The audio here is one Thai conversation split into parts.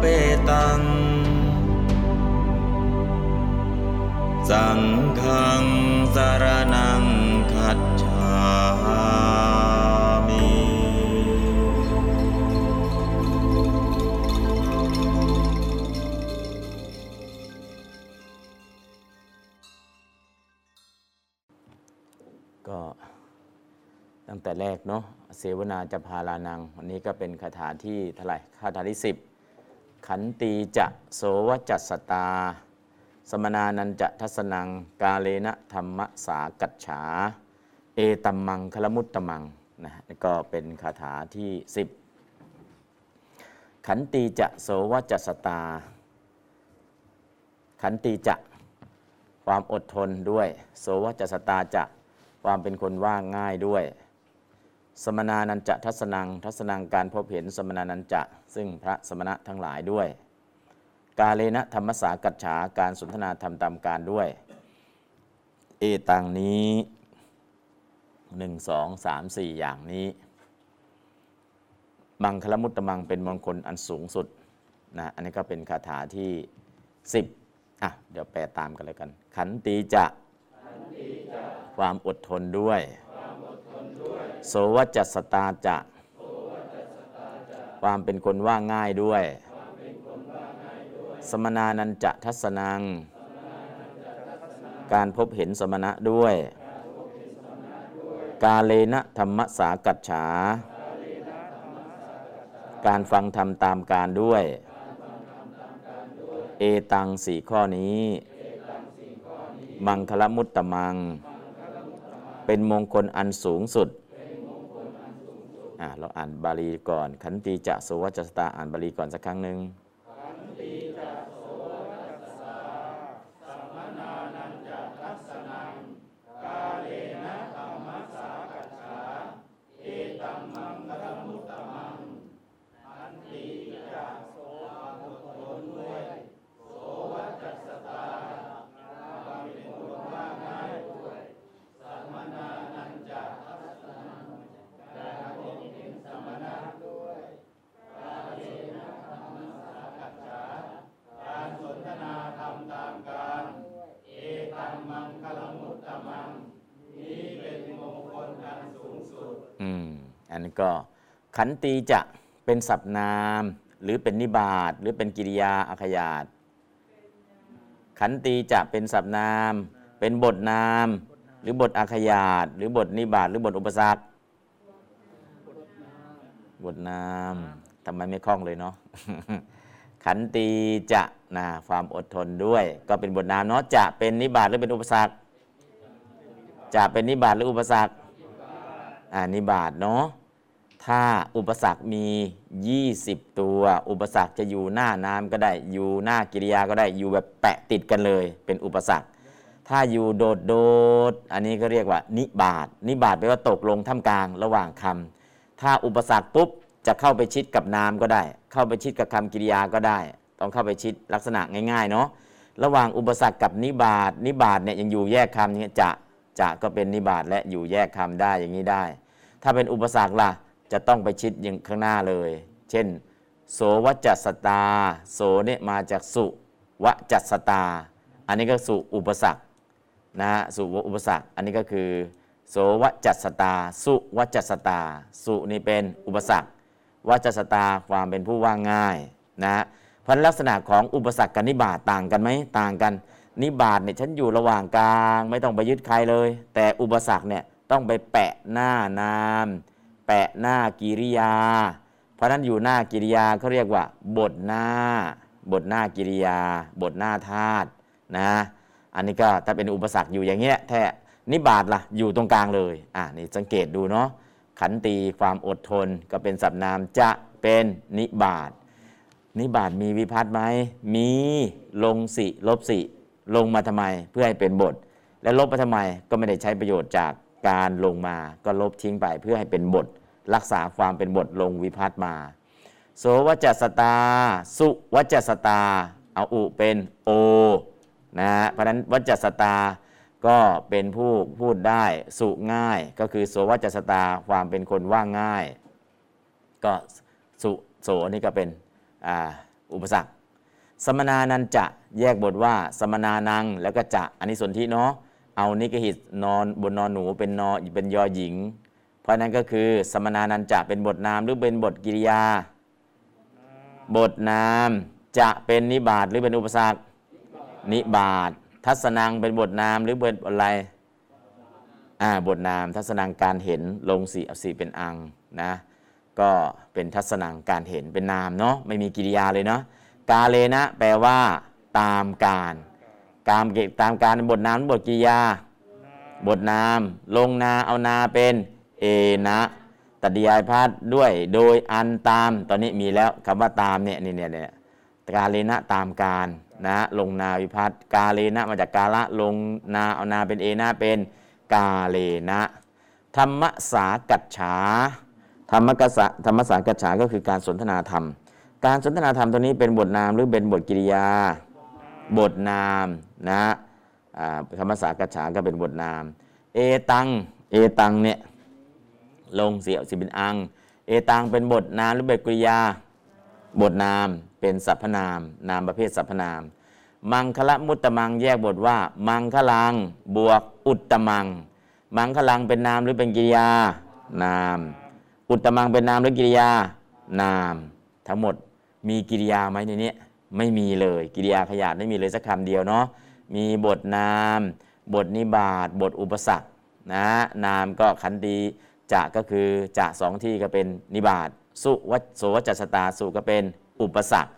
เปตัง สังฆังสารนังคัจฉามิก็ตั้งแต่แรกเนาะเสวนาจะพาลานัง วันนี้ก็เป็นคาถาที่เท่าไหร่คาถาที่สิบ ขันตีจะโสวจัสสตา สมนานันจะทัศนัง กาเลนะธรรมสากัจฉา เอตัมมังคลมุตตมังนะนี่ก็เป็นคาถาที่สิบขันตีจะโสวจัสสตา ขันตีจะความอดทนด้วย โสวจัสตาจะความเป็นคนว่าง่ายด้วย สมนานันจะทัศนัง ทัศนังการพบเห็นสมนานันจะ ซึ่งพระสมณะทั้งหลายด้วย กาเลนะธรรมสากัจฉาการสนทนาธรรมตามการด้วย เอตังนี้หนึ่งสองสามสี่อย่างนี้ มังคลมุตตมังเป็นมงคลอันสูงสุดนะอันนี้ก็เป็นคาถาที่สิบอะเดี๋ยวแปลตามกันเลยกัน ขันตีจะความอดทนด้วย โสวจัสตาจะ ความเป็นคนว่าง่ายด้วย สมนานันจะทัศนัง การพบเห็นสมณะด้วย กาเลนะธรรมสากัจฉา การฟังธรรมตามการด้วย เอตังสี่ข้อนี้ มังคลมุตตมัง เป็นมงคลอันสูงสุด เราอ่านบาลีก่อน ขันติจะโสวจัสตาอ่านบาลีก่อนสักครั้งหนึ่งอื ก็ขันตีจะเป็นศัพนาม หรือเป็นนิบาตหรือเป็นกิริยาอาขยาตขันตีจะเป็นศัพนาม เป็นบทนาม หรือบทอาขยาตหรือบทนิบาตหรือบทอุปสรรคบทนามทำไมไม่คล่องเลยเนาะขันตีจะนะความอดทนด้วย ก็เป็นบทนามเนาะจะเป็นนิบาตหรือเป็นอุปสรรคจะเป็นนิบาตหรืออุปสรรคอ่านิบาตเนาะ ถ้าอุปสรรคมี 20 ตัว อุปสรรคจะอยู่หน้านามก็ได้ อยู่หน้ากิริยาก็ได้ อยู่แบบแปะติดกันเลย เป็นอุปสรรค ถ้าอยู่โดดโดด อันนี้ก็เรียกว่า นิบาตนิบาตแปลว่าตกลงท่ามกลางระหว่างคำถ้าอุปสรรคปุ๊บจะเข้าไปชิดกับนามก็ได้ เข้าไปชิดกับคำกิริยาก็ได้ ต้องเข้าไปชิดลักษณะง่ายๆเนาะ ระหว่างอุปสรรคกับนิบาตนิบาตเนี่ยยังอยู่แยกคำอย่างนี้จะ จะก็เป็นนิบาตและอยู่แยกคำได้อย่างนี้ได้ ถ้าเป็นอุปสรรคล่ะ จะต้องไปชิดอย่างข้างหน้าเลย เช่น โสวจัสตา โสเนี่ยมาจากสุวจัสตา อันนี้ก็สุอุปสรรคนะฮะสุอุปสรรค อันนี้ก็คือ โสวจัสตา สุวจัสตา สุนี่เป็นอุปสรรควจัสตาความเป็นผู้ว่าง่ายนะฮะเพราะลักษณะของอุปสรรคกับนิบาตต่างกันไหมต่างกัน นิบาตเนี่ยฉันอยู่ระหว่างกลาง ไม่ต้องไปยึดใครเลย แต่อุปสรรคเนี่ยต้องไปแปะหน้านาม แปะหน้ากิริยา เพราะนั้นอยู่หน้ากิริยาเขาเรียกว่า บทหน้า บทหน้ากิริยา บทหน้าธาตุนะอันนี้ก็ถ้าเป็นอุปสรรคอยู่อย่างเงี้ยแท้นิบาตล่ะอยู่ตรงกลางเลยอ่านี่สังเกตดูเนาะขันตีความอดทนก็เป็นสับนามจะเป็นนิบาตนิบาตมีวิพัฒน์ไหมมีลงสิลบสิลงมาทำไมเพื่อให้เป็นบท และลบมาทำไมก็ไม่ได้ใช้ประโยชน์จากการลงมาก็ลบทิ้งไปเพื่อให้เป็นบท รักษาความเป็นบทลงวิพัฒน์มา โสวัจสตา สุวัจสตา เอาอุเป็นโอนะฮะเพราะนั้นวัจสตาก็เป็นผู้พูดได้สุง่าย ก็คือโสวัจสตาความเป็นคนว่าง่าย ก็สุโสนี่ก็เป็นอ,อุปสรรค สมนานันจะแยกบทว่า สมนานังแล้วก็จะอันนี้สนที่เนาะเอานิกหิตนอนบนนอนหนูเป็นนอเป็นยอหญิง เพราะนั้นก็คือ สมนานันจะเป็นบทนามหรือเป็นบทกิริยา บทนามจะเป็นนิบาตหรือเป็นอุปสรรคนิบาตทัศนังเป็นบทนามหรือบทอะไรอ่าบทนามทัศนังการเห็นลงสีอสีเป็นอังนะก็เป็นทัศนังการเห็นเป็นนามเนาะไม่มีกิริยาเลยเนาะกาเลนะแปลว่า ตามการตามเกตามการบทนามบทกิริยา บทนาม ลงนาเอานาเป็น เอนะตัดยายพัดด้วยโดยอันตามตอนนี้มีแล้วคำว่าตามเนี่ยนี่เนี่ยเนี่ยกาเลนะตามการนะลงนาวิพัฒน์กาเลนะมาจากกาละลงนาเอานาเป็นเอนะเป็นกาเลนะธรรมสากัจฉาธรรมกษะธรรมสากัจฉาก็คือการสนทนาธรรม การสนทนาธรรมตัวนี้เป็นบทนามหรือเป็นบทกิริยา บทนามนะธรรมสากัจฉาก็เป็นบทนาม เอตังเอตังเนี่ย ลงเสียวสิเป็นอัง เอตังเป็นบทนามหรือบทกริยา บทนามเป็นสรรพนาม นามประเภทสรรพนาม มังคละมุตตมังแยกบทว่า มังคลังบวกอุตตมัง มังคลังเป็นนามหรือเป็นกิริยา นาม อุตตมังเป็นนามหรือกิริยา นาม ทั้งหมดมีกิริยาไหมในนี้ไม่มีเลยกิริยาขยาดไม่มีเลยสักคำเดียวเนาะมีบทนาม บทนิบาตบทอุปสรรคนะนามก็ขันตี จะก็คือจะสองที่ก็เป็นนิบาตสุวัโสวัจจสตาสุก็เป็นอุปสรรค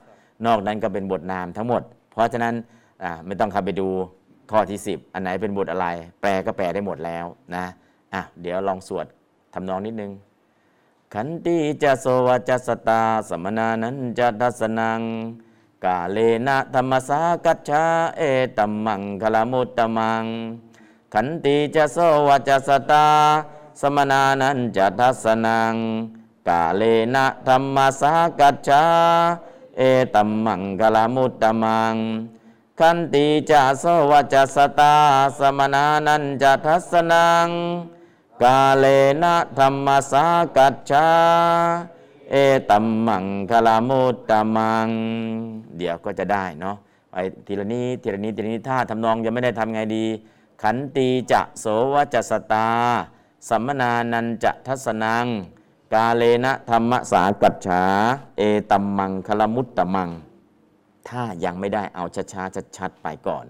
นอกนั้นก็เป็นบทนามทั้งหมด เพราะฉะนั้นไม่ต้องเข้าไปดูข้อที่ 10 อันไหนเป็นบทอะไร แปลก็แปลได้หมดแล้วนะอะเดี๋ยวลองสวดทำนองนิดนึงขันติจะโสวจัสตาสมนานันจะทัสนัง กาเลนะธรรมสากัจฉาเอตัมมังคลมุตตมัง ขันติจะโสวจัสตา สมนานันจะทัสนัง กาเลนะธรรมสากัจฉาเอตัมมังคลมุตตมังขันติจะสวจสตา สมนานันจะทัสนัง กาเลนะธรรมสากัจฉาเอตัมมังคลามุตตมัง เดี๋ยวก็จะได้เนาะไปทีละนี้ทีละนี้ทีละนี้ถ้าทำนองยังไม่ได้ทำไงดี ขันตีจะโสวจสตา สัมมนานันจะทัสนัง กาเลนะธรรมสากัจฉา เอตัมมังคลมุตตมัง ถ้ายังไม่ได้เอาช้าๆชัดๆไปก่อน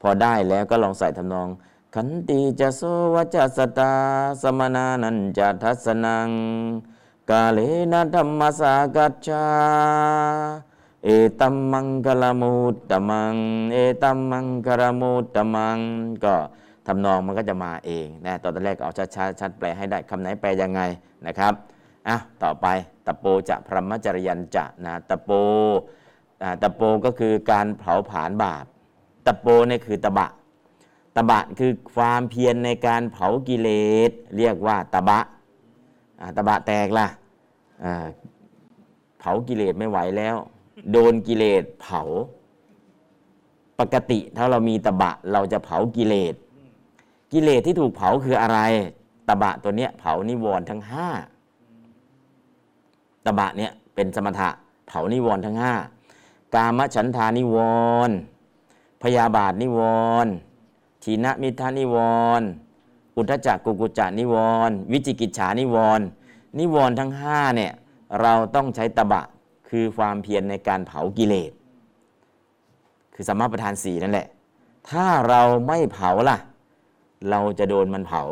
พอได้แล้วก็ลองใส่ทำนอง ขันติจะโสวจัสตา สมนานันจะทัสนัง กาเลนะธรรมสากัจฉาเอตัมมังคลมุตตมัง เอตัมมังคลมุตตมังก็ ทำนองมันก็จะมาเองนะตอนแรกเอาชัดๆชัดแปลให้ได้คำไหนแปลยังไงนะครับอะต่อไปตะโปจะพรหมจริยันจะนะตะโปอ่าตะโปก็คือการเผาผลาญบาปตะโปเนี่ยคือตะบะ ตะบะคือความเพียรในการเผากิเลสเรียกว่าตะบะอ่าตะบะแตกล่ะอ่าเผากิเลสไม่ไหวแล้ว โดนกิเลสเผา ปกติถ้าเรามีตะบะเราจะเผากิเลส กิเลสที่ถูกเผาคืออะไร ตบะตัวเนี้ยเผานิวรณ์ทั้งห้าตบะเนี่ยเป็นสมถะเผานิวรณ์ทั้งห้ากามฉันทานิวรณ์พยาบาทนิวรณ์ทีนมิทานิวรณ์อุทจักกุกุจานิวรณ์วิจิกิจฉานิวรณ์นิวรณ์ทั้งห้าเนี่ยเราต้องใช้ตบะคือความเพียรในการเผากิเลส คือสมมาประธานสี่นั่นแหละ ถ้าเราไม่เผาล่ะ เราจะโดนมันเผา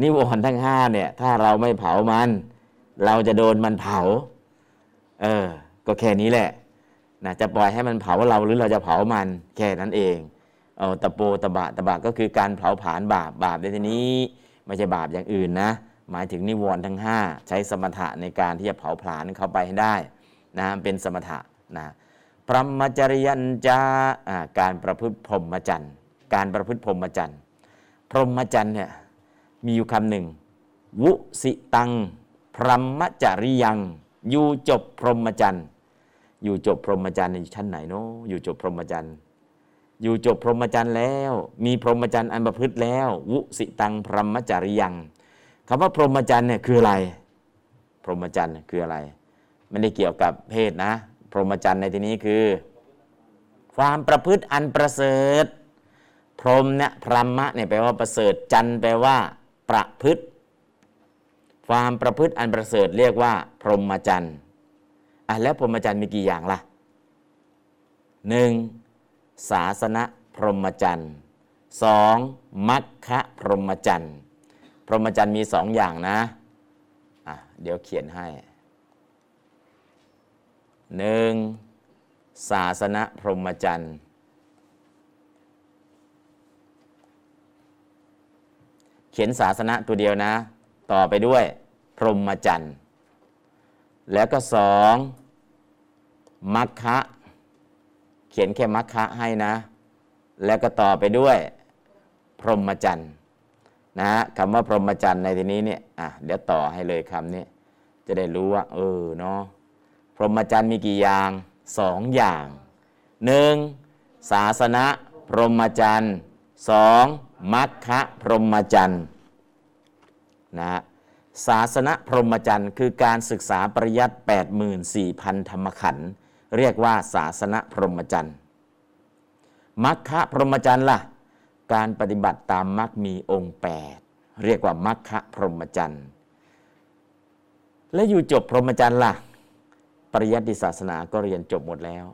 นิวรณ์ทั้งห้าเนี่ย ถ้าเราไม่เผามัน เราจะโดนมันเผา เออ ก็แค่นี้แหละนะจะปล่อยให้มันเผาเราหรือเราจะเผามันแค่นั้นเอง เอาตะโปตะบะตะบะก็คือการเผาผลาญบาปบาปในที่นี้ไม่ใช่บาปอย่างอื่นนะ หมายถึงนิวรณ์ทั้ง 5 ใช้สมถะในการที่จะเผาผลาญเข้าไปให้ได้นะเป็นสมถะนะพรหมจริยัญจาการประพฤติพรหมจรรย์ การประพฤติพรหมจรรย์ พรหมจรรย์เนี่ยมีอยู่คำหนึ่ง วุสิตัง พรหมจริยัง อยู่จบพรหมจรรย์ อยู่จบพรหมจรรย์ในชั้นไหนเนาะอยู่จบพรหมจรรย์อยู่จบพรหมจรรย์แล้ว มีพรหมจรรย์อันประพฤติแล้ว วุสิตังพรหมจริยังคำว่าพรหมจรรย์เนี่ยคืออะไร พรหมจรรย์คืออะไร ไม่ได้เกี่ยวกับเพศนะ พรหมจรรย์ในที่นี้คือ ความประพฤติอันประเสริฐ พรหมเนี่ยพรหมะเนี่ยแปลว่าประเสริฐจันแปลว่า ประพฤติ ความประพฤติอันประเสริฐเรียกว่า พรหมจรรย์อะแล้วพรหมจรรย์มีกี่อย่างล่ะหนึ่งศาสนาพรหมจรรย์สองมัคคะพรหมจรรย์พรหมจรรย์มีสองอย่างนะอะเดี๋ยวเขียนให้หนึ่งศาสนาพรหมจันทรร เขียนศาสนาตัวเดียวนะ ต่อไปด้วย พรหมจรรย์แล้วก็สองมัคคะเขียนแค่มัคคะให้นะ แล้วก็ต่อไปด้วย พรหมจรรย์นะฮะคำว่าพรหมจรรย์ในที่นี้เนี่ยอะเดี๋ยวต่อให้เลยคำนี้จะได้รู้ว่า เออเนาะพรหมจรรย์มีกี่อย่างสองอย่างหนึ่งศาสนาพรหมจรรย์สอง มัคคะพรหมจรรย์นะศาสนาพรหมจรรย์คือการศึกษาปริยัติ84,000 ธรรมขันธ์เรียกว่าศาสนาพรหมจรรย์มัคคะพรหมจรรย์ล่ะ การปฏิบัติตามมัคมีองค์ 8 เรียกว่ามัคคะพรหมจรรย์และอยู่จบพรหมจรรย์ล่ะ ปริยัติศาสนาก็เรียนจบหมดแล้ว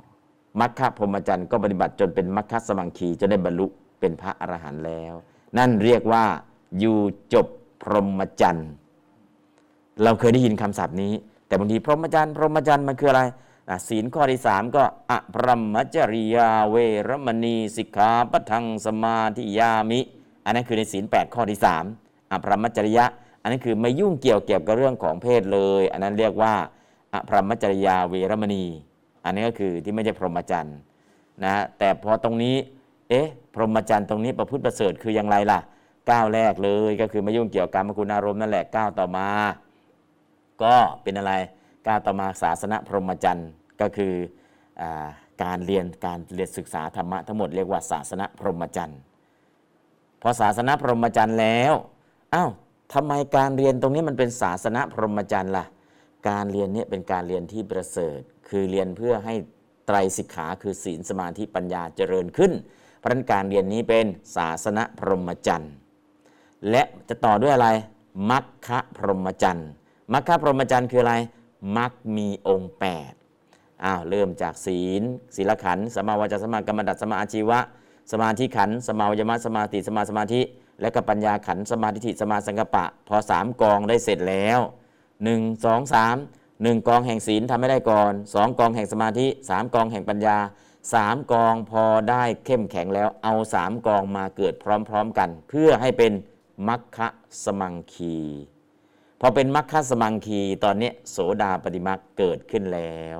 มัคคะพรหมจรรย์ก็ปฏิบัติจนเป็นมัคคะสมังคีจะได้บรรลุ เป็นพระอรหันต์แล้ว นั่นเรียกว่าอยู่จบพรหมจรรย์เราเคยได้ยินคำศัพท์นี้ แต่บางทีพรหมจรรย์พรหมจรรย์มันคืออะไรศีลข้อที่สามก็อะพรหมจริยาเวรมณีสิกขาปทังสมาธิยามิ อันนั้นคือในศีล8ข้อที่สามอะพรหมจริยะ อันนั้นคือไม่ยุ่งเกี่ยวเกี่ยวกับเรื่องของเพศเลย อันนั้นเรียกว่าอะพรหมจริยาเวรมณี อันนี้ก็คือที่ไม่ใช่พรหมจรรย์นะแต่พอตรงนี้ เอ๊ะ พรหมจรรย์ตรงนี้ประพฤติประเสริฐคืออย่างไรล่ะก้าวแรกเลยก็คือไม่ยุ่งเกี่ยวกับกรรมคุณอารมณ์นั่นแหละก้าวต่อมา ก็เป็นอะไรก้าวต่อมาศาสนาพรหมจรรย์ก็คืออการเรียนการเรียนศึกษาธรรมะทั้งหมดเรียกว่าศาสนาพรหมจรรย์พอศาสนาพรหมจรรย์แล้วอ้าวทำไมการเรียนตรงนี้มันเป็นศาสนาพรหมจรรย์ล่ะ การเรียนนี้เป็นการเรียนที่ประเสริฐ คือเรียนเพื่อให้ไตรสิกขาคือศีลสมาธิปัญญาเจริญขึ้น ราะนั้นการเรียนนี้เป็นศาสนาพรหมจรรย์ และจะต่อด้วยอะไรมัคคะพรหมจรรย์มัคคะพรหมจรรย์คืออะไรมัคมีองค์8อ้าวเริ่มจากศีล ศีลขันสมาวจาสมากรรมดัตสมาอาชีวะ สมาธิขันสมาวยมสมาติสมาสมาธิ และก็ปัญญาขันสมาธิสมาสังกปะ พอสามกองได้เสร็จแล้ว1 2 3 1กองแห่งศีลทำไม่ได้ก่อน2กองแห่งสมาธิ3กองแห่งปัญญา 3กองพอได้เข้มแข็งแล้วเอา3กองมาเกิดพร้อมๆกัน เพื่อให้เป็นมัคคะสมังคีพอเป็นมัคคะสมังคีตอนนี้โสดาปฏิมักเกิดขึ้นแล้ว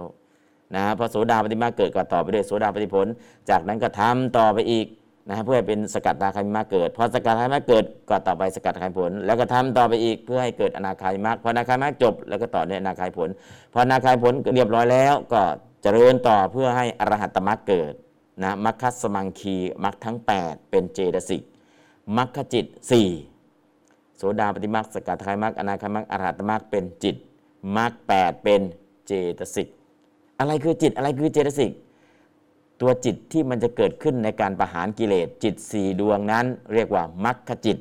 นะพอโสดาปฏิมาเกิดก็ต่อไปด้วยโสดาปฏิผล จากนั้นก็ทำต่อไปอีกนะเพื่อให้เป็นสกัดตาคามิมาเกิดพอสกัดตาคามิมาเกิดก็ต่อไปสกัดตาคามิผล แล้วก็ทำต่อไปอีกเพื่อให้เกิดอนาคามิมาพออนาคามิมาจบ แล้วก็ต่อด้วยอนาคามิผล พออนาคามิผลเรียบร้อยแล้วก็ จริญต่อเพื่อให้อรหัตมรรคเกิดนะมรรคสมังคีมรรคทั้ง 8 เป็นเจตสิกมรรคจิต 4 โสดาปฏิมรรคสกัดทายมรรคอนาคามรรคอรหัตมรรคเป็นจิตมรรคแเป็นเจตสิกอะไรคือจิตอะไรคือเจตสิกตัวจิตที่มันจะเกิดขึ้นในการประหารกิเลสจิตสี่ดวงนั้น เรียกว่ามรรคจิต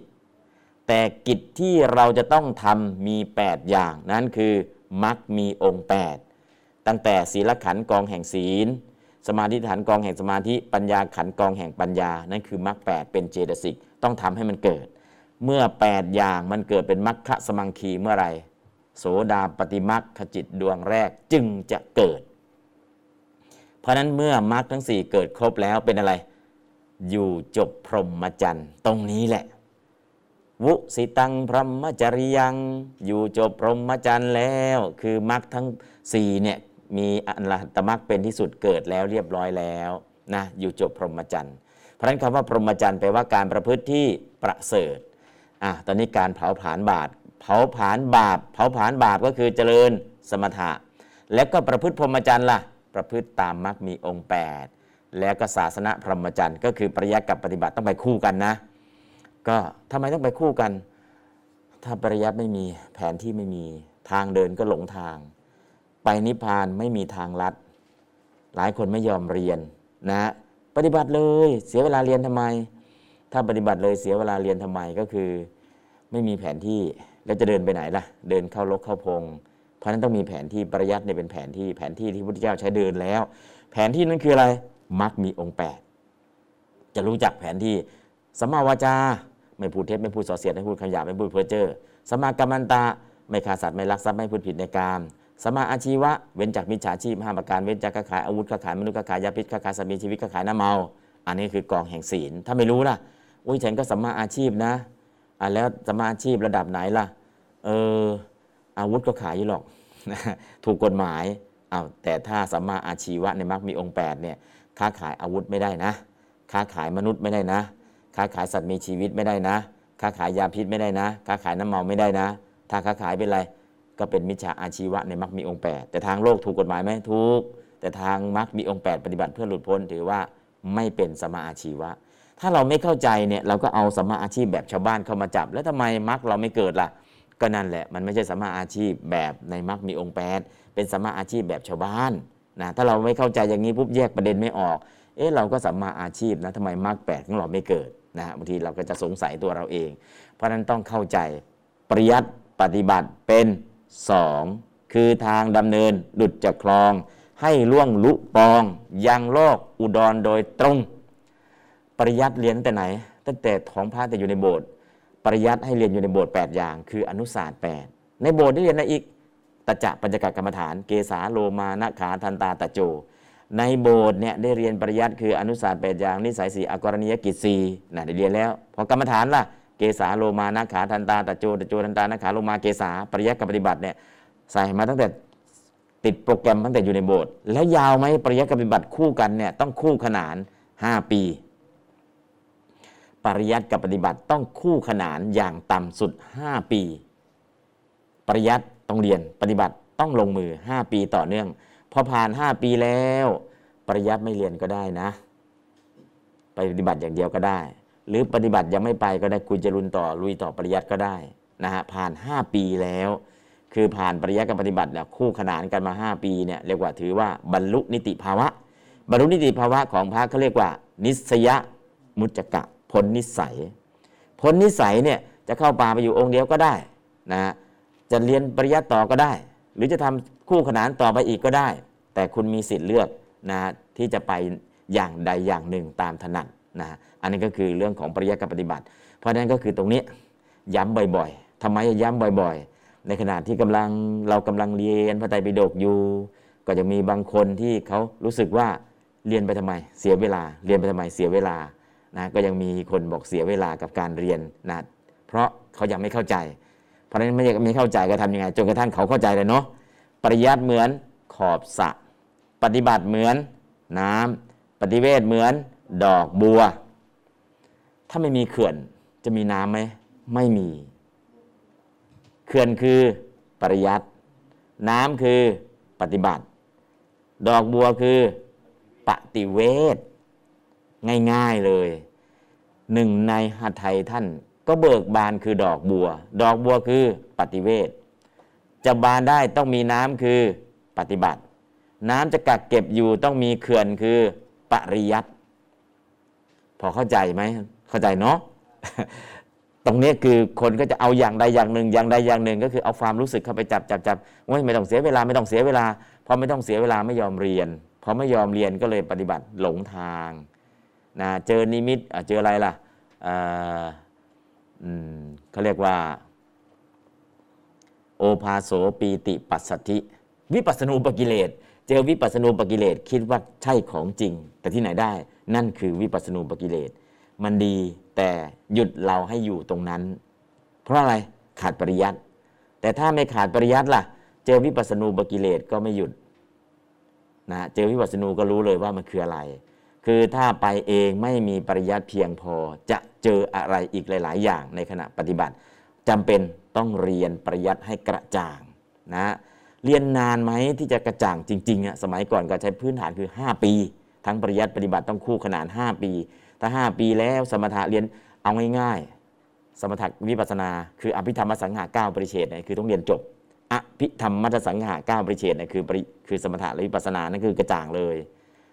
แต่กิจที่เราจะต้องทำมี 8 อย่างนั้นคือมรรคมีองค์ 8 ตั้งแต่ศีลขันกองแห่งศีล สมาธิฐานกองแห่งสมาธิปัญญาขันกองแห่งปัญญา นั่นคือมรรคแเป็นเจตสิกต้องทำให้มันเกิด เมื่อ 8 อย่างมันเกิดเป็นมรรคสมังคีเมื่อไรโสดาปฏิมรรคจิตดวงแรกจึงจะเกิด เพราะนั้นเมื่อมรรคทั้งสี่เกิดครบแล้วเป็นอะไร อยู่จบพรหมจรรย์ตรงนี้แหละ วุสิตังพรหมจริยัง อยู่จบพรหมจรรย์แล้ว คือมรรคทั้งสี่เนี่ย มีอรหัตมรรคเป็นที่สุดเกิดแล้วเรียบร้อยแล้วนะอยู่จบพรหมจรรย์เพราะฉะนั้นคำว่าพรหมจรรย์แปลว่าการประพฤติที่ประเสริฐอะตอนนี้การเผาผลาญบาปเผาผลาญบาปเผาผลาญบาปก็คือเจริญสมถะ แล้วก็ประพฤติพรหมจรรย์ล่ะประพฤติตามมรรคมีองค์ 8 แล้วก็ศาสนาพรหมจรรย์ก็คือปริยัติกับปฏิบัติต้องไปคู่กันนะ ก็ทำไมต้องไปคู่กัน ถ้าปริยัติไม่มีแผนที่ไม่มีทางเดินก็หลงทาง ไปนิพพานไม่มีทางลัด หลายคนไม่ยอมเรียนนะ ปฏิบัติเลยเสียเวลาเรียนทำไม ถ้าปฏิบัติเลยเสียเวลาเรียนทำไมก็คือ ไม่มีแผนที่แล้วจะเดินไปไหนล่ะ เดินเข้าลกเข้าพง เพราะนั้นต้องมีแผนที่ปริยัติเนี่ยเป็นแผนที่แผนที่ที่พุทธเจ้าใช้เดินแล้ว แผนที่นั้นคืออะไรมักมีองค์แปดจะรู้จักแผนที่สัมมาวาจาไม่พูดเท็จไม่พูดส่อเสียดไม่พูดคำหยาบไม่พูดเพ้อเจ้อสัมมากัมมันตะไม่ฆ่าสัตว์ไม่ลักทรัพย์ไม่พูดผิดในกาม สมาอาชีวะ เว้นจากมิจฉาชีพห้าประการ เว้นจากค้าขายอาวุธค้าขายมนุษย์ค้าขายยาพิษค้าขายสัตว์มีชีวิตค้าขายน้ำเมา อันนี้คือกองแห่งศีล ถ้าไม่รู้ล่ะ อุ้ยฉันก็สมาอาชีพนะอะแล้วสมมาอาชีพระดับไหนล่ะ เอออาวุธก็ขายอยู่หรอก ถูกกฎหมายอ้าวแต่ถ้าสัมมาอาชีวะในมรรคมีองค์8เนี่ย ค้าขายอาวุธไม่ได้นะ ค้าขายมนุษย์ไม่ได้นะ ค้าขายสัตว์มีชีวิตไม่ได้นะ ค้าขายยาพิษไม่ได้นะ ค้าขายน้ำเมาไม่ได้นะ ถ้าค้าขายเป็นไร ก็เป็นมิจฉาอาชีวะในมรรคมีองค์ 8 แต่ทางโลกถูกกฎหมายไหมถูก แต่ทางมรรคมีองค์ 8 ปฏิบัติเพื่อหลุดพ้นถือว่าไม่เป็นสมมาอาชีวะ ถ้าเราไม่เข้าใจเนี่ยเราก็เอาสมมาอาชีพแบบชาวบ้านเข้ามาจับ แล้วทำไมมรรคเราไม่เกิดล่ะ ก็นั่นแหละมันไม่ใช่สมมาอาชีพแบบในมรรคมีองค์แปดเป็นสมมาอาชีพแบบชาวบ้านนะถ้าเราไม่เข้าใจอย่างนี้ปุ๊บแยกประเด็นไม่ออก เอ๊ะเราก็สัมมาอาชีพนะทำไมมรรคแปดของเราไม่เกิดนะบางทีเราก็จะสงสัยตัวเราเอง เพราะฉะนั้นต้องเข้าใจปริยัติปฏิบัติเป็น สองคือทางดำเนินหลุดจากคลอง ให้ล่วงลุปอง ยังโลกอุดรโดยตรง ปริยัติเรียนตั้งแต่ไหน ตั้งแต่ท้องพระแต่อยู่ในโบสถ์ปริยัติให้เรียนอยู่ในโบสถ์8อย่าง คืออนุศาสตร์ 8 ในโบสถ์ได้เรียนอะไรอีกตจะปัญจกกรรมฐาน เกสาโลมานะขาทันตาตะโจ ในโบสถ์เนี่ยได้เรียนปริยัติคืออนุศาสตร์8อย่างนิสัยสีอกรณียกิจสี่นะได้เรียนแล้ว พอกรรมฐานล่ะ เกสาโลมานะขาทันตาตะโจตะโจทันตานะขาโลมาเกสาปริยัติกับปฏิบัติเนี่ยใส่มาตั้งแต่ติดโปรแกรมตั้งแต่อยู่ในโบสถ์แล้วยาวไหมปริยัติกับปฏิบัติคู่กันเนี่ยต้องคู่ขนาน 5 ปี ปริยัติกับปฏิบัติต้องคู่ขนานอย่างต่ำสุด 5 ปี ปริยัติต้องเรียนปฏิบัติต้องลงมือ 5 ปีต่อเนื่อง พอผ่าน 5 ปีแล้ว ปริยัติไม่เรียนก็ได้นะ ไปปฏิบัติอย่างเดียวก็ได้ หรือปฏิบัติยังไม่ไปก็ได้คุณจะรุนต่อลุยต่อปริยัติก็ได้นะฮะผ่าน 5 ปีแล้ว คือผ่านปริยัติกับปฏิบัติเนี่ยคู่ขนานกันมา 5 ปีเนี่ยเรียกว่าถือว่าบรรลุนิติภาวะ บรรลุนิติภาวะของพระเขาเรียกว่า นิสยมุจกะพ้นนิสัยพ้นนิสัยเนี่ยจะเข้าป่าไปอยู่องค์เดียวก็ได้นะฮะจะเรียนปริยัติต่อก็ได้ หรือจะทำคู่ขนานต่อไปอีกก็ได้ แต่คุณมีสิทธิ์เลือกนะที่จะไปอย่างใดอย่างหนึ่งตามถนัด นะอันนี้ก็คือเรื่องของปริยัติกับปฏิบัติ เพราะฉะนั้นก็คือตรงนี้ย้ำบ่อยๆทำไมย้ำบ่อยๆ ในขณะที่กำลังเรากำลังเรียนพระไตรปิฎกอยู่ ก็จะมีบางคนที่เขารู้สึกว่าเรียนไปทำไมเสียเวลา เรียนไปทำไมเสียเวลานะก็ยังมีคนบอกเสียเวลากับการเรียนนะเพราะเขายังไม่เข้าใจ เพราะฉะนั้นไม่ไม่เข้าใจก็ทำยังไงจนกระทั่งเขาเข้าใจเลยเนาะปริยัติเหมือนขอบสะ ปฏิบัติเหมือนน้ำปฏิเวทเหมือน ดอกบัว ถ้าไม่มีเขื่อนจะมีน้ำไหมไม่มี เขื่อนคือปริยัติ น้ำคือปฏิบัติ ดอกบัวคือปฏิเวทง่ายๆเลยหนึ่งในหัตถยท่าน ก็เบิกบานคือดอกบัว ดอกบัวคือปฏิเวทจะบานได้ต้องมีน้ำคือปฏิบัติ น้ำจะกักเก็บอยู่ต้องมีเขื่อนคือปริยัติ อเข้าใจไหมเข้าใจเนาะตรงนี้คือคนก็จะเอาอย่างใดอย่างหนึ่ง อย่างใดอย่างหนึ่ง ก็คือเอาความรู้สึกเข้าไปจับจับจับว่าไม่ต้องเสียเวลาไม่ต้องเสียเวลาพอไม่ต้องเสียเวลาไม่ยอมเรียนพอไม่ยอมเรียนก็เลยปฏิบัติหลงทางนะเจอนิมิตเจออะไรล่ะเขาเรียกว่า โอภาโสปีติปัสสธิ วิปัสสนูปกิเลส เจอวิปัสสนูปกิเลสคิดว่าใช่ของจริง แต่ที่ไหนได้ นั่นคือวิปัสสนูปกิเลสมันดีแต่หยุดเราให้อยู่ตรงนั้น เพราะอะไรขาดปริยัติแต่ถ้าไม่ขาดปริยัติล่ะ เจอวิปัสสนูปกิเลสก็ไม่หยุดนะเจอวิปัสสนูก็รู้เลยว่ามันคืออะไร คือถ้าไปเองไม่มีปริยัติเพียงพอจะเจออะไรอีกหลาย ๆ อย่างในขณะปฏิบัติจำเป็นต้องเรียนปริยัติให้กระจ่างนะ เรียนนานไหมที่จะกระจ่างจริงๆอะสมัยก่อนก็ใช้พื้นฐานคือ 5 ปี ทั้งปริยัติปฏิบัติต้องคู่ขนาน 5 ปี ถ้า 5 ปีแล้วสมถะเรียนเอาง่ายๆ สมถะวิปัสนาคืออภิธรรมสังหาเก้าปริเฉดเนี่ยคือต้องเรียนจบอภิธรรมมัทสังหาเก้าปริเฉดเนี่ยคือปริคือสมถะและวิปัสนานั่นคือกระจ่างเลย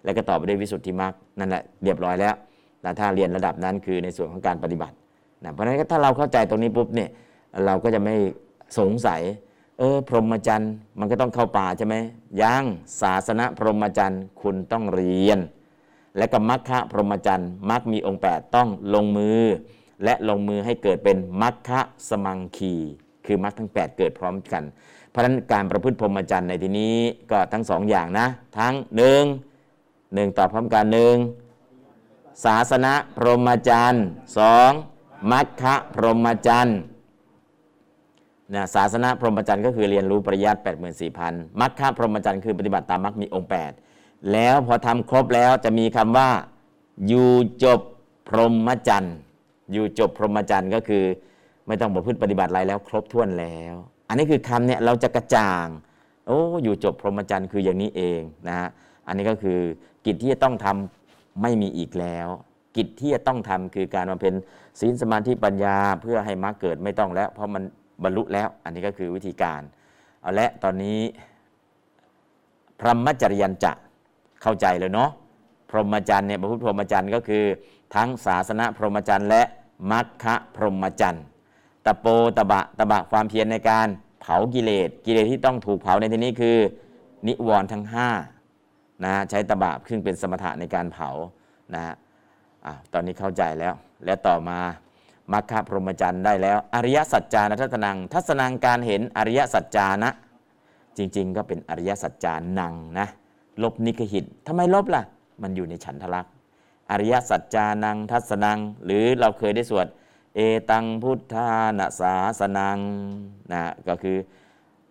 แล้วก็ต่อไปด้วยวิสุทธิมรรคนั่นแหละเรียบร้อยแล้วแต่ถ้าเรียนระดับนั้นคือในส่วนของการปฏิบัตินะเพราะฉะนั้นถ้าเราเข้าใจตรงนี้ปุ๊บเนี่ยเราก็จะไม่สงสัย ออ พรหมจรรย์มันก็ต้องเข้าป่าใช่ไหมยังศาสนาพรหมจรรย์คุณต้องเรียน และกับมัคคพรหมจรรย์มัคมีองค์ 8 ต้องลงมือ และลงมือให้เกิดเป็นมัคคสมังคี คือมัคทั้ง 8 เกิดพร้อมกัน เพราะฉะนั้นการประพฤติพรหมจรรย์ในที่นี้ก็ทั้งสองอย่างนะ ทั้งหนึ่งหนึ่งตอบพร้อมกันหนึ่งศาสนาพรหมจรรย์สองมัคคพรหมจรรย์ นะศาสนาพรหมจรรย์ก็คือเรียนรู้ปริยัติ84,000มัคคพรหมจรรย์คือปฏิบัติตามมัคมีองค์ 8 แล้วพอทำครบแล้วจะมีคำว่า อยู่จบพรหมจรรย์อยู่จบพรหมจรรย์ก็คือ ไม่ต้องประพฤติปฏิบัติอะไรแล้ว ครบถ้วนแล้ว อันนี้คือคำเนี่ยเราจะกระจ่างโอ้อยู่จบพรหมจรรย์คืออย่างนี้เองนะฮะอันนี้ก็คือกิจที่จะต้องทำไม่มีอีกแล้ว กิจที่จะต้องทำคือการมาเป็นศีลสมาธิปัญญา เพื่อให้มรรคเกิดไม่ต้องแล้ว เพราะมัน บรรลุแล้ว อันนี้ก็คือวิธีการ เอาละตอนนี้ พรหมจริยันจะเข้าใจเลยเนาะพรหมจรรย์เนี่ยพระพุทธพรหมจรรย์ก็คือ ทั้งศาสนาพรหมจรรย์และมัคคะพรหมจรรย์ตะโปตะบะตะบะความเพียรในการเผากิเลสกิเลสที่ต้องถูกเผาในที่นี้คือ นิวรณ์ทั้ง5นะใช้ตะบะซึ่งเป็นสมถะในการเผานะอะตอนนี้เข้าใจแล้ว และต่อมา มัคคะพรหมจรรย์ได้แล้ว อริยสัจจานะทัศนัง ทัศนังการเห็นอริยสัจจานะ จริง ๆ ก็เป็นอริยสัจจานังนะลบนิกหิตทำไมลบล่ะ มันอยู่ในฉันทลักษณ์อริยสัจจานังทัศนัง หรือเราเคยได้สวดเอตังพุทธานาสาสนังนะก็คือ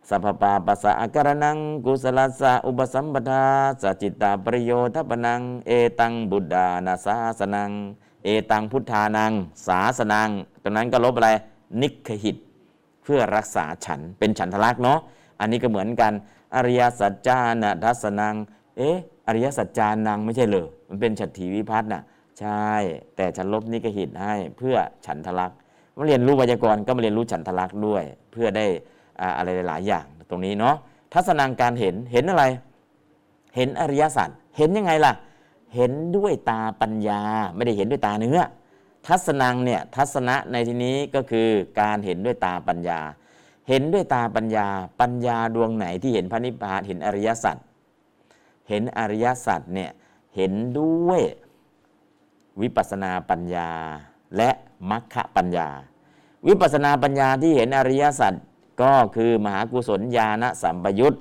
สัพพปาปัสสะอาการนัง กุศลสะอุปสัมปทาสจิตตาประโยชน์ทัปนัง เอตังบุตดานาสาสนัง เอตังพุทธานัง สาสนังตรงนั้นก็ลบอะไรนิกหิต เพื่อรักษาฉันเป็นฉันทลักษณ์เนาะอันนี้ก็เหมือนกันอริยสัจจานะทัศนัง เอ๊ะอริยสัจจานังไม่ใช่เหรอมันเป็นฉัตรถีวิพัฒน์น่ะใช่ แต่ฉันลบนิกหิตให้เพื่อฉันทลักษณ์มาเรียนรู้ไวยากรณ์ก็มาเรียนรู้ฉันทลักษณ์ด้วย เพื่อได้อ่าอะไรหลายอย่างตรงนี้เนาะทัศนังการเห็นเห็นอะไร เห็นอริยสัจเห็นยังไงล่ะ เห็นด้วยตาปัญญา ไม่ได้เห็นด้วยตาเนื้อ ทัศนังเนี่ยทัศนะในที่นี้ก็คือการเห็นด้วยตาปัญญา เห็นด้วยตาปัญญา ปัญญาดวงไหนที่เห็นพระนิพพานเห็นอริยสัจเห็นอริยสัจเนี่ยเห็นด้วยวิปัสนาปัญญาและมัคคะปัญญา วิปัสสนาปัญญาที่เห็นอริยสัจก็คือมหากุศลญาณสัมปยุต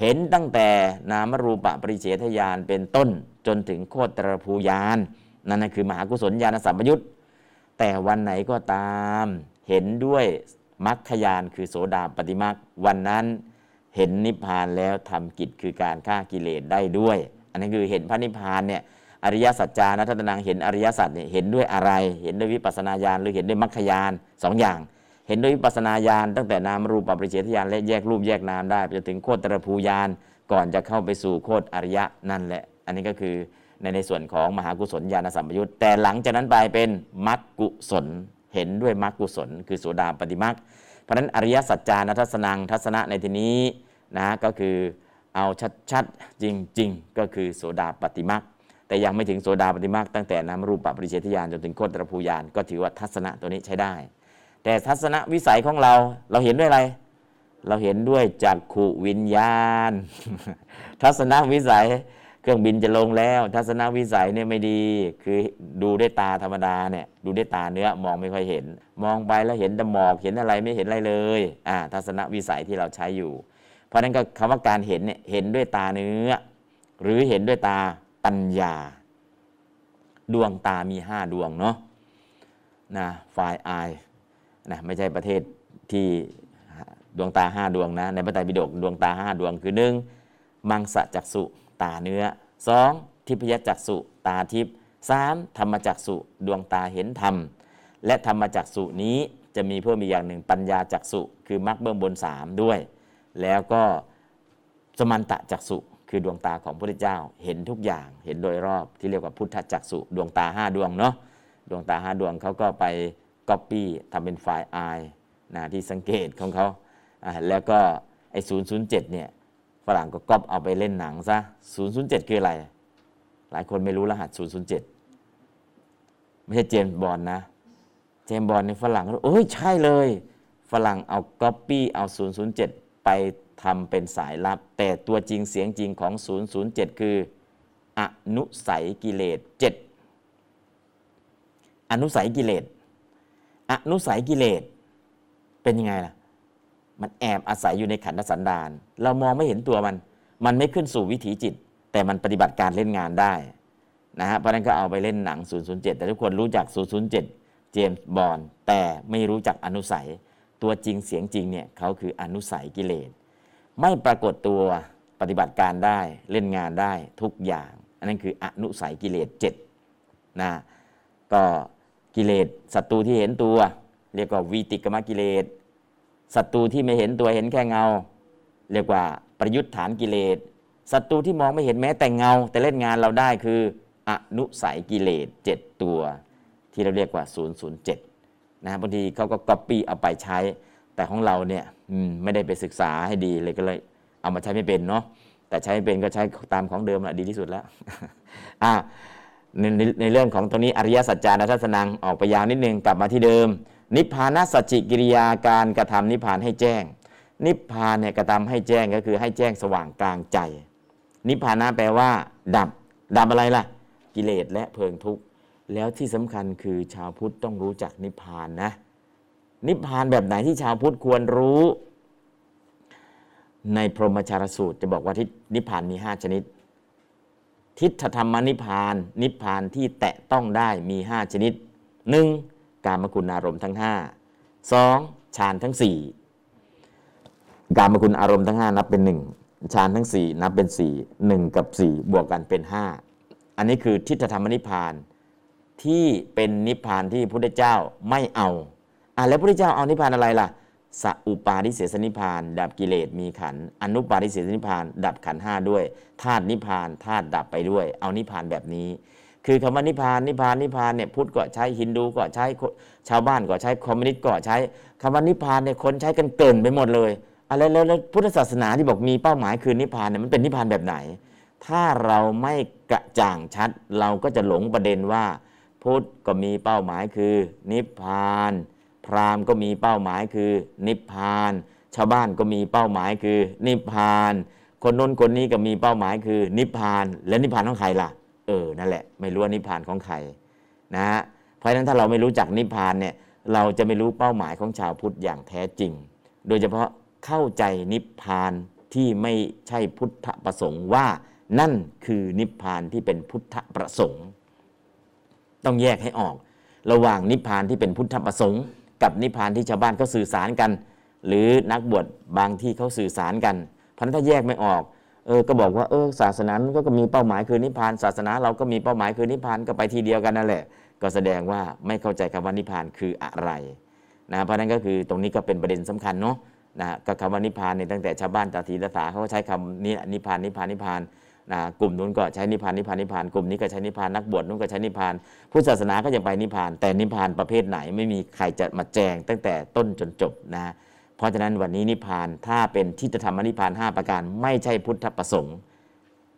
เห็นตั้งแต่นามรูปะปริเฉทญาณเป็นต้นจนถึงโคตรภูญาณนั่นคือมหากุศลญาณสัมปยุตแต่วันไหนก็ตามเห็นด้วยมรรคยานคือโสดาปฏิมักวันนั้นเห็นนิพพานแล้วทำกิจคือการฆ่ากิเลสได้ด้วย อันนี้คือเห็นพระนิพพานเนี่ยอริยสัจจานะทัตนังเห็นอริยสัจเนี่ยเห็นด้วยอะไร เห็นด้วยวิปัสสนาญาณหรือเห็นด้วยมรรคยานสองอย่าง เห็นด้วยวิปัสนาญาณตั้งแต่นามรูปปริเฉทญาณและแยกรูปแยกนามได้ไปจนถึงโคตรภูญาณก่อนจะเข้าไปสู่โคตรอริยะนั่นแหละ อันนี้ก็คือในในส่วนของมหากุศลญาณสัมปยุตแต่หลังจากนั้นไปเป็นมรรคกุศลเห็นด้วยมรรคกุศล คือโสดาปฏิมรรคเพราะฉะนั้นอริยสัจจานะทัศนังทัศนะในที่นี้นะก็คือเอาชัดๆจริง ๆ ก็คือโสดาปฏิมรรคแต่ยังไม่ถึงโสดาปฏิมรรคตั้งแต่นามรูปปริเฉทญาณจนถึงโคตรภูญาณก็ถือว่าทัศนะตัวนี้ใช้ได้ แต่ทัศนวิสัยของเราเราเห็นด้วยอะไร เราเห็นด้วยจักขุวิญญาณ ทัศนวิสัยเครื่องบินจะลงแล้ว ทัศนวิสัยเนี่ยไม่ดี คือดูด้วยตาธรรมดาเนี่ยดูด้วยตาเนื้อมองไม่ค่อยเห็น มองไปแล้วเห็นแต่หมอกเห็นอะไรไม่เห็นอะไรเลยอ่าทัศนวิสัยที่เราใช้อยู่ เพราะฉะนั้นก็คำว่าการเห็นเนี่ยเห็นด้วยตาเนื้อ หรือเห็นด้วยตาปัญญา ดวงตามีห้าดวงเนาะนะไฟไอ นะไม่ใช่ประเทศที่ดวงตาห้าดวงนะในพระไตรปิฎกดวงตาห้าดวงคือหนึ่งมังสะจักสุตาเนื้อ 2. ทิพยจักสุตาทิพย์ 3. ธรรมจักสุดวงตาเห็นธรรม และธรรมจักสุนี้จะมีเพิ่มอีกอย่างหนึ่งปัญญาจักสุคือมรรคเบื้องบน3ด้วย แล้วก็สมันตะจักสุคือดวงตาของพระพุทธเจ้าเห็นทุกอย่างเห็นโดยรอบที่เรียกว่าพุทธจักสุดวงตา5ดวงเนาะดวงตา5ดวงเขาก็ไป ก๊อปปี้ทำเป็นไฟล์ไอนะที่สังเกตของเขาอ่าแล้วก็ไอ้007เนี่ยฝรั่งก็ก๊อปเอาไปเล่นหนังซะ 007 คืออะไร หลายคนไม่รู้รหัส 007 ไม่ใช่ James Bond นะ James Bond ในฝรั่งก็โอ้ย ใช่เลย ฝรั่งเอาก๊อปปี้เอา 007 ไปทำเป็นสายลับ แต่ตัวจริงเสียงจริงของ 007 คือ อนุสัยกิเลส 7 อนุสัยกิเลส อนุสัยกิเลสเป็นยังไงล่ะ มันแอบอาศัยอยู่ในขันธสันดาน เรามองไม่เห็นตัวมัน มันไม่ขึ้นสู่วิถีจิต แต่มันปฏิบัติการเล่นงานได้นะฮะเพราะนั้นก็เอาไปเล่นหนัง 007 แต่ทุกคนรู้จัก 007 เจมส์บอลแต่ไม่รู้จักอนุสัย ตัวจริงเสียงจริงเนี่ยเขาคืออนุสัยกิเลสไม่ปรากฏตัวปฏิบัติการได้เล่นงานได้ทุกอย่าง อันนั้นคืออนุสัยกิเลส7นะก็ กิเลสศัตรูที่เห็นตัว เรียกว่าวีติกมกิเลสศัตรูที่ไม่เห็นตัวเห็นแค่เงา เรียกว่าประยุทธ์ฐานกิเลสศัตรูที่มองไม่เห็นแม้แต่เงา แต่เล่นงานเราได้คืออนุสัยกิเลส7ตัว ที่เราเรียกว่า 007นะบางทีเขาก็ก๊อปปี้เอาไปใช้ แต่ของเราเนี่ยไม่ได้ไปศึกษาให้ดีเลยก็เลยเอามาใช้ไม่เป็นเนาะแต่ใช้ไม่เป็นก็ใช้ตามของเดิมแหละดีที่สุดแล้วอ่า ในในในเรื่องของตรงนี้อริยสัจจานัทัศนังออกไปยาวนิดนึงกลับมาที่เดิม นิพพานสัจจิกิริยาการกระทำนิพพานให้แจ้ง นิพพานเนี่ยกระทำให้แจ้งก็คือให้แจ้งสว่างกลางใจ นิพพานะแปลว่า ดับ ดับอะไรล่ะ กิเลสและเพลิงทุกข์แล้วที่สำคัญคือชาวพุทธต้องรู้จักนิพพานนะ นิพพานแบบไหนที่ชาวพุทธควรรู้ ในพรหมชารสูตรจะบอกว่าที่นิพพานมี 5 ชนิด ทิฏฐธรรมนิพพาน นิพพานที่แตะต้องได้มี 5 ชนิด 1. การมคุณอารมณ์ทั้ง 5 2. ฌานทั้ง 4 การมคุณอารมณ์ทั้ง 5 นับเป็น 1 ฌานทั้ง 4 นับเป็น 4 1 กับ 4 บวกกันเป็น 5 อันนี้คือทิฏฐธรรมนิพพานที่เป็นนิพพานที่พระพุทธเจ้าไม่เอาอะแล้วพระพุทธเจ้าเอานิพพานอะไรล่ะ สัอุปาทิเสสนิพาน ดับกิเลสมีขันอนุปาทิเสสนิพาน ดับขันห้าด้วยธาตุนิพานธาตุดับไปด้วย เอานิพานแบบนี้ คือคำว่านิพานนิพานนิพานเนี่ยพุทธก็ใช้ฮินดูก็ใช้ชาวบ้านก็ใช้คอมมิวนิสต์ก็ใช้คำว่านิพานเนี่ยคนใช้กันเกินไปหมดเลยอะไรแล้วแล้วพุทธศาสนาที่บอกมีเป้าหมายคือนิพานเนี่ยมันเป็นนิพพานแบบไหน ถ้าเราไม่กระจ่างชัด เราก็จะหลงประเด็นว่า พุทธก็มีเป้าหมายคือ นิพพาน พราหมณ์ก็มีเป้าหมายคือ นิพพาน ชาวบ้านก็มีเป้าหมายคือ นิพพาน คนน้นคนนี้ก็มีเป้าหมายคือ นิพพาน แล้วนิพพานของใครล่ะ เออ นั่นแหละ ไม่รู้ว่านิพพานของใครนะฮะ เพราะฉะนั้นถ้าเราไม่รู้จักนิพพานเนี่ย เราจะไม่รู้เป้าหมายของชาวพุทธอย่างแท้จริง โดยเฉพาะเข้าใจนิพพานที่ไม่ใช่พุทธประสงค์ว่านั่นคือนิพพานที่เป็นพุทธประสงค์ ต้องแยกให้ออก ระหว่างนิพพานที่เป็นพุทธประสงค์ กับนิพพานที่ชาวบ้านเขาสื่อสารกัน หรือนักบวชบางที่เขาสื่อสารกันพันถ้าแยกไม่ออกเออก็บอกว่าเออศาสนานั้นก็มีเป้าหมายคือนิพพานศาสนาเราก็มีเป้าหมายคือนิพพานก็ไปทีเดียวกันนั่นแหละ ก็แสดงว่าไม่เข้าใจคำว่านิพพานคืออะไรนะเพราะนั้นก็คือตรงนี้ก็เป็นประเด็นสำคัญเนาะนะก็คำว่านิพพานเนี่ยตั้งแต่ชาวบ้านตาทีตาสาเขาก็ใช้คำนี้นิพพานนิพพานนิพพานนะกลุ่มนู้นก็ใช้นิพพานนิพพานนิพพานกลุ่มนี้ก็ใช้นิพพานนักบวชนู้นก็ใช้นิพพานพุทธศาสนาก็ยังไปนิพพาน แต่นิพพานประเภทไหนไม่มีใครจะมาแจงตั้งแต่ต้นจนจบนะเพราะฉะนั้นวันนี้นิพพานถ้าเป็นทิฏฐธรรมนิพพาน 5 ประการไม่ใช่พุทธประสงค์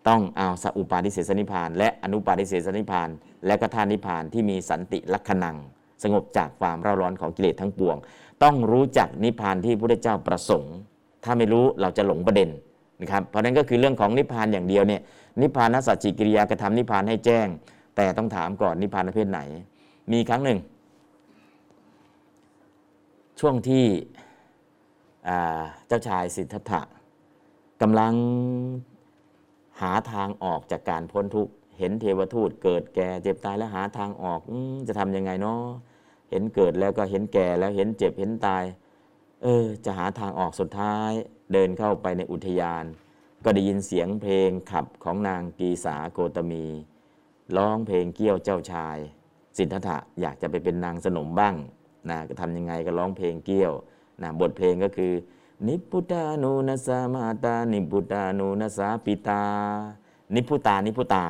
ต้องเอาสัอุปาทิเสสนิพพาน และอนุปาทิเสสนิพพาน และก็ท่านิพพานที่มีสันติลักขณัง สงบจากความเร่าร้อนของกิเลสทั้งปวง ต้องรู้จักนิพพานที่พระพุทธเจ้าประสงค์ ถ้าไม่รู้เราจะหลงประเด็น นะครับเพราะนั้นก็คือเรื่องของนิพพานอย่างเดียวเนี่ยนิพพานสัจจิกิริยากระทำนิพพานให้แจ้ง แต่ต้องถามก่อนนิพพานประเภทไหน มีครั้งหนึ่ง ช่วงที่เจ้าชายสิทธัตถะกำลังหาทางออกจากการพ้นทุกข์เห็นเทวทูตเกิดแก่เจ็บตายแล้วหาทางออกอจะทำยังไงเนาะเห็นเกิดแล้วก็เห็นแก่แล้วเห็นเจ็บเห็นตาย เออ จะหาทางออกสุดท้าย เดินเข้าไปในอุทยาน ก็ได้ยินเสียงเพลงขับของนางกีสาโกตมี ร้องเพลงเกี้ยวเจ้าชาย สิทธัตถะอยากจะไปเป็นนางสนมบ้างนะก็ทำยังไงก็ร้องเพลงเกี้ยวนะบทเพลงก็คือ นิพุตานุนัสามาตา นิพุตานุนัสาปิตา นิพุตานิพพุตา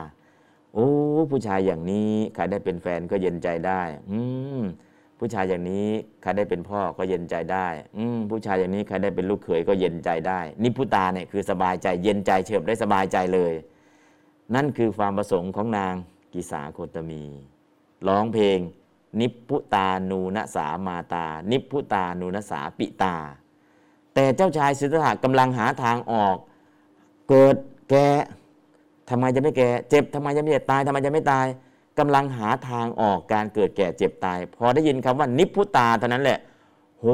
โอ้ผู้ชายอย่างนี้ใครได้เป็นแฟนก็เย็นใจได้ อืม ผู้ชายอย่างนี้ใครได้เป็นพ่อก็เย็นใจได้ อืผู้ชายอย่างนี้ใครได้เป็นลูกเขยก็เย็นใจได้ นิพุตาเนี่ยคือสบายใจเย็นใจเฉิบได้สบายใจเลย นั่นคือความประสงค์ของนางกิสาโคตมี ร้องเพลง นิพุตานูนสามาตา นิพพุตานูนสาปิตา แต่เจ้าชายสิทธัตถะกำลังหาทางออก เกิดแก่ทำไมจะไม่แก่เจ็บทำไมจะไม่เจ็บตายทำไมจะไม่ตาย กำลังหาทางออกการเกิดแก่เจ็บตาย พอได้ยินคำว่านิพพุตาเท่านั้นแหละโห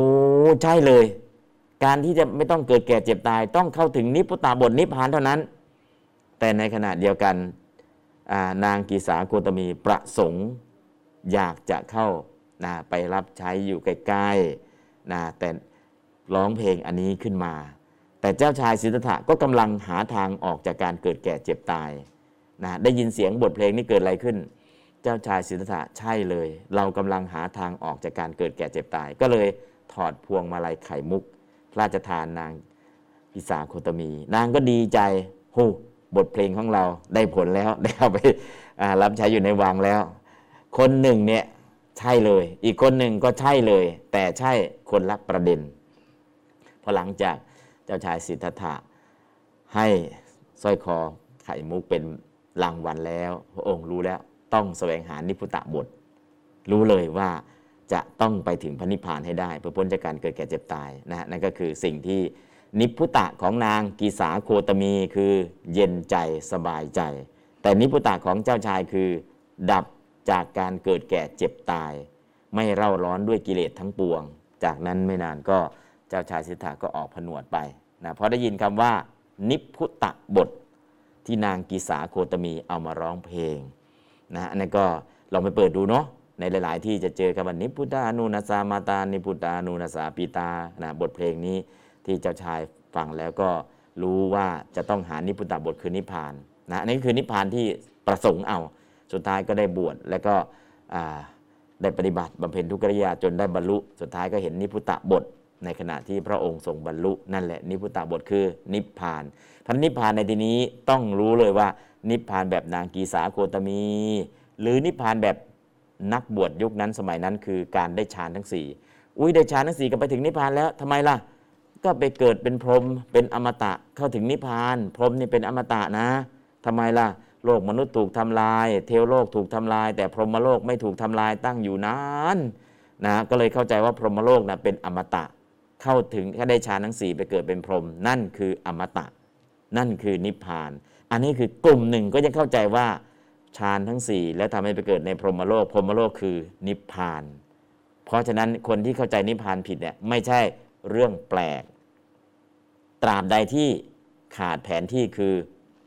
ใช่เลย การที่จะไม่ต้องเกิดแก่เจ็บตาย ต้องเข้าถึงนิพพุตาบทนิพพานเท่านั้น แต่ในขณะเดียวกันานางกีสาโคตมีประสงค์อยากจะเข้านะไปรับใช้อยู่ใกล้ๆนะแต่ร้องเพลงอันนี้ขึ้นมา แต่เจ้าชายสิทธัตถะก็กำลังหาทางออกจากการเกิดแก่เจ็บตายนะได้ยินเสียงบทเพลงนี้เกิดอะไรขึ้น เจ้าชายสิทธัตถะใช่เลย เรากำลังหาทางออกจากการเกิดแก่เจ็บตาย ก็เลยถอดพวงมาลัยไข่มุกพราชทานนางกิสาโคตมี นางก็ดีใจโหบทเพลงของเราได้ผลแล้วได้เอาไปรับใช้อยู่ในวังแล้ว คนหนึ่งเนี่ยใช่เลย อีกคนหนึ่งก็ใช่เลย แต่ใช่คนละประเด็นพอหลังจากเจ้าชายสิทธัตถะให้สร้อยคอไข่มุกเป็นรางวัลแล้ว พระองค์รู้แล้ว ต้องแสวงหานิพุตะบท รู้เลยว่าจะต้องไปถึงพระนิพพานให้ได้เพื่อพ้นจากการเกิดแก่เจ็บตายนะฮะนั่นก็คือสิ่งที่นิพุตะของนางกีสาโคตมีคือเย็นใจสบายใจ แต่นิพุตะของเจ้าชายคือ ดับจากการเกิดแก่เจ็บตาย ไม่เร่าร้อนด้วยกิเลสทั้งปวง จากนั้นไม่นานก็เจ้าชายสิทธัตถะก็ออกผนวดไปนะพอได้ยินคำว่า นิพพุตะบทที่นางกีสาโคตมีเอามาร้องเพลง นะอันนั้ก็ลองไปเปิดดูเนาะในหลาย ๆ ที่จะเจอคำว่านิพุตานูนาสามาตานิพุตานูนาสาปีตานะบทเพลงนี้ที่เจ้าชายฟังแล้วก็รู้ว่าจะต้องหานิพุตะบทคือนิพพานนะอันนี้คือนิพพานที่ประสงค์เอา สุดท้ายก็ได้บวชแล้วก็ได้ปฏิบัติบำเพ็ญทุกขกิริยาจนได้บรรลุ สุดท้ายก็เห็นนิพุตะบทในขณะที่พระองค์ทรงบรรลุ นั่นแหละนิพุตะบทคือนิพพานพันนิพพานในที่นี้ต้องรู้เลยว่า นิพพานแบบนางกีสาโคตมี หรือนิพพานแบบนักบวชยุคนั้นสมัยนั้นคือการได้ฌานทั้งสี่อุ้ยได้ฌานทั้งสี่ก็ไปถึงนิพพานแล้วทำไมล่ะ ก็ไปเกิดเป็นพรหมเป็นอมตะเข้าถึงนิพพาน พรหมนี่เป็นอมตะนะทำไมล่ะ โลกมนุษย์ถูกทำลาย เทวโลกถูกทำลาย แต่พรหมโลกไม่ถูกทำลายตั้งอยู่นานนะก็เลยเข้าใจว่าพรหมโลกนะเป็นอมตะ เข้าถึงถ้าได้ฌานทั้งสี่ไปเกิดเป็นพรหมนั่นคืออมตะ นั่นคือนิพพาน อันนี้คือกลุ่มหนึ่งก็ยังเข้าใจว่าฌานทั้งสี่แล้วทำให้ไปเกิดในพรหมโลก พรหมโลกคือนิพพาน เพราะฉะนั้นคนที่เข้าใจนิพพานผิดเนี่ยไม่ใช่เรื่องแปลก ตราบใดที่ขาดแผนที่คือ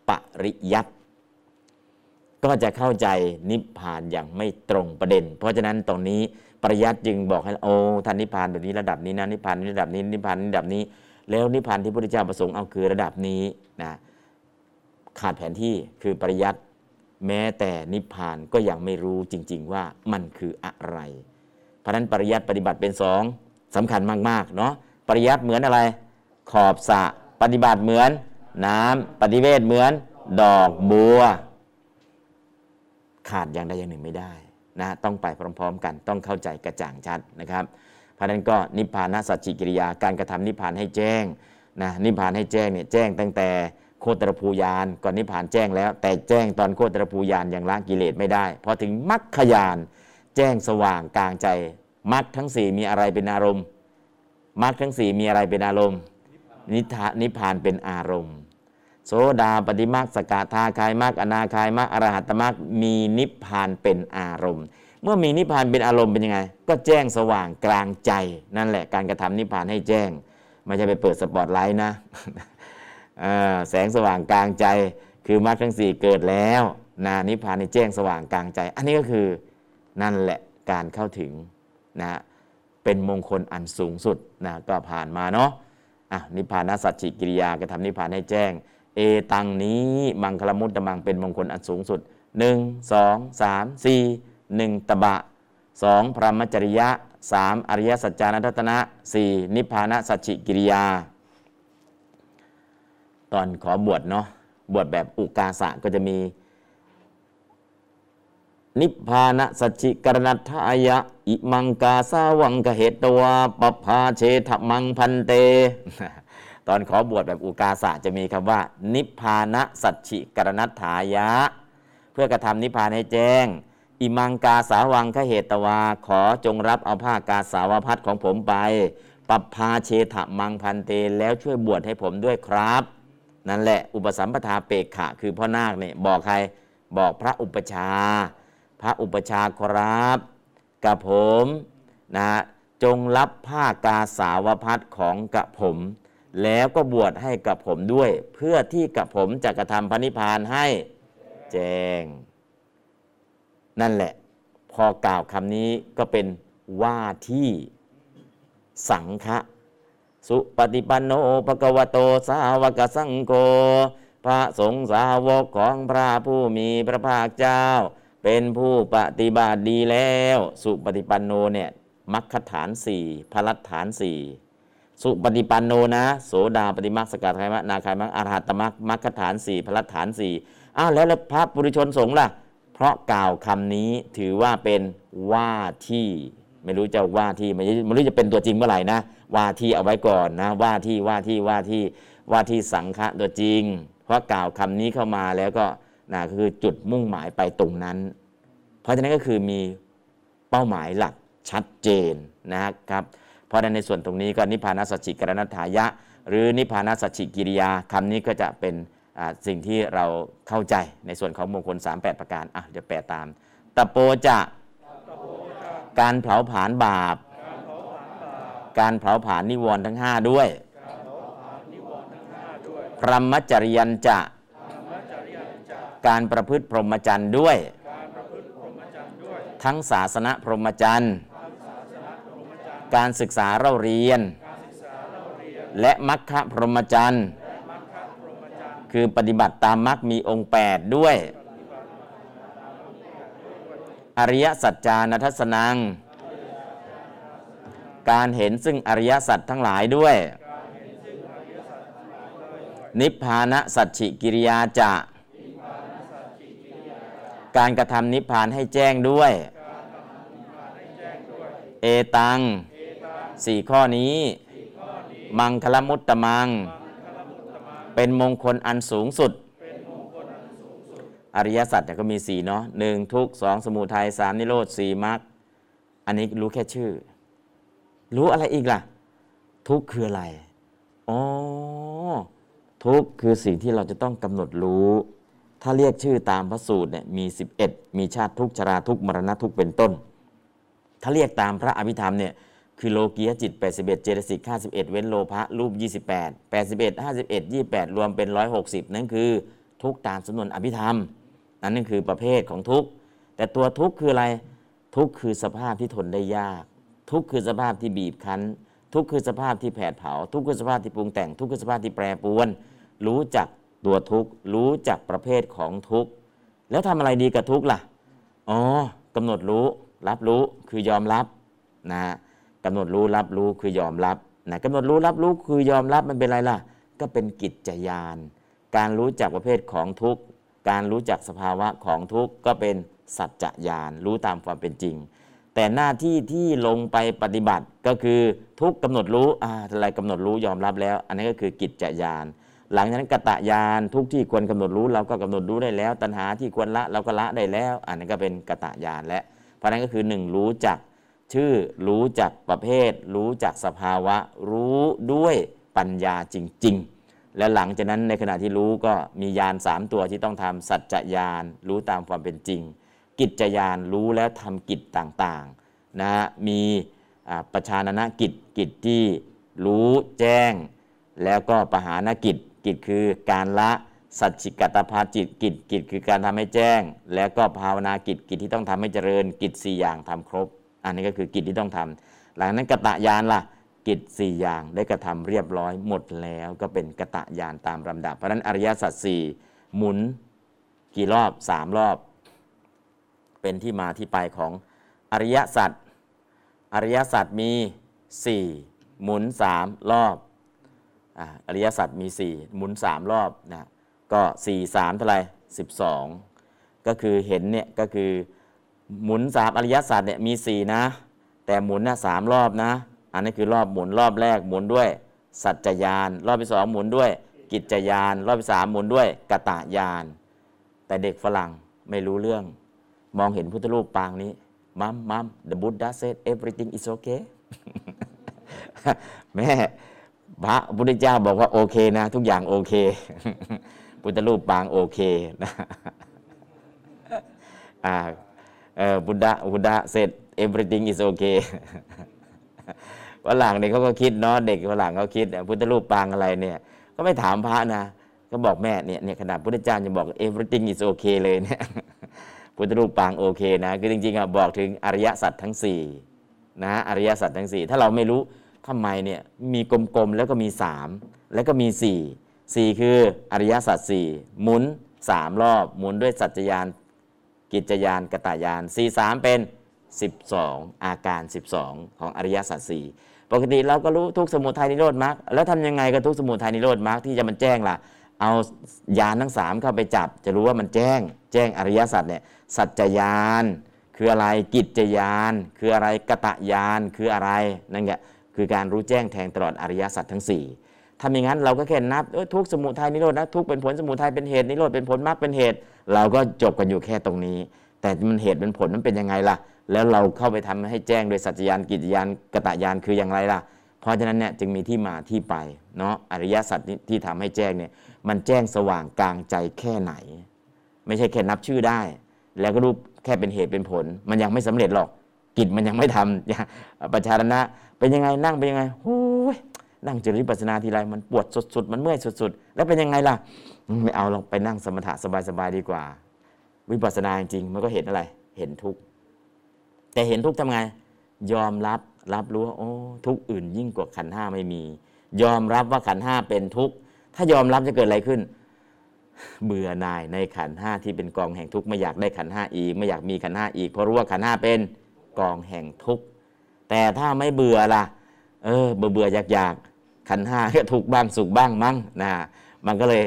ปริยัติก็จะเข้าใจนิพพานอย่างไม่ตรงประเด็น เพราะฉะนั้นตรงนี้ปริยัติจึงบอกให้โอ้ท่านนิพพานแบบนี้ระดับนี้นะนิพพานระดับนี้นิพพานระดับนี้ แล้วนิพพานที่พระพุทธเจ้าประสงค์เอาคือระดับนี้นะ ขาดแผนที่คือปริยัติแม้แต่นิพพานก็ยังไม่รู้จริง ๆ ว่ามันคืออะไร เพราะนั้นปริยัติปฏิบัติเป็นสองสำคัญมากๆเนาะปริยัติเหมือนอะไร ขอบสะปฏิบัติเหมือน น้ำปฏิเวทเหมือน ดอกบัว ขาดอย่างใดอย่างหนึ่งไม่ได้นะต้องไปพร้อม ๆ กันต้องเข้าใจกระจ่างชัดนะครับ เพราะนั้นก็นิพพานสัจจิกิริยาการกระทำนิพพานให้แจ้งนะนิพพานให้แจ้งเนี่ยแจ้งตั้งแต่ โคตรภูยานก่อนนิพพานแจ้งแล้ว แต่แจ้งตอนโคตรภูยานยังละกิเลสไม่ได้พอถึงมรรคยานแจ้งสว่างกลางใจมรรคทั้งสี่มีอะไรเป็นอารมณ์มรรคทั้งสี่มีอะไรเป็นอารมณ์นิทานิพพานเป็นอารมณ์ โสดาปฏิมาคสกทาคายมากอนาคายมากอรหัตมากมีนิพพานเป็นอารมณ์ เมื่อมีนิพพานเป็นอารมณ์เป็นยังไง ก็แจ้งสว่างกลางใจ นั่นแหละการกระทำนิพพานให้แจ้งไม่ใช่ไปเปิดสปอตไลท์นะ แสงสว่างกลางใจ คือมรรคทั้งสี่เกิดแล้วนะนิพพานในแจ้งสว่างกลางใจ อันนี้ก็คือนั่นแหละการเข้าถึงนะเป็นมงคลอันสูงสุดนะก็ผ่านมาเนาะอะนิพพานสัจจิกิริยากระทำนิพพานให้แจ้ง เอตังนี้มังคลมุตตมังเป็นมงคลอันสูงสุด 1 2 3 4 1ตบะ 2 พรหมจริยะ 3 อริยสัจจานัตตนะ 4 นิพพานะสัจฉิกิริยา ตอนขอบวชเนาะบวชแบบอุกาสะก็จะมี นิพพานะสัจจิกรณัทายะ อิมังกาสาวังกเหตตวาปภาเชทมังพันเต ตอนขอบวชแบบอุกาสะจะมีคำว่า นิพพานะสัจฉิกรณัทายะ เพื่อกระทำนิพพานให้แจ้งอิมังกาสาวังคเหตวา ขอจงรับเอาผ้ากาสาวพัดของผมไปปภาเชทมังพันเต แล้วช่วยบวชให้ผมด้วยครับ นั่นแหละอุปสัมปทาเปกขะ คือพ่อนาคเนี่ยบอกใครบอกพระอุปชา พระอุปชาครับกับผมนะจงรับผ้ากาสาวพัดของกับผม แล้วก็บวชให้กับผมด้วย เพื่อที่กับผมจะกระทำพระนิพพานให้แจ้ง นั่นแหละ พอกล่าวคำนี้ก็เป็นว่าที่สังฆะ สุปฏิปันโนภควโตสาวกสังโฆพระสงฆ์สาวกของพระผู้มีพระภาคเจ้า เป็นผู้ปฏิบัติดีแล้ว สุปฏิปันโนเนี่ยมัคคฐานสี่พลัฐานสี่สุปฏิปันโนนะโสดาปฏิมัสกัดไคมะนาคายมักอรหัตมักมัคคฐานสี่พลัฐานสี่อ้าวแล้วแล้วพระปุริชนสงฆ์ล่ะ เพราะกล่าวคำนี้ถือว่าเป็นว่าที่ ไม่รู้จะว่าที่ไม่รู้ไม่รู้จะเป็นตัวจริงเมื่อไหร่นะว่าที่เอาไว้ก่อนนะว่าที่ว่าที่ว่าที่ว่าที่สังฆะตัวจริง เพราะกล่าวคำนี้เข้ามาแล้วก็นะคือจุดมุ่งหมายไปตรงนั้น เพราะฉะนั้นก็คือมีเป้าหมายหลักชัดเจนนะครับ เพราะฉะนั้นในส่วนตรงนี้ก็นิพพานัสสจิกรณัฐายะ หรือนิพพานัสสจิกิริยาคำนี้ก็จะเป็นสิ่งที่เราเข้าใจในส่วนของมงคล 38 ประการอะเดี๋ยวแปลตามตะโปจะ การเผาผลาญบาป การเผาผลาญนิวรณ์ทั้ง5ด้วย พรหมจริยันจะ การประพฤติพรหมจรรย์ด้วย ทั้งศาสนาพรหมจรรย์การศึกษาเราเรียน และมัคคะพรหมจรรย์คือปฏิบัติตามมัคมีองค์ 8 ด้วย อริยสัจจานัทสนัง การเห็นซึ่งอริยสัจทั้งหลายด้วย นิพพานะสัจฉิกิริยาจะ การกระทำนิพพานให้แจ้งด้วย เอตังสี่ข้อนี้ มังคลมุตตมัง เป็นมงคลอันสูงสุด อริยสัจเนี่ยก็มีสี่เนาะหนึ่งทุกสองสมุทัยสามนิโรธสี่มรรคอันนี้รู้แค่ชื่อ รู้อะไรอีกล่ะ ทุกคืออะไรอ๋อทุกคือสิ่งที่เราจะต้องกำหนดรู้ ถ้าเรียกชื่อตามพระสูตรเนี่ยมี 11 มีชาติทุกชราทุกมรณะทุกเป็นต้น ถ้าเรียกตามพระอภิธรรมเนี่ยคือโลกียจิต 81 เจตสิก51 เว้นโลภะรูป 28 81 51 28 รวมเป็น 160 นั่นคือทุกตามสำนวนอภิธรรม นั่นนั่นคือประเภทของทุกข์ แต่ตัวทุกข์คืออะไร ทุกข์คือสภาพที่ทนได้ยาก ทุกข์คือสภาพที่บีบคั้น ทุกข์คือสภาพที่แผดเผา ทุกข์คือสภาพที่ปรุงแต่ง ทุกข์คือสภาพที่แปรปรวน รู้จักตัวทุกข์ รู้จักประเภทของทุกข์ แล้วทำอะไรดีกับทุกข์ล่ะ อ๋อกำหนดรู้ รับรู้ คือยอมรับนะกำหนดรู้รับรู้คือยอมรับนะกำหนดรู้รับรู้คือยอมรับมันเป็นอะไรล่ะ ก็เป็นกิจจยาน การรู้จักประเภทของทุกข์ การรู้จักสภาวะของทุกข์ก็เป็นสัจจญาณรู้ตามความเป็นจริง แต่หน้าที่ที่ลงไปปฏิบัติก็คือทุกกำหนดรู้อะไรกำหนดรู้ยอมรับแล้ว อันนี้ก็คือกิจจญาณหลังจากนั้นกตญาณทุกที่ควรกำหนดรู้เราก็กำหนดรู้ได้แล้ว ตัณหาที่ควรละเราก็ละได้แล้ว อันนั้นก็เป็นกตญาณและเพราะนั้นก็คือหนึ่งรู้จักชื่อรู้จักประเภท รู้จักสภาวะ รู้ด้วยปัญญาจริง ๆ และหลังจากนั้นในขณะที่รู้ก็มียานสามตัวที่ต้องทำสัจจญาณรู้ตามความเป็นจริง กิจญาณรู้แล้วทำกิจต่างๆนะฮะมีประชานนกิจกิจที่รู้แจ้ง แล้วก็ปหานกิจกิจคือการละสัจจิกตภาจิตกิจกิจคือการทำให้แจ้ง แล้วก็ภาวนากิจกิจที่ต้องทำให้เจริญ กิจสี่อย่างทำครบ อันนี้ก็คือกิจที่ต้องทำหลังนั้นกตะยานล่ะ กิจสี่อย่างได้กระทำเรียบร้อยหมดแล้วก็เป็นกะตะยานตามลำดับ เพราะฉะนั้นอริยสัจสี่หมุนกี่รอบสามรอบ เป็นที่มาที่ไปของอริยสัจอริยสัจมีสี่หมุนสามรอบอ่าอริยสัจมีสี่หมุนสามรอบนะก็สี่สามเท่าไหร่สิบสองก็คือเห็นเนี่ยก็คือหมุนสามอริยสัจเนี่ยมีสี่นะ แต่หมุนนะสามรอบนะ อันนี้คือรอบหมุนรอบแรกหมุนด้วย สัจจยาน รอบที่สองหมุนด้วย กิจจยาน รอบที่สามหมุนด้วยกตะยาน แต่เด็กฝรั่งไม่รู้เรื่อง มองเห็นพุทธรูปปางนี้มัมมัม the Buddha said everything is okay แม่พระพุทธเจ้าบอกว่าโอเคนะ ทุกอย่างโอเค พุทธรูปปางโอเคนะอ่าเออบุดาบุดา said everything is okay ฝรั่งเนี่ยเขาก็คิดเนาะเด็กฝรั่งเขาคิดพุทธรูปปางอะไรเนี่ย ก็ไม่ถามพระนะ ก็บอกแม่เนี่ยเนี่ยขนาดพุทธเจ้าจะบอก everything is okay เลยเนี่ยพุทธรูปปางโอเคนะคือจริงๆอะบอกถึงอริยสัจทั้ง4นะอริยสัจทั้ง 4 ถ้าเราไม่รู้ทำไมเนี่ยมีกลมๆแล้วก็มี 3 แล้วก็มี 4 4 คืออริยสัจ4หมุน 3 รอบ หมุนด้วยสัจจยานกิจยานกตายาน 43 เป็น 12 อาการ 12 ของอริยสัจสี่ปกติเราก็รู้ทุกสมุทัยนิโรธมรรคแล้วทำยังไงกับทุกสมุทัยนิโรธมรรคที่จะมันแจ้งล่ะ เอายานทั้ง 3 เข้าไปจับ จะรู้ว่ามันแจ้ง แจ้งอริยสัจเนี่ยสัจจยานคืออะไรกิจยานคืออะไรกะตยานคืออะไรนั่นแหละคือการรู้แจ้งแทงตลอดอริยสัจทั้ง 4 ถ้าไม่งั้นเราก็แค่นับทุกสมุทัยนิโรธนะทุกเป็นผลสมุทัยเป็นเหตุนิโรธเป็นผลมรรคเป็นเหตุ เราก็จบกันอยู่แค่ตรงนี้ แต่มันเหตุเป็นผลมันเป็นยังไงล่ะ แล้วเราเข้าไปทำให้แจ้งโดยสัจจยานกิจยานกตยานคืออย่างไรล่ะ เพราะฉะนั้นเนี่ยจึงมีที่มาที่ไปเนาะอริยสัจที่ทำให้แจ้งเนี่ยมันแจ้งสว่างกลางใจแค่ไหน ไม่ใช่แค่นับชื่อได้ แล้วก็รู้แค่เป็นเหตุเป็นผล มันยังไม่สำเร็จหรอกกิจมันยังไม่ทำอย่าประชาชนะเป็นยังไงนั่งเป็นยังไงโอ้ยนั่งเจริญวิปัสสนาทีไรมันปวดสุดๆ มันเมื่อยสุดๆ แล้วเป็นยังไงล่ะ ไม่เอาลองไปนั่งสมถะสบายๆดีกว่า วิปัสสนาจริงๆมันก็เห็นอะไร เห็นทุกข์ แต่เห็นทุกข์ทำไง ยอมรับรับรู้ว่าโอ้ทุกข์อื่นยิ่งกว่าขันห้าไม่มี ยอมรับว่าขันห้าเป็นทุกข์ถ้ายอมรับจะเกิดอะไรขึ้น เบื่อหน่ายในขันห้าที่เป็นกองแห่งทุกข์ไม่อยากได้ขันห้าอีก ไม่อยากมีขันห้าอีกเพราะรู้ว่าขันห้าเป็นกองแห่งทุกข์แต่ถ้าไม่เบื่อล่ะ เออ เบื่อเบื่ออยากอยากขันห้าก็ทุกบ้างสุขบ้างมั้งนะมันก็เลย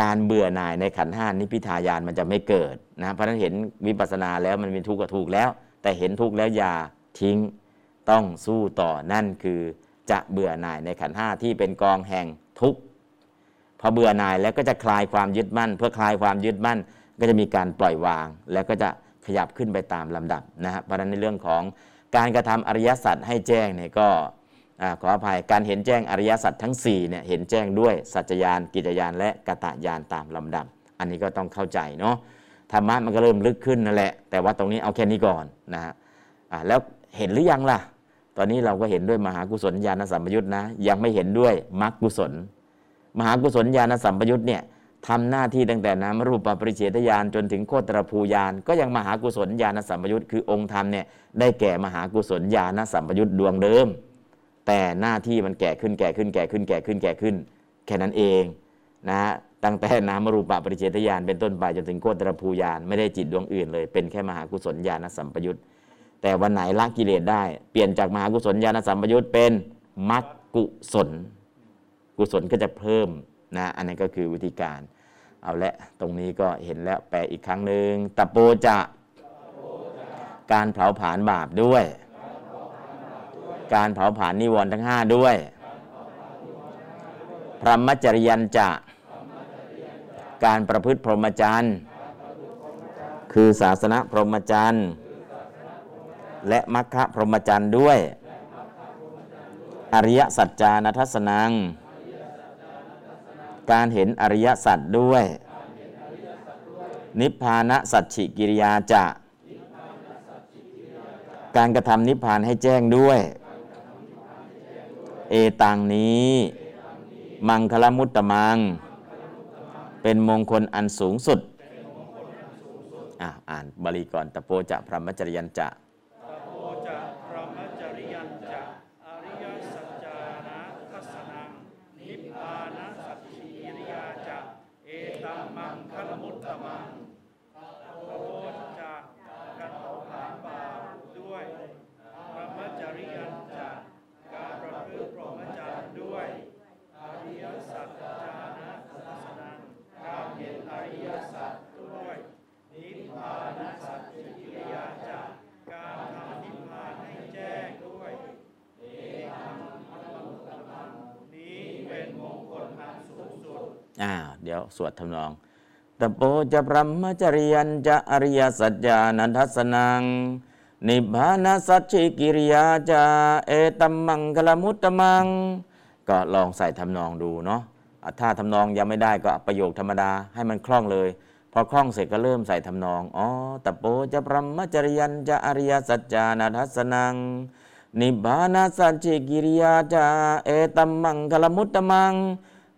การเบื่อหน่ายในขันห้านิพพิทายานมันจะไม่เกิดนะเพราะนั้นเห็นวิปัสสนาแล้วมันมีทุกข์ก็ถูกแล้ว แต่เห็นทุกข์แล้วอย่าทิ้งต้องสู้ต่อนั่นคือจะเบื่อหน่ายในขันห้าที่เป็นกองแห่งทุกข์พอเบื่อหน่ายแล้วก็จะคลายความยึดมั่น เพื่อคลายความยึดมั่น ก็จะมีการปล่อยวาง แล้วก็จะขยับขึ้นไปตามลำดับนะฮะเพราะนั้นในเรื่องของการกระทำอริยสัจให้แจ้งเนี่ยก็อขออภัยการเห็นแจ้งอริยสัจทั้ง4เนี่ยเห็นแจ้งด้วยสัจจยานกิจยานและกตะยานตามลำดับ อันนี้ก็ต้องเข้าใจเนาะ ธรรมะมันก็เริ่มลึกขึ้นนั่นแหละ แต่ว่าตรงนี้เอาแค่นี้ก่อนนะฮะอ่าแล้วเห็นหรือยังล่ะ ตอนนี้เราก็เห็นด้วยมหากุศลญาณสัมปยุตนะ ยังไม่เห็นด้วยมรรคกุศล มหากุศลญาณสัมปยุตเนี่ยทำหน้าที่ตั้งแต่นามรูปปริเฉทญาณจนถึงโคตรภูญาณก็ยังมหากุศลญาณสัมปยุตคือองค์ธรรมเนี่ยได้แก่มหากุศลญาณสัมปยุตดวงเดิม แต่หน้าที่มันแก่ขึ้นแก่ขึ้นแก่ขึ้นแก่ขึ้นแก่ขึ้นแค่นั้นเองนะ ตั้งแต่นามรูปะปริเฉทญาณเป็นต้นไปจนถึงโคตรภูญาณไม่ได้จิตดวงอื่นเลย เป็นแค่มหากุศลญาณสัมปยุตแต่วันไหนละกิเลสได้เปลี่ยนจากมหากุศลญาณสัมปยุตเป็นมรรคกุศล กุศลก็จะเพิ่มนะอันนี้ก็คือวิธีการ เอาละตรงนี้ก็เห็นแล้วแปลอีกครั้งหนึ่งตะโปจะการเผาผลาญบาปด้วย การเผาผลาญนิวรณ์ทั้งห้าด้วย พรหมจริยันจะ การประพฤติพรหมจรรย์ คือศาสนาพรหมจรรย์ และมัคคพรหมจรรย์ด้วย อริยสัจจานัทัศนัง การเห็นอริยสัจด้วย นิพพานะสัจฉิกิริยาจะ การกระทำนิพพานให้แจ้งด้วย เอตังนี้ มังคลมุตตมัง เป็นมงคลอันสูงสุด อ่านบาลีก่อนตะโปจะพรหมจริยันจะ โอจะพรหมจริยันจะอริยสัจจา คลมุตตมังโอจากการเผาผลาญบาปด้วยพรหมจริยันจากการประพฤติพรหมจรรย์ด้วย อริยสัจจานะทัสนังการเห็นอริยสัจด้วย นิพพานสัจจิกิริยาจากการทำนิพพานให้แจ้งด้วยเอตังอัตมุตตมังนี้เป็นมงคลอันสูงสุด อ้าวเดี๋ยวสวดทำนองตโปจะพรหมจริยันจะอริยสัจจานันทัสนัง นิพพานาสัจฉิกิริยาจาเอตัมมังคลมุตตมัง ก็ลองใส่ทำนองดูเนาะถ้าทำนองยังไม่ได้ก็ประโยคธรรมดาให้มันคล่องเลย พอคล่องเสร็จก็เริ่มใส่ทำนองอ๋อตโปจะพรหมจริยันจะอริยสัจจานันทัสนัง นิพพานาสัจฉิกิริยาจาเอตัมมังคลมุตตมัง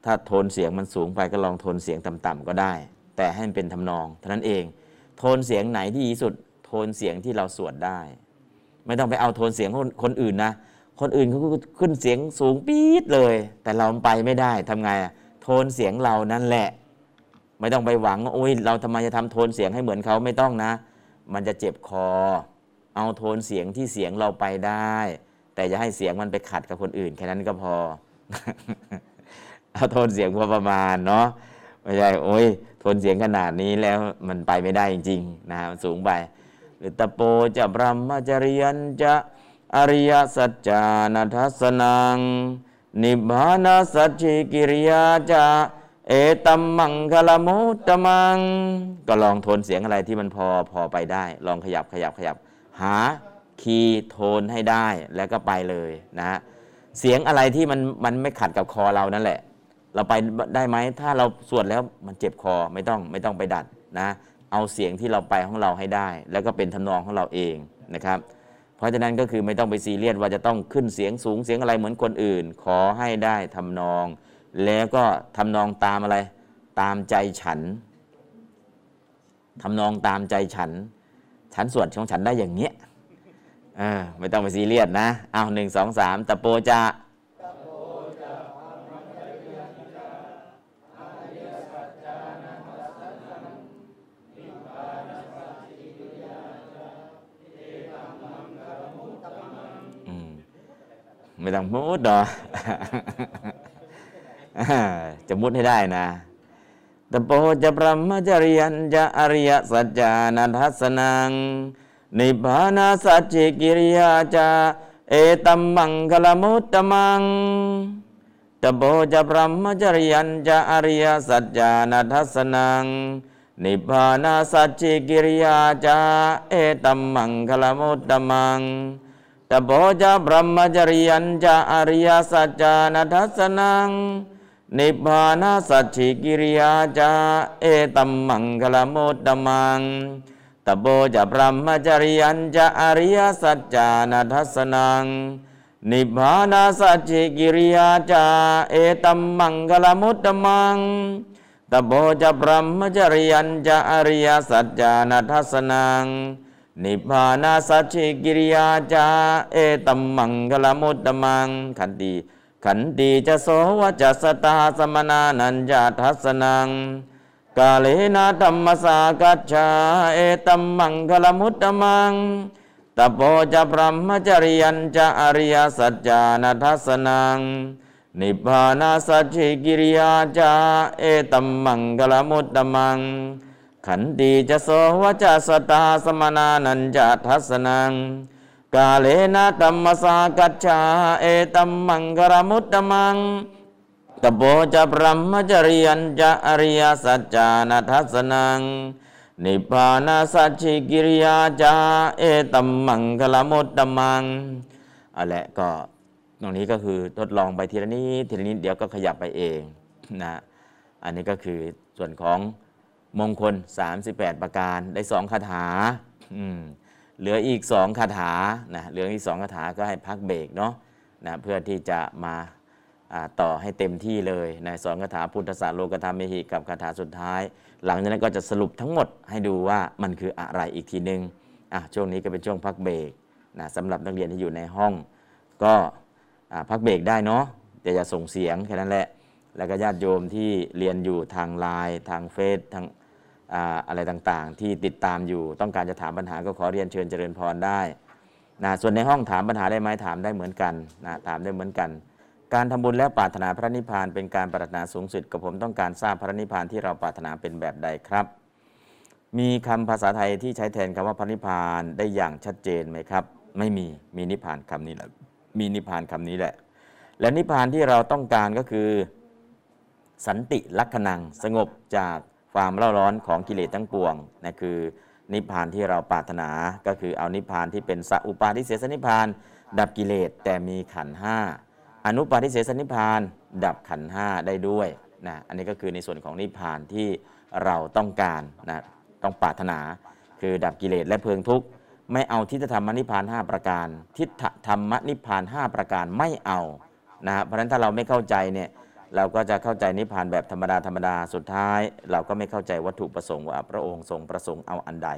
ถ้าโทนเสียงมันสูงไปก็ลองโทนเสียงต่ำๆก็ได้ แต่ให้มันเป็นทำนองเท่านั้นเอง โทนเสียงไหนที่ดีสุด โทนเสียงที่เราสวดได้ ไม่ต้องไปเอาโทนเสียงคนคนอื่นนะ คนอื่นเขาขึ้นเสียงสูงปี๊ดเลย แต่เราไปไม่ได้ทำไงอะโทนเสียงเรานั่นแหละ ไม่ต้องไปหวังว่าโอ้ยเราทำไมจะทำโทนเสียงให้เหมือนเขาไม่ต้องนะ มันจะเจ็บคอ เอาโทนเสียงที่เสียงเราไปได้ แต่อย่าให้เสียงมันไปขัดกับคนอื่นแค่นั้นก็พอ เอาโทนเสียงพอประมาณเนาะไม่ใช่โอ้ยทนเสียงขนาดนี้แล้วมันไปไม่ได้จริงๆนะมันสูงไป หรือตะโปจะบรมมจริยันจะอริยสัจจานัทสนัง นิพพานาสัจิกิริยาจะเอตัมมังคลมุตตมัง ก็ลองโทนเสียงอะไรที่มันพอพอไปได้ ลองขยับขยับขยับ หาคีย์โทนให้ได้แล้วก็ไปเลยนะ เสียงอะไรที่มันมันไม่ขัดกับคอเรานั่นแหละ เราไปได้ไหมถ้าเราสวดแล้วมันเจ็บคอไม่ต้องไม่ต้องไปดัดนะ เอาเสียงที่เราไปของเราให้ได้ แล้วก็เป็นทำนองของเราเองนะครับ เพราะฉะนั้นก็คือไม่ต้องไปซีเรียสว่าจะต้องขึ้นเสียงสูงเสียงอะไรเหมือนคนอื่น ขอให้ได้ทำนอง แล้วก็ทำนองตามอะไรตามใจฉันทำนองตามใจฉัน ฉันสวดของฉันได้อย่างเงี้ยไม่ต้องไปซีเรียสนะเอาหนึ่งสองสามตะโปจะ ไม่ต้องมุดหรอกจะมุดให้ได้นะตโปจะพรหมจริยันจะอริยสัจจานัทสนัง นิพพานาสัจจิกิริยาจาเอตัมมังคลมุตตมังตโปจะพรหมจริยันจะอริยสัจจานัทสนัง นิพพานาสัจจิกิริยาจาเอตัมมังคลมุตตมัง ตโพจะพรหมจริยันจะอริยสัจจานัทสนัง นิพพานาสัจฉิกิริยาจาเอตัมมังคลมุตตมังตโพจะพรหมจริยันจะอริยสัจจานัทสนัง นิพพานาสัจฉิกิริยาจาเอตัมมังคลมุตตมังตโพจะพรหมจริยันจะอริยสัจจานัทสนัง นิพพานาสัจฉิกิริยาจาเอตัมมังคลมุตตมังขันติขันติจะโสวจัสตาสมนานันจาทัสนัง กาเลนะธรรมสากัจฉาเอตัมมังคลมุตตมังตโปจะพรหมจริยันจะอริยสัจจานัทัสนัง นิพพานาสัจฉิกิริยาจาเอตัมมังคลมุตตมัง ขันติจะโสวจะสตาสมนานันจทัสนัง กาเลนะธรรมสากัจฉาเอตัมมังกรมุตตมังตโปจะพรหมจริยันจะอริยสัจจานัทัสนัง นิพพานาสัจฉิกิริยาจาเอตัมมังกลมุตตมังเอาละก็ตรงนี้ก็คือทดลองไปทีละนิดทีละนิดเดี๋ยวก็ขยับไปเองนะ อันนี้ก็คือส่วนของ มงคล 38 ประการ ได้สองคาถาเหลืออีกสองคาถานะเหลืออีกสองคาถาก็ให้พักเบรกเนาะนะเพื่อที่จะมาต่อให้เต็มที่เลยในะสองคาถาพุทธศาสตร์โลกธรรมเมหิกับคาถาสุดท้าย หลังจากนั้นก็จะสรุปทั้งหมดให้ดูว่ามันคืออะไรอีกทีหนึ่งอะช่วงนี้ก็เป็นช่วงพักเบรกนะสำหรับนักเรียนที่อยู่ในห้อง ก็พักเบรกได้เนาะแต่อย่าส่งเสียงแค่นั้นแหละ แล้วก็ญาติโยมที่เรียนอยู่ทางไลน์ทางเฟซทาง อะไรต่างๆ ที่ติดตามอยู่ต้องการจะถามปัญหาก็ขอเรียนเชิญเจริญพรได้นะส่วนในห้องถามปัญหาได้ไหมถามได้เหมือนกันนะถามได้เหมือนกัน การทำบุญและปรารถนาพระนิพพานเป็นการปรารถนาสูงสุดกับผมต้องการทราบพระนิพพานที่เราปรารถนาเป็นแบบใดครับ มีคำภาษาไทยที่ใช้แทนคำว่าพระนิพพานได้อย่างชัดเจนไหมครับ ไม่มีมีนิพพานคำนี้แหละมีนิพพานคำนี้แหละ และนิพพานที่เราต้องการก็คือ สันติลักขณังสงบจาก ความเล่าร้อนของกิเลสทั้งปวงนะคือนิพพานที่เราปรารถนา ก็คือเอานิพพานที่เป็นสัอุปาทิเสสนิพพาน ดับกิเลสแต่มีขันห้าอนุปาทิเสสนิพพาน ดับขันห้าได้ด้วยนะอันนี้ก็คือในส่วนของนิพพานที่เราต้องการนะต้องปรารถนา คือดับกิเลสและเพลิงทุกข์ไม่เอาทิฏฐธรรมนิพพาน 5 ประการ ทิฏฐธรรมนิพพาน 5 ประการไม่เอานะฮะเพราะฉะนั้นถ้าเราไม่เข้าใจเนี่ย เราก็จะเข้าใจนิพพานแบบธรรมดาธรรมดาสุดท้าย เราก็ไม่เข้าใจวัตถุประสงค์ว่าพระองค์ทรงประสงค์เอาอันใด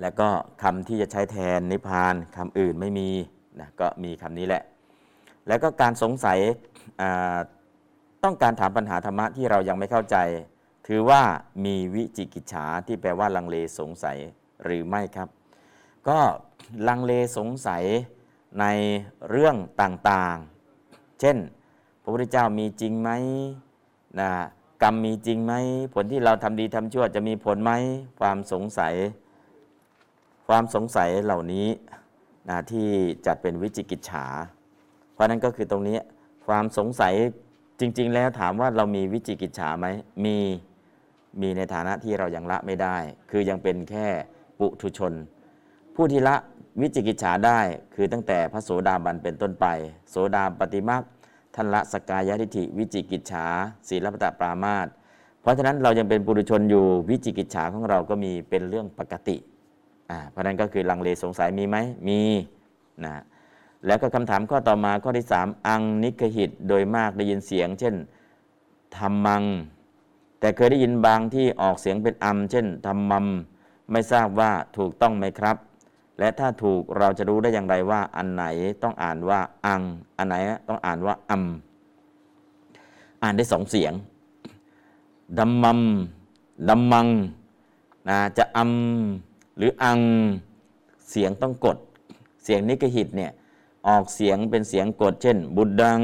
แล้วก็คำที่จะใช้แทนนิพพานคำอื่นไม่มีนะก็มีคำนี้แหละ แล้วก็การสงสัยต้องการถามปัญหาธรรมะที่เรายังไม่เข้าใจ ถือว่ามีวิจิกิจฉาที่แปลว่าลังเลสงสัยหรือไม่ครับ ก็ลังเลสงสัยในเรื่องต่างๆ เช่น พระพุทธเจ้ามีจริงไหมนะกรรมมีจริงไหมผลที่เราทำดีทำชั่วจะมีผลไหมความสงสัย ความสงสัยเหล่านี้นะที่จัดเป็นวิจิกิจฉา เพราะนั้นก็คือตรงนี้ความสงสัยจริง ๆ แล้วถามว่าเรามีวิจิกิจฉาไหมมีมีในฐานะที่เรายังละไม่ได้ คือยังเป็นแค่ปุถุชน ผู้ที่ละวิจิกิจฉาได้คือตั้งแต่พระโสดาบันเป็นต้นไป โสดาปฏิมัก ท่านละสกายทิฏฐิวิจิกิจฉาศีลปตะปรามาตเพราะฉะนั้นเรายังเป็นปุถุชนอยู่วิจิกิจฉาของเราก็มีเป็นเรื่องปกติอ่าเพราะนั้นก็คือลังเลสงสัยมีไหมมีนะแล้วก็คำถามข้อต่อมาข้อที่ 3 อังนิกหิตโดยมากได้ยินเสียง เช่นธรรมัง แต่เคยได้ยินบางที่ออกเสียงเป็นอัม เช่นธรรมัม ไม่ทราบว่าถูกต้องไหมครับ และถ้าถูกเราจะรู้ได้อย่างไรว่า อันไหนต้องอ่านว่าอัง อันไหนต้องอ่านว่าอัมอ่านได้สองเสียงดัมมัมดัมมังนะจะอัมหรืออังเสียงต้องกด เสียงนิกหิตเนี่ยออกเสียงเป็นเสียงกด เช่น บุดดัง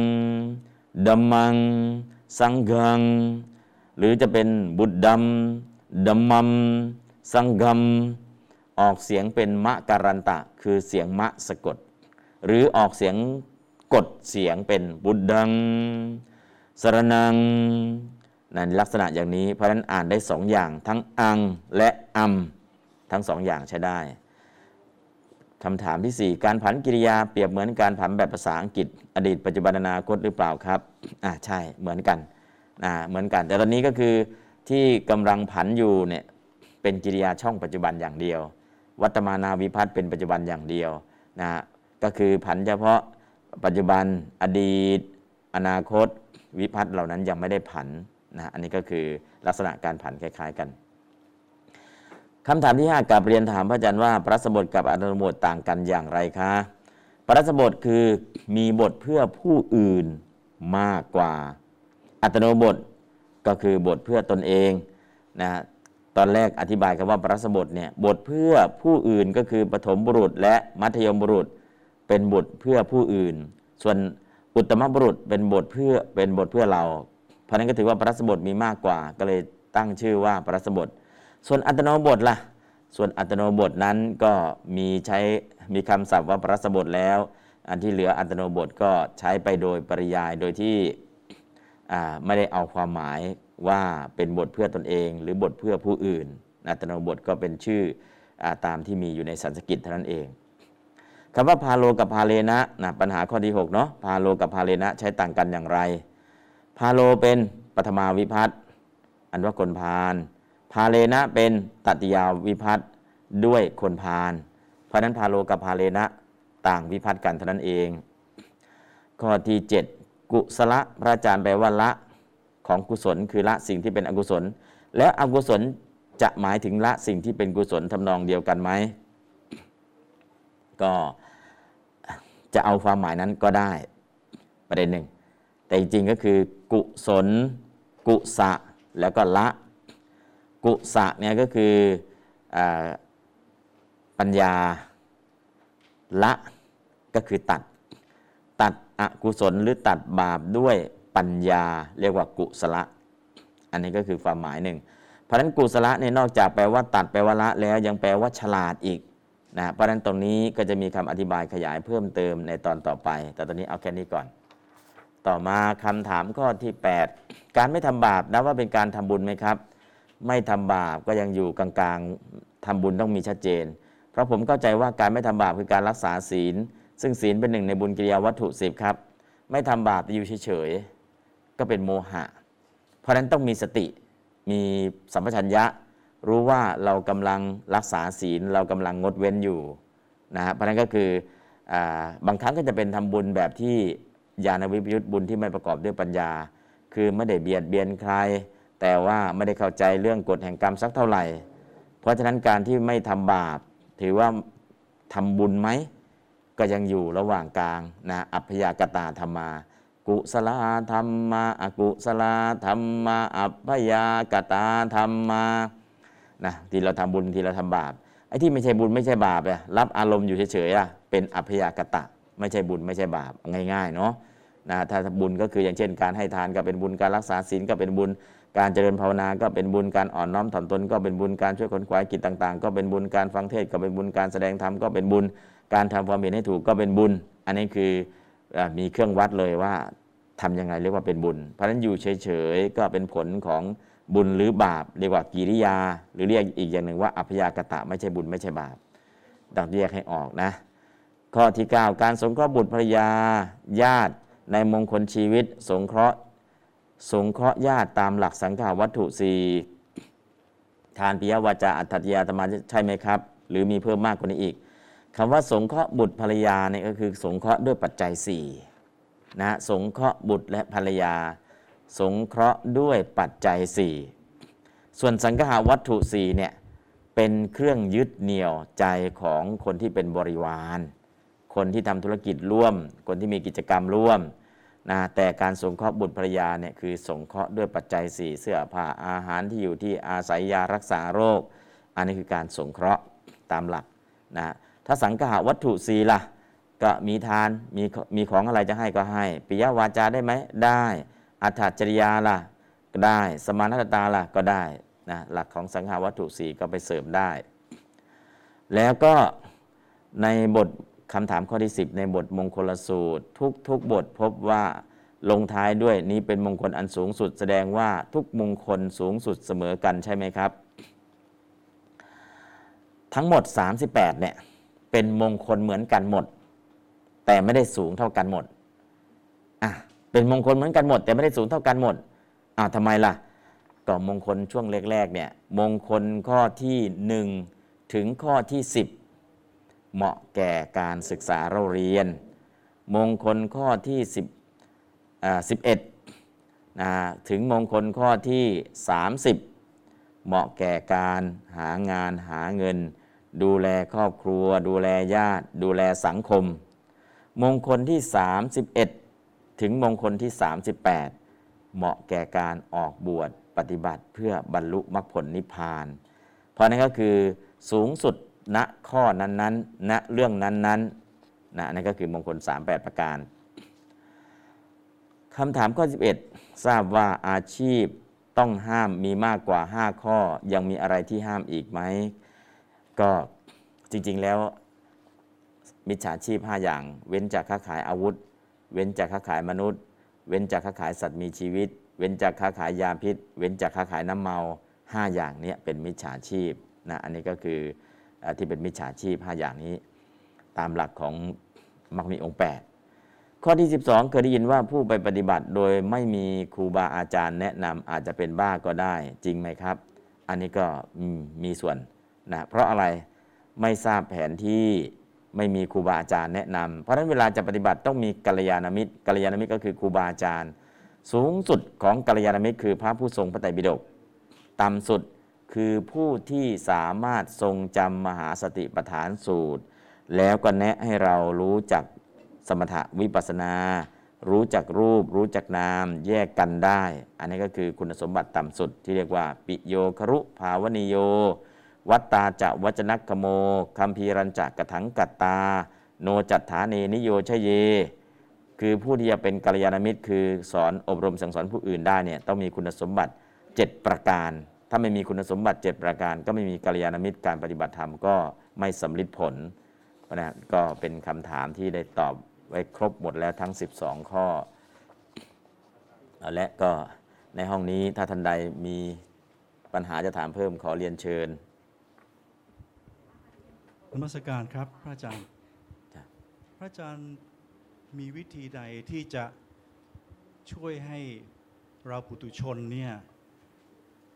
ดัมมัง สังฆัง หรือจะเป็นบุดดัมดัมมัม สังกัม ออกเสียงเป็นมะการันตะ คือเสียงมะสะกด หรือออกเสียงกดเสียงเป็นบุดดังสรนังนั่นลักษณะอย่างนี้ เพราะฉะนั้นอ่านได้สองอย่าง ทั้งอังและอัมทั้งสองอย่างใช้ได้คำถามที่ 4 การผันกิริยาเปรียบเหมือนการผันแบบภาษาอังกฤษ อดีตปัจจุบันอนาคตหรือเปล่าครับอ่าใช่เหมือนกันอ่าเหมือนกัน แต่ตอนนี้ก็คือที่กำลังผันอยู่เนี่ยเป็นกิริยาช่องปัจจุบันอย่างเดียว วัตมานาวิพัฒน์เป็นปัจจุบันอย่างเดียวนะก็คือผันเฉพาะปัจจุบันอดีต อนาคต วิพัฒน์เหล่านั้นยังไม่ได้ผันนะอันนี้ก็คือลักษณะการผันคล้าย ๆกันคำถามที่5กับเรียนถามพระอาจารย์ว่า พระสบทกับอนุบทต่างกันอย่างไรคะพระสบทคือมีบทเพื่อผู้อื่นมากกว่า อัตโนบทก็คือบทเพื่อตนเองนะ อนแรกอธิบายคำว่าพระสบทเนี่ยบทเพื่อผู้อื่นก็คือปฐมบุรุษ และมัธยมบุรุษ เป็นบทเพื่อผู้อื่น ส่วนอุตมบุรุษเป็นบทเพื่อเป็นบทเพื่อเรา เพราะนั้นก็ถือว่าพระสบทมีมากกว่า ก็เลยตั้งชื่อว่าพระสบท ส่วนอัตโนบทล่ะ ส่วนอัตโนบทนั้นก็มีใช้มีคำศัพท์ว่าพระสบทแล้ว อันที่เหลืออัตโนบทก็ใช้ไปโดยปริยายโดยที่ไม่ได้เอาความหมาย ว่าเป็นบทเพื่อตนเอง หรือบทเพื่อผู้อื่น อัตตโนบทก็เป็นชื่อตามที่มีอยู่ในสันสกฤตเท่านั้นเองคำว่าพาโลกับพาเลนะนะปัญหาข้อที่6เนาะพาโลกับพาเลนะใช้ต่างกันอย่างไร พาโลเป็นปฐมาวิภัตติอันว่าคนพาลพาเลนะเป็นตติยาวิภัตติด้วยคนพาลเพราะนั้นพาโลกับพาเลนะต่างวิภัตติกันเท่านั้นเอง ข้อที่ 7 กุศลพระอาจารย์แปลว่าละ ของกุศล คือละสิ่งที่เป็นอกุศล แล้วอกุศลจะหมายถึงละสิ่งที่เป็นกุศลทำนองเดียวกันไหมก็จะเอาความหมายนั้นก็ได้ประเด็นหนึ่ง แต่จริงๆก็คือกุศล กุสะแล้วก็ละ กุสะเนี่ยก็คืออปัญญาละก็คือตัด ตัดอกุศลหรือตัดบาปด้วย ปัญญาเรียกว่ากุศละ อันนี้ก็คือความหมายหนึ่ง เพราะฉะนั้นกุศละเนี่ยนอกจากแปลว่าตัดแปลว่าละแล้วยังแปลว่าฉลาดอีกนะเพราะฉะนั้นตรงนี้ก็จะมีคำอธิบายขยายเพิ่มเติมในตอนต่อไป แต่ตอนนี้เอาแค่นี้ก่อน ต่อมาคำถามข้อที่ 8 การไม่ทำบาปนับว่าเป็นการทำบุญไหมครับ ไม่ทำบาปก็ยังอยู่กลางๆทำบุญต้องมีชัดเจน เพราะผมเข้าใจว่าการไม่ทำบาปคือการรักษาศีล ซึ่งศีลเป็นหนึ่งในบุญกิริยาวัตถุสิบครับ ไม่ทำบาปแต่อยู่เฉยๆ ก็เป็นโมหะ เพราะนั้นต้องมีสติมีสัมปชัญญะ รู้ว่าเรากำลังรักษาศีลเรากำลังงดเว้นอยู่นะฮะเพราะนั้นก็คืออบางครั้งก็จะเป็นทำบุญแบบที่ญาณวิปยุตบุญที่ไม่ประกอบด้วยปัญญา คือไม่ได้เบียดเบียนใคร แต่ว่าไม่ได้เข้าใจเรื่องกฎแห่งกรรมสักเท่าไหร่ เพราะฉะนั้นการที่ไม่ทำบาป ถือว่าทำบุญไหมก็ยังอยู่ระหว่างกลางนะอัพยากตาธรรมา กุศลธรรมาอกุศลธรรมาอัพยากตาธรรมานะที่เราทำบุญที่เราทำบาปไอ้ที่ไม่ใช่บุญไม่ใช่บาปอะรับอารมณ์อยู่เฉยๆอะเป็นอัพยากตะ ไม่ใช่บุญไม่ใช่บาปง่ายๆเนาะนะถ้าบุญก็คืออย่างเช่น การให้ทานก็เป็นบุญการรักษาศีลก็เป็นบุญการเจริญภาวนาก็เป็นบุญการอ่อนน้อมถ่อมตนก็เป็นบุญการช่วยคนขวายกิจต่างๆ ก็เป็นบุญการฟังเทศก็เป็นบุญการแสดงธรรมก็เป็นบุญการทำความเห็นให้ถูกก็เป็นบุญ อันนี้คือมีเครื่องวัดเลยว่า ทำยังไงเรียกว่าเป็นบุญ เพราะฉะนั้นอยู่เฉยๆก็เป็นผลของบุญหรือบาปเรียกว่ากิริยา หรือเรียกอีกอย่างหนึ่งว่าอัพยากตะไม่ใช่บุญไม่ใช่บาปต้องแยกให้ออกนะ ข้อที่ 9 การสงเคราะห์บุตรภรรยาญาติ ในมงคลชีวิต สงเคราะห์สงเคราะห์ญาติตามหลักสังฆาวัตถุสี่ทานปิยวาจาอัตถยาธรรมาใช่ไหมครับ หรือมีเพิ่มมากกว่านี้อีกคำว่าสงเคราะห์บุตรภรรยาเนี่ยก็คือ สงเคราะห์ด้วยปัจจัย4 นะสงเคราะห์บุตรและภรรยา สงเคราะห์ด้วยปัจจัย 4 ส่วนสังฆาวัตถุ4เนี่ยเป็นเครื่องยึดเหนี่ยวใจของคนที่เป็นบริวาร คนที่ทำธุรกิจร่วม คนที่มีกิจกรรมร่วมนะแต่การสงเคราะห์บุตรภรรยาเนี่ยคือสงเคราะห์ด้วยปัจจัย 4 เสื้อผ้าอาหารที่อยู่ที่อาศัยยารักษาโรค อันนี้คือการสงเคราะห์ตามหลักนะถ้าสังฆาวัตถุสีล่ะ ก็มีทานมีมีของอะไรจะให้ก็ให้ปิยวาจาได้ไหมได้อัฏฐจริยาล่ะก็ได้ สมานตตาล่ะก็ได้นะหลักของสังฆาวัตถุสีก็ไปเสริมได้ แล้วก็ในบทคำถามข้อที่ 10 ในบทมงคลสูตร ทุกทุกบทพบว่าลงท้ายด้วยนี้เป็นมงคลอันสูงสุด แสดงว่าทุกมงคลสูงสุดเสมอกันใช่ไหมครับ ทั้งหมด 38เนี่ยเป็นมงคลเหมือนกันหมด แต่ไม่ได้สูงเท่ากันหมดอะเป็นมงคลเหมือนกันหมด แต่ไม่ได้สูงเท่ากันหมดอ่าทำไมล่ะก็มงคลช่วงแรกๆเนี่ยมงคลข้อที่ 1 ถึงข้อที่ 10 เหมาะแก่การศึกษาเราเรียน มงคลข้อที่10อ่า11นะถึงมงคลข้อที่ 30 เหมาะแก่การหางานหาเงิน ดูแลครอบครัว ดูแลญาติ ดูแลสังคม มงคลที่ 31 ถึงมงคลที่ 38 เหมาะแก่การออกบวชปฏิบัติเพื่อบรรลุมรรคผลนิพพาน เพราะนั้นก็คือสูงสุดณข้อนั้นๆณเรื่องนั้นๆนะนั่นก็คือมงคล 38 ประการคำถามข้อ 11 ทราบว่าอาชีพต้องห้ามมีมากกว่า 5 ข้อยังมีอะไรที่ห้ามอีกไหม ก็จริงๆแล้ว มิจฉาชีพ 5 อย่าง เว้นจากค้าขายอาวุธ เว้นจากค้าขายมนุษย์ เว้นจากค้าขายสัตว์มีชีวิต เว้นจากค้าขายยาพิษ เว้นจากค้าขายน้ำเมา 5 อย่างนี้เป็นมิจฉาชีพนะอันนี้ก็คือที่เป็นมิจฉาชีพ 5 อย่างนี้ ตามหลักของมรรคมีองค์ 8 ข้อที่ 12 เคยได้ยินว่าผู้ไปปฏิบัติโดยไม่มีครูบาอาจารย์แนะนำอาจจะเป็นบ้าก็ได้จริงไหมครับ อันนี้ก็มีส่วนนะเพราะอะไรไม่ทราบแผนที่ ไม่มีครูบาอาจารย์แนะนำเพราะฉะนั้นเวลาจะปฏิบัติต้องมีกัลยาณมิตรกัลยาณมิตรก็คือครูบาอาจารย์ สูงสุดของกัลยาณมิตรคือพระผู้ทรงพระไตรปิฎกต่ำสุดคือผู้ที่สามารถทรงจำมหาสติปัฏฐานสูตร แล้วก็แนะให้เรารู้จักสมถะวิปัสสนา รู้จักรูป รู้จักนามแยกกันได้ อันนี้ก็คือคุณสมบัติต่ำสุดที่เรียกว่า ปิโยครุภาวนิโย วัตตาจะวัจนักโมคัมภีรัญจะกะถังกัตตา โนจัตถาเนนิโยชเย คือผู้ที่จะเป็นกัลยาณมิตร คือสอนอบรมสั่งสอนผู้อื่นได้เนี่ยต้องมีคุณสมบัติ 7 ประการ ถ้าไม่มีคุณสมบัติ 7 ประการ ก็ไม่มีกัลยาณมิตรการปฏิบัติธรรมก็ไม่สำลิดผลนะก็เป็นคำถามที่ได้ตอบไว้ครบหมดแล้วทั้ง 12 ข้อ และก็ในห้องนี้ถ้าท่านใดมีปัญหาจะถามเพิ่มขอเรียนเชิญ นมัสการครับ พระอาจารย์จ้ะพระอาจารย์มีวิธีใดที่จะช่วยให้เราปุตุชนเนี่ย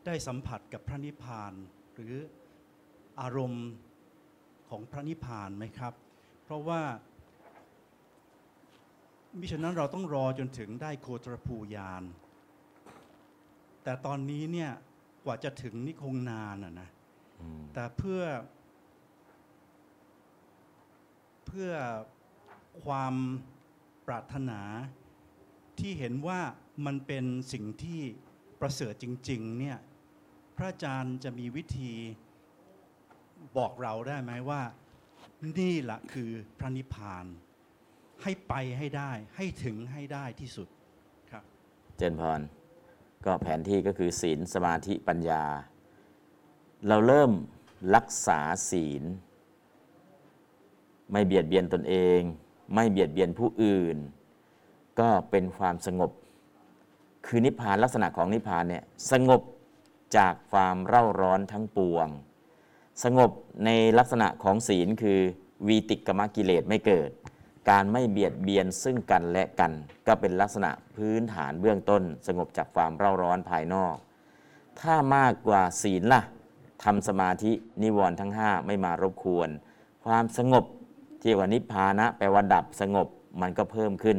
ได้สัมผัสกับพระนิพพาน หรืออารมณ์ของพระนิพพานไหมครับ เพราะว่ามิฉะนั้นเราต้องรอจนถึงได้โคตรภูยาน แต่ตอนนี้เนี่ยกว่าจะถึงนี่คงนานอะนะแต่เพื่อเพื่อความปรารถนาที่เห็นว่ามันเป็นสิ่งที่ประเสริฐจริงๆเนี่ยพระอาจารย์จะมีวิธีบอกเราได้ไหมว่า นี่แหละคือพระนิพพาน ให้ไปให้ได้ให้ถึงให้ได้ที่สุดครับ เจนพร ก็แผนที่ก็คือศีลสมาธิปัญญา เราเริ่มรักษาศีล ไม่เบียดเบียนตนเอง ไม่เบียดเบียนผู้อื่น ก็เป็นความสงบ คือนิพพานลักษณะของนิพพานเนี่ยสงบจากความเร่าร้อนทั้งปวง สงบในลักษณะของศีลคือวีติกมกิเลสไม่เกิด การไม่เบียดเบียนซึ่งกันและกัน ก็เป็นลักษณะพื้นฐานเบื้องต้น สงบจากความเร่าร้อนภายนอก ถ้ามากกว่าศีลล่ะทำสมาธินิวรณ์ทั้ง 5 ไม่มารบกวน ความสงบ ที่เรียกว่านิพพานะแปลว่าดับสงบมันก็เพิ่มขึ้น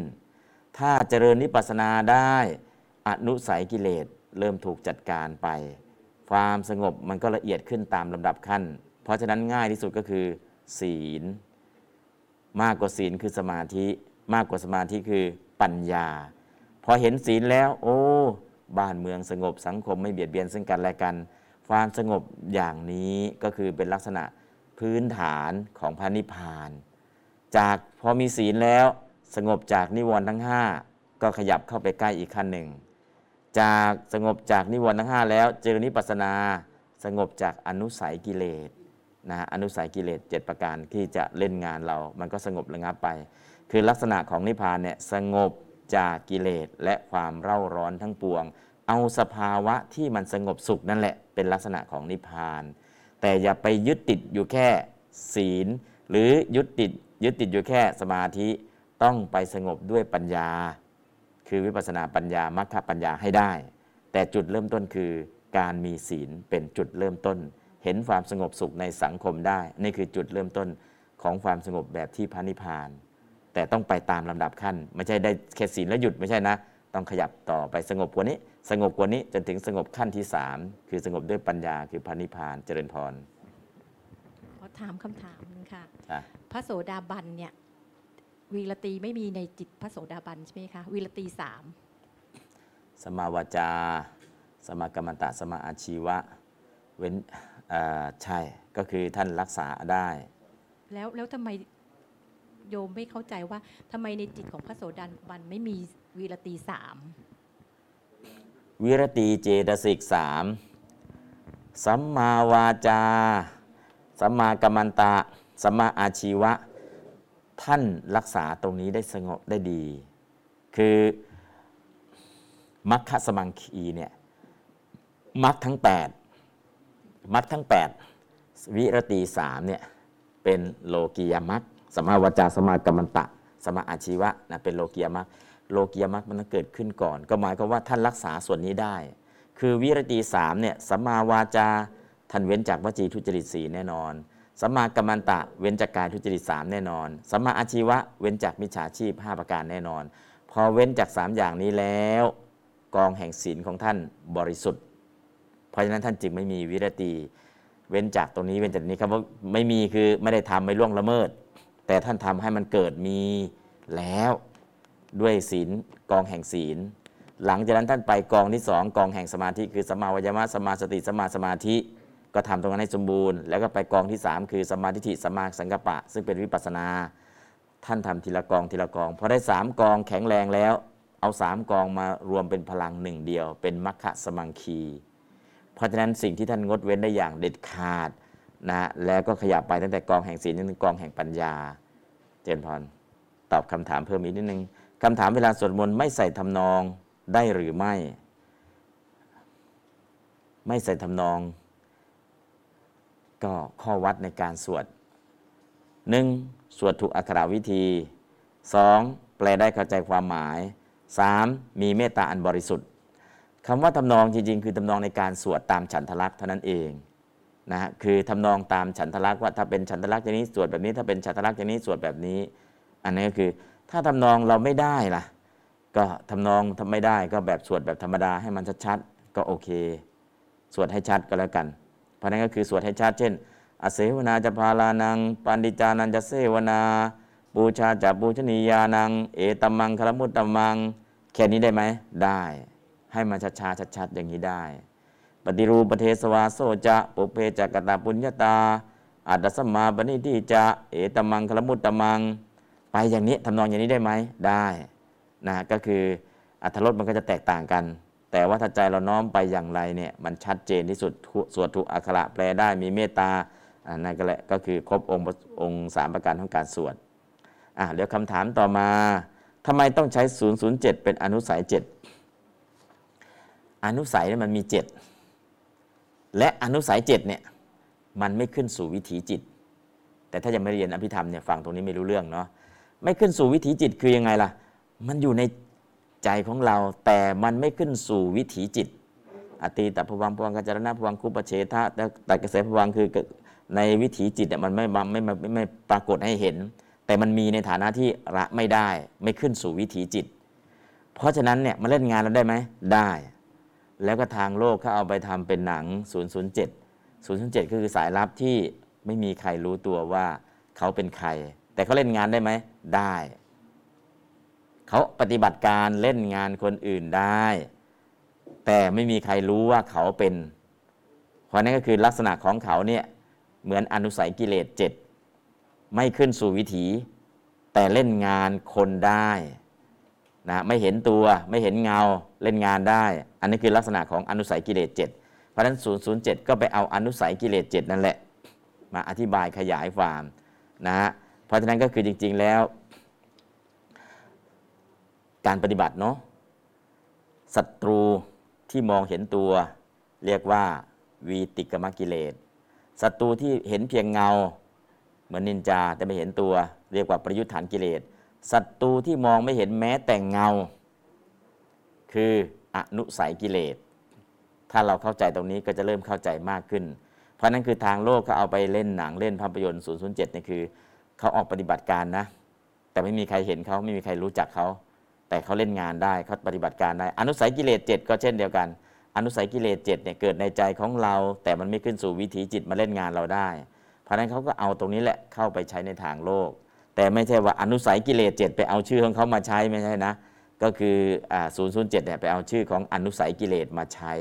ถ้าเจริญนิพพานาได้อนุสัยกิเลสเริ่มถูกจัดการไป ความสงบมันก็ละเอียดขึ้นตามลำดับขั้น เพราะฉะนั้นง่ายที่สุดก็คือ ศีล มากกว่าศีลคือสมาธิมากกว่าสมาธิคือปัญญา พอเห็นศีลแล้ว โอ้ บ้านเมืองสงบสังคมไม่เบียดเบียนซึ่งกันและกัน ความสงบอย่างนี้ก็คือเป็นลักษณะพื้นฐานของพระนิพพาน จากพอมีศีลแล้ว สงบจากนิวรณ์ทั้ง 5 ก็ขยับเข้าไปใกล้อีกขั้นหนึ่ง จากสงบจากนิวรณ์ทั้ง 5 แล้วเจริญนิพพานาสงบจากอนุสัยกิเลสนะฮะอนุสัยกิเลส 7 ประการที่จะเล่นงานเรา มันก็สงบระงับไป คือลักษณะของนิพพานเนี่ยสงบจากกิเลสและความเร่าร้อนทั้งปวง เอาสภาวะที่มันสงบสุขนั่นแหละเป็นลักษณะของนิพพาน แต่อย่าไปยึดติดอยู่แค่ศีล หรือยึดติด ยึดติดอยู่แค่สมาธิต้องไปสงบด้วยปัญญา คือวิปัสสนาปัญญามรรคปัญญาให้ได้ แต่จุดเริ่มต้นคือการมีศีลเป็นจุดเริ่มต้น เห็นความสงบสุขในสังคมได้ นี่คือจุดเริ่มต้นของความสงบแบบที่พระนิพพาน แต่ต้องไปตามลำดับขั้น ไม่ใช่ได้แค่ศีลแล้วหยุดไม่ใช่นะ ต้องขยับต่อไปสงบกว่านี้ สงบกว่านี้จนถึงสงบขั้นที่สามคือสงบด้วยปัญญาคือพระนิพพานเจริญพรขอถามคำถามหนึงค่ะอะพ ระโสดาบันเนี่ยวีรตีไม่มีในจิตพระโสดาบันใช่ไหมคะวีรตีสามสมาวาจา สมากรรมตะสมาอาชีวะเว้นเอ่อใช่ก็คือท่านรักษาได้ แล้วแล้วทำไมโยมไม่เข้าใจว่าทำไมในจิตของพระโสดาบันไม่มีวีรตีสามวิรติเจตสิกสามสัมมาวาจา สัมมากัมมันตะ สัมมาอาชีวะ ท่านรักษาตรงนี้ได้สงบได้ดี คือมัคคสมังคีเนี่ยมัคทั้ง 8 มัคทั้ง 8 วิรติสามเนี่ยเป็นโลกียมัคสัมมาวาจาสัมมากัมมันตะสัมมาอาชีวะนะเป็นโลกียมัคโลกียมัคมันต้องเกิดขึ้นก่อน ก็หมายความว่าท่านรักษาส่วนนี้ได้ คือวิรติสามเนี่ยสัมมาวาจาท่านเว้นจากวจีทุจริตสีแน่นอน สัมมากัมมันตะเว้นจากกายทุจริตสามแน่นอน สัมมาอาชีวะเว้นจากมิจฉาชีพ 5 ประการแน่นอน พอเว้นจาก 3 อย่างนี้แล้ว กองแห่งศีลของท่านบริสุทธิ์ เพราะฉะนั้นท่านจึงไม่มีวิรตี เว้นจากตรงนี้เว้นจากนี้ครับว่าไม่มีคือไม่ได้ทำไม่ล่วงละเมิด แต่ท่านทำให้มันเกิดมีแล้วด้วยศีลกองแห่งศีล หลังจากนั้นท่านไปกองที่สองกองแห่งสมาธิคือสมมาวยามะสมมาสติสมมาสมาธิ ก็ทำตรงนั้นให้สมบูรณ์ แล้วก็ไปกองที่ 3 คือสมาทิฐิสมมาสังกัปปะ ซึ่งเป็นวิปัสนา ท่านทำทีละกองทีละกองพอได้ 3 กองแข็งแรงแล้ว เอา 3 กองมารวมเป็นพลังหนึ่งเดียว เป็นมัคคะสมังคี เพราะฉะนั้นสิ่งที่ท่านงดเว้นได้อย่างเด็ดขาดนะแล้วก็ขยับไปตั้งแต่กองแห่งศีลจนถึงกองแห่งปัญญา เจนพรตอบคำถามเพิ่มอีกนิดนึงคำถามเวลาสวดมนต์ไม่ใส่ทำนองได้หรือไม่ ไม่ใส่ทำนอง ก็ข้อวัดในการสวด 1. สวดถูกอักขรวิธี 2. แปลได้เข้าใจความหมาย 3. มีเมตตาอันบริสุทธิ์คำว่าทำนองจริง ๆ คือทำนองในการสวดตามฉันทลักษณ์เท่านั้นเองนะฮะคือทำนองตามฉันทลักษณ์ว่าถ้าเป็นฉันทลักษณ์อย่างนี้สวดแบบนี้ ถ้าเป็นฉันทลักษณ์อย่างนี้สวดแบบนี้ อันนี้ก็คือถ้าทำนองเราไม่ได้ล่ะ ก็ทำนองทำไม่ได้ก็แบบสวดแบบธรรมดาให้มันชัดๆก็โอเค สวดให้ชัดก็แล้วกัน ราะนั้นก็คือสวดให้ชัดเช่น อเสวนาจะพาลานังปันดิจานันจะเสวนาบูชาจะบูชนียานัง เอตัมมังคารมุตตัมมัง แค่นี้ได้ไหม ได้ ให้มันชัดๆชัดๆอย่างนี้ได้ ปฏิรูปเทศวาโซจะปุเพจักตาปุญญาตาอัตสมมาปณิทิจะเอตัมมังคารมุตตัมมัง ไปอย่างนี้ทำนองอย่างนี้ได้ไหม ได้ นะ ก็คืออัตรสมันก็จะแตกต่างกัน แต่ว่าถ้าใจเราน้อมไปอย่างไรเนี่ยมันชัดเจนที่สุดสวดถูกอักขระแปลได้มีเมตตาอ่านั่นก็แหละก็คือครบองค์องค์สามประการของการสวดอะเดี๋ยวคำถามต่อมาทำไมต้องใช้ 007 เป็นอนุสัย 7 อนุสัยเนี่ยมันมี 7 และอนุสัย7เนี่ยมันไม่ขึ้นสู่วิถีจิต แต่ถ้ายังไม่เรียนอภิธรรมเนี่ยฟังตรงนี้ไม่รู้เรื่องเนาะไม่ขึ้นสู่วิถีจิตคือยังไงล่ะ มันอยู่ใน ใจของเรา แต่มันไม่ขึ้นสู่วิถีจิต อตีตพวังพวังกัจจรณะพวังคุปเฉทะแต่แต่กระแสพวังคือในวิถีจิตมันไม่ไม่ไม่ไม่ไม่ปรากฏให้เห็น แต่มันมีในฐานะที่ละไม่ได้ ไม่ขึ้นสู่วิถีจิต เพราะฉะนั้นเนี่ยมาเล่นงานเราได้ไหมได้ แล้วก็ทางโลกเขาเอาไปทำเป็นหนัง 007 007ก็คือสายลับที่ไม่มีใครรู้ตัวว่าเขาเป็นใคร แต่เขาเล่นงานได้ไหมได้ เขาปฏิบัติการเล่นงานคนอื่นได้ แต่ไม่มีใครรู้ว่าเขาเป็น เพราะนั่นก็คือลักษณะของเขาเนี่ยเหมือนอนุสัยกิเลสเจ็ดไม่ขึ้นสู่วิถี แต่เล่นงานคนได้นะไม่เห็นตัวไม่เห็นเงาเล่นงานได้ อันนี้คือลักษณะของอนุสัยกิเลสเจ็ดเพราะฉะนั้น 007 ก็ไปเอาอนุสัยกิเลสเจ็ดนั่นแหละ มาอธิบายขยายความนะฮะเพราะฉะนั้นก็คือจริง ๆ แล้ว การปฏิบัติเนาะศัตรูที่มองเห็นตัว เรียกว่าวีติกมกิเลสศัตรูที่เห็นเพียงเงา เหมือนนินจาแต่ไม่เห็นตัว เรียกว่าประยุทธ์ฐานกิเลสศัตรูที่มองไม่เห็นแม้แต่เงา คืออนุสัยกิเลสถ้าเราเข้าใจตรงนี้ก็จะเริ่มเข้าใจมากขึ้น เพราะนั้นคือทางโลกเขาเอาไปเล่นหนังเล่นภาพยนตร์007นี่คือเขาออกปฏิบัติการนะ แต่ไม่มีใครเห็นเขาไม่มีใครรู้จักเขา แต่เขาเล่นงานได้เขาปฏิบัติการได้ อนุสัยกิเลสเจ็ดก็เช่นเดียวกัน อนุสัยกิเลสเจ็ดเนี่ยเกิดในใจของเรา แต่มันไม่ขึ้นสู่วิถีจิตมาเล่นงานเราได้ เพราะนั้นเขาก็เอาตรงนี้แหละเข้าไปใช้ในทางโลก แต่ไม่ใช่ว่าอนุสัยกิเลสเจ็ดไปเอาชื่อของเขามาใช้ไม่ใช่นะ ก็คืออ่า007เนี่ยไปเอาชื่อของอนุสัยกิเลสมาใช้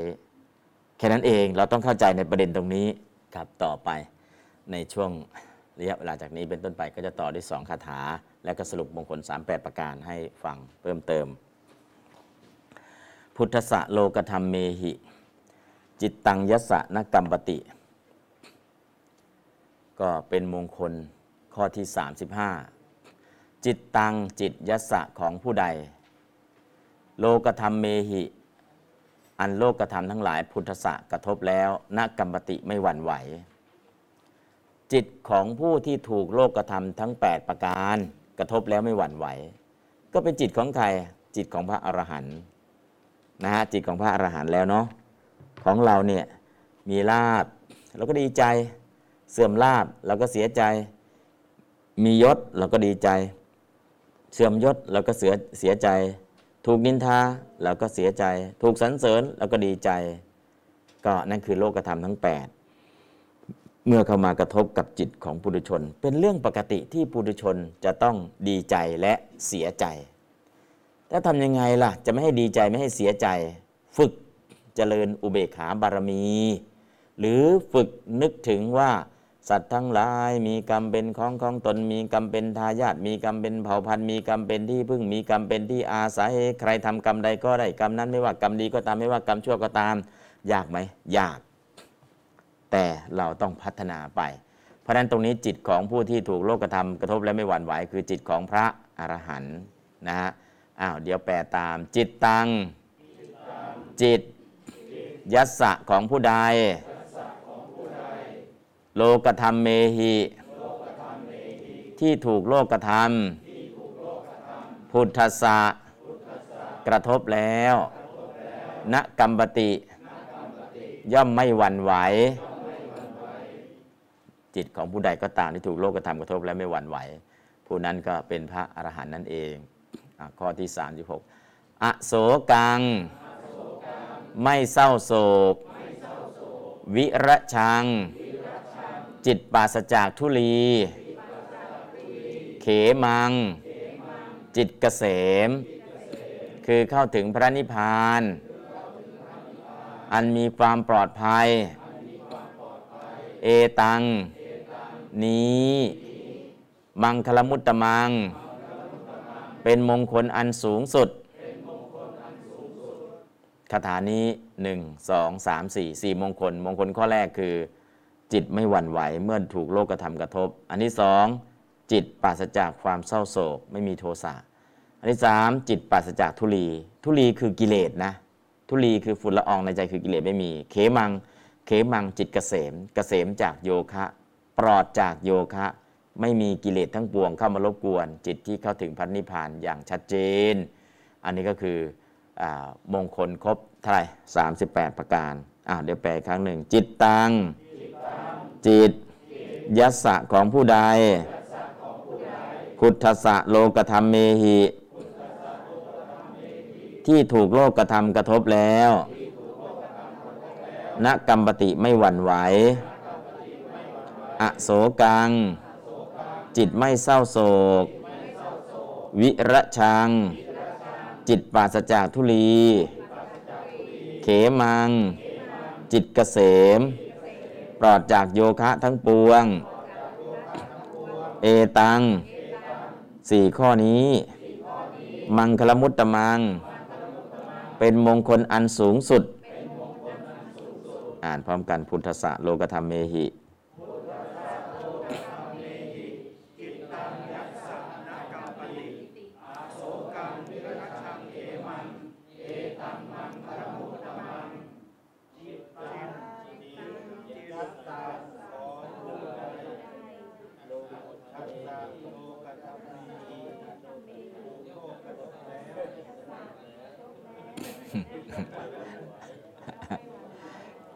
แค่นั้นเองเราต้องเข้าใจในประเด็นตรงนี้ครับต่อไปในช่วงระยะเวลาจากนี้เป็นต้นไปก็จะต่อด้วยสองคาถา และก็สรุปมงคล 38 ประการให้ฟังเพิ่มเติม พุทธะโลกธรรมเมหิ จิตตังยสะนกรรมปติ ก็เป็นมงคลข้อที่ 35 จิตตังจิตยสะของผู้ใด โลกธรรมเมหิ อันโลกธรรมทั้งหลายพุทธะกระทบแล้วนกรรมปติไม่หวั่นไหวจิตของผู้ที่ถูกโลกธรรมทั้ง 8 ประการ กระทบแล้วไม่หวั่นไหว ก็เป็นจิตของใครจิตของพระอรหันต์นะฮะจิตของพระอรหันต์แล้วเนาะของเราเนี่ยมีลาบเราก็ดีใจเสื่อมลาบเราก็เสียใจ มียศเราก็ดีใจ เสื่อมยศเราก็เสียเสียใจ ถูกนินทาเราก็เสียใจ ถูกสรรเสริญเราก็ดีใจ ก็นั่นคือโลกธรรมทั้ง 8 เมื่อเข้ามากระทบกับจิตของปุถุชน เป็นเรื่องปกติที่ปุถุชนจะต้องดีใจและเสียใจแล้วทำยังไงล่ะ จะไม่ให้ดีใจไม่ให้เสียใจ ฝึกเจริญอุเบกขาบารมี หรือฝึกนึกถึงว่าสัตว์ทั้งหลายมีกรรมเป็นของของตน มีกรรมเป็นทายาทมีกรรมเป็นเผ่าพันธุ์มีกรรมเป็นที่พึ่งมีกรรมเป็นที่อาศัยใครทำกรรมใดก็ได้กรรมนั้นไม่ว่ากรรมดีก็ตามไม่ว่ากรรมชั่วก็ตาม ยากไหมยาก แต่เราต้องพัฒนาไป เพราะฉะนั้นตรงนี้จิตของผู้ที่ถูกโลกธรรมกระทบและไม่หวั่นไหวคือจิตของพระอรหันต์นะฮะอ้าวเดี๋ยวแปลตามจิตตัง จิต ยัสสะของผู้ใด โลกธรรมเมหิ ที่ถูกโลกธรรม พุทธสะกระทบแล้วณกัมปติ ย่อมไม่หวั่นไหว จิตของผู้ใดก็ตามที่ถูกโลกธรรมกระทบและไม่หวั่นไหว ผู้นั้นก็เป็นพระอรหันต์นั่นเองอข้อที่ 36 อโศกัง ไม่เศร้าโศก วิระชัง จิตปราศจากทุลี เขมัง จิตเกษม คือเข้าถึงพระนิพพาน อันมีความปลอดภัย เอตัง นี้ มังคลมุตตมัง เป็นมงคลอันสูงสุดคาถานี้1 2 3 4 4มงคล มงคลข้อแรกคือ จิตไม่หวั่นไหวเมื่อถูกโลกธรรมกระทบ อันที่สองจิตปราศจากความเศร้าโศก ไม่มีโทสะอันที่สามจิตปราศจากทุลีทุลีคือกิเลสนะ ทุลีคือฝุ่นละอองในใจคือกิเลสไม่มี เขมัง เขมังจิตเกษม เกษมจากโยคะ ปลอดจากโยคะ ไม่มีกิเลสทั้งปวงเข้ามารบกวน จิตที่เข้าถึงพันนิพพานอย่างชัดเจน อันนี้ก็คืออมงคลครบเท่าไหร่38ประการอ่าเดี๋ยวแปลครั้งหนึ่ง จิตตัง จิต ยัสสะของผู้ใดพุทธะโลกธรรมเมหิ ที่ถูกโลกกระทำกระทบแล้วณกรรมปติไม่หวั่นไหว อโศกัง จิตไม่เศร้าโศก วิระชัง จิตปราศจากทุลี เขมัง จิตเกษม ปลอดจากโยคะทั้งปวง เอตัง สี่ข้อนี้ มังคลมุตตมัง เป็นมงคลอันสูงสุด อ่านพร้อมกันพุทธะโลกธรรมเมหิ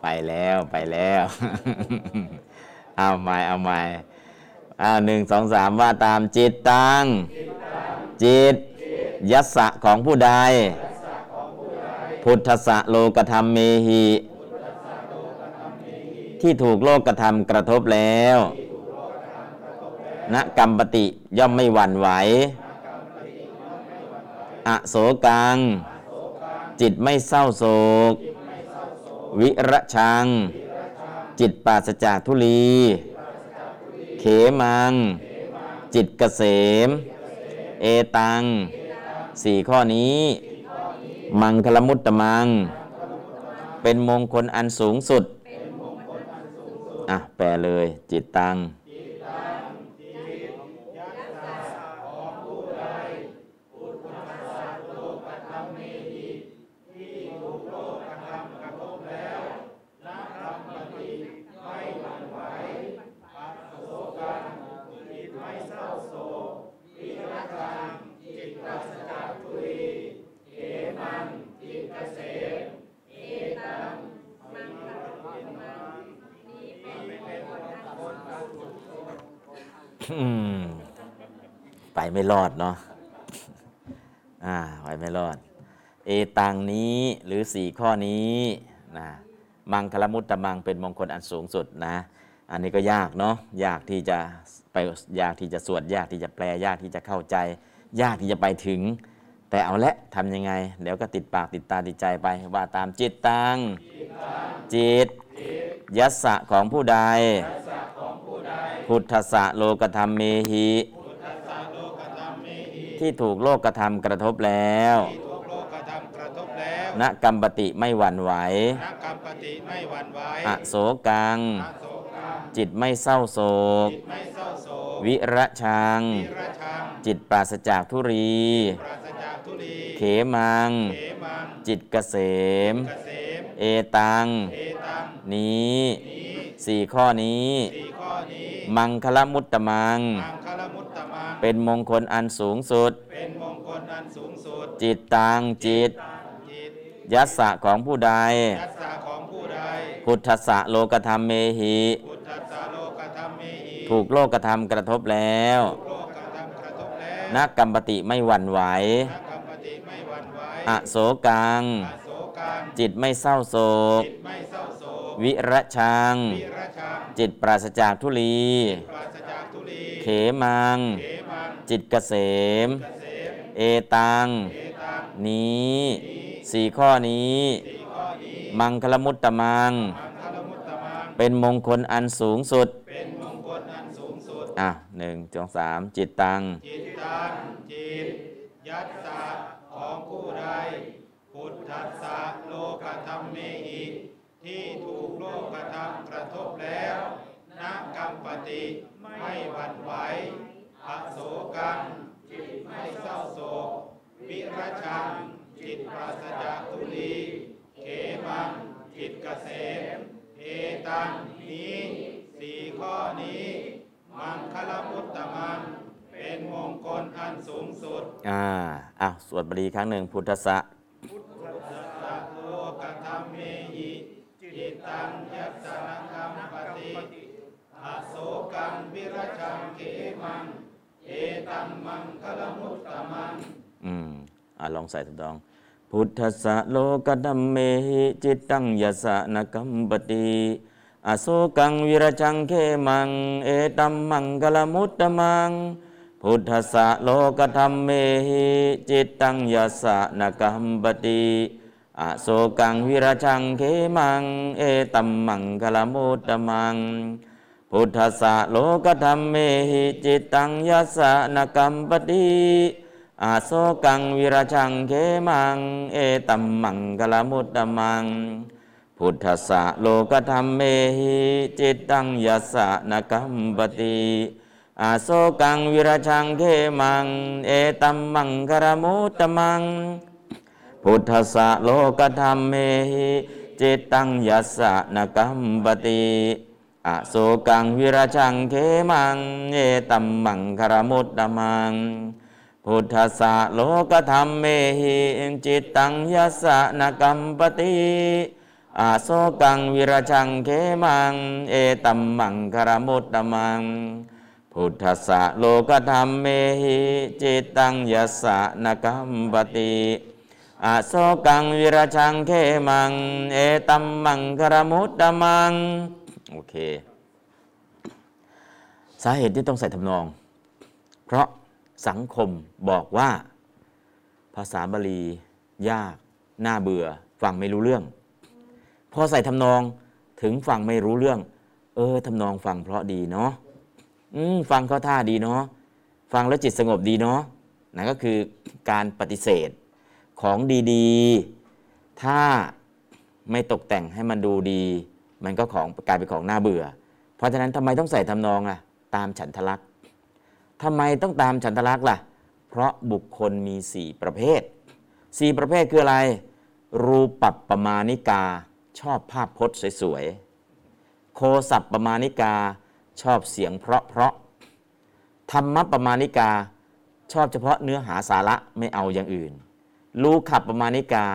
ไปแล้วไปแล้ว เอาใหม่เอาใหม่เอาหนึ่งสองสามว่าตามจิตตังจิต ยัสสะของผู้ใด พุทธะโลกธรรมเมหิ ที่ถูกโลกธรรมกระทบแล้วณกรรมปติย่อมไม่หวั่นไหวอโศกัง จิตไม่เศร้าโศก วิระชัง จิตปราศจากทุลี เขมัง จิตเกษม เอตังสี่ข้อนี้ มังคลมุตตมัง เป็นมงคลอันสูงสุด อะ แปลเลยจิตตัง ไปไม่รอดเนาะอ่าไปไม่รอด เอตังนี้หรือสี่ข้อนี้นะมังคลมุตตมังเป็นมงคลอันสูงสุดนะ อันนี้ก็ยากเนาะยากที่จะไปยากที่จะสวดยากที่จะแปลยากที่จะเข้าใจ ยากที่จะไปถึง แต่เอาละทำยังไง เดี๋ยวก็ติดปากติดตาติดใจไปว่าตามจิตตังจิต ยัสสะของผู้ใด พุทธสะโลกธรรมเมหิที่ถูกโลกกระทำกระทบแล้วทุกโลกกระทำกระทบแล้วณกรรมปติไม่หวั่นไหวนักกรรมปฏิไม่หวั่นไหวอโศกังอโศกังจิตไม่เศร้าโศกจิตไม่เศร้าโศก วิระชังวิราชังจิตปราศจากทุรีปราศจากทุลีเขมังเขมัง จิตเกษมเกษมเอตังเอตัง นี้นี้ สี่ข้อนี้สี่ข้อนี้มังคลมุตตมังมังคลมุตตมัง เป็นมงคลอันสูงสุดเป็นมงคลอันสูงสุดจิตตังจิตจิตยัสสะของผู้ใดยัสสะของผู้ใด พุทธสะโลกธรรมเมหิพุทธัสสะโลกธรรมเมหิ ถูกโลกธรรมกระทบแล้วโลกกระทำกระทบแล้วนักกรรมปติไม่หวั่นไหวนักกรรมปฏิไม่หวั่นไหว อโศกังอโศกังจิตไม่เศร้าโศก จิตไม่เศร้าโศกวิระชังวิราชัง จิตปราศจากทุลีปราศจากทุลีเขมังเขมัง จิตเกษมเกษมเอตังเอตังนี้สี่ข้อนี้สี่ข้อนี้ มังคลมุตตมังมังคลมุตตมังเป็นมงคลอันสูงสุดเป็นมงคลอันสูงสุด อะหนึ่งสองสามจิตตัง จิตตัง จิต ยัสสะของผู้ใดพุทธัสสะโลกธรรมเมหิ ที่ถูกโลกธรรมกระทบแล้วนักกรรมปฏิไม่หวั่นไหวอโศกังจิตไม่เศร้าโศกวิรชัง จิตปราศจากทุลีเขมัง จิตเกษมเอตังนี้สี่ข้อนี้ มังคลมุตตมัง เป็นมงคลอันสูงสุด อ่าอะสวดบาลีครั้งหนึ่งพุทธะ สัตโลกธรรมเมหิจิตตังยัสสะกรรมปฏิอโศกังวิรชังเขมัง เอ ตัมมังคลมุตตมังอืมอะลองใส่ถูกต้อง พุทธสะโลกดัมเมหิจิตตังยสะนกัมปติอโศกังวิรจังเขมัง เอตัมมังกลมุตตมัง พุทธสะโลกธรรมเมหิจิตตังยสะนกัมปติอโศกังวิรจังเขมัง เอตัมมังกลมุตตมัง พุทธสะโลกธรรมเมหิจิตตังยัสสะนกัมปติอาโศกังวิราชังเขมัง เอตัมมังกลมุตตมัง พุทธสะโลกธรรมเมหิจิตตังยัสสะนกัมปติอาโศกังวิราชังเขมัง เอตัมมังกลมุตตมัง พุทธสะโลกธรรมเมหิจิตตังยัสสะนกัมปติ อโศกังวิราชังเขมังเอตัมมังคารมุตตมัง พุทธสะโลกธรรมเมหิจิตตังยัสสะนกัมปติอโศกังวิราชังเขมังเอตัมมังคารมุตตมัง พุทธสะโลกธรรมเมหิจิตตังยัสสะนกัมปติอโศกังวิราชังเขมัง เอตัมมังคารมุตตมัง โอเค สาเหตุที่ต้องใส่ทำนอง เพราะสังคมบอกว่า ภาษาบาลี ยาก น่าเบื่อ ฟังไม่รู้เรื่อง พอใส่ทำนองถึงฟังไม่รู้เรื่อง เออทำนองฟังเพราะดีเนาะอืมฟังเข้าท่าดีเนาะฟังแล้วจิตสงบดีเนาะนั่นก็คือการปฏิเสธของดีๆ ถ้าไม่ตกแต่งให้มันดูดี มันก็ของกลายเป็นของน่าเบื่อ เพราะฉะนั้นทำไมต้องใส่ทำนองอะ ตามฉันทลักษณ์ทำไมต้องตามฉันทลักษณ์ล่ะ เพราะบุคคลมีสี่ประเภทสี่ประเภทคืออะไร รูปปับปปมาณิกา ชอบภาพพจน์สวยๆ โคสัพประมาณิกา ชอบเสียงเพราะๆธรรมะประมาณิกา ชอบเฉพาะเนื้อหาสาระไม่เอาอย่างอื่น ลูขับประมาณิกา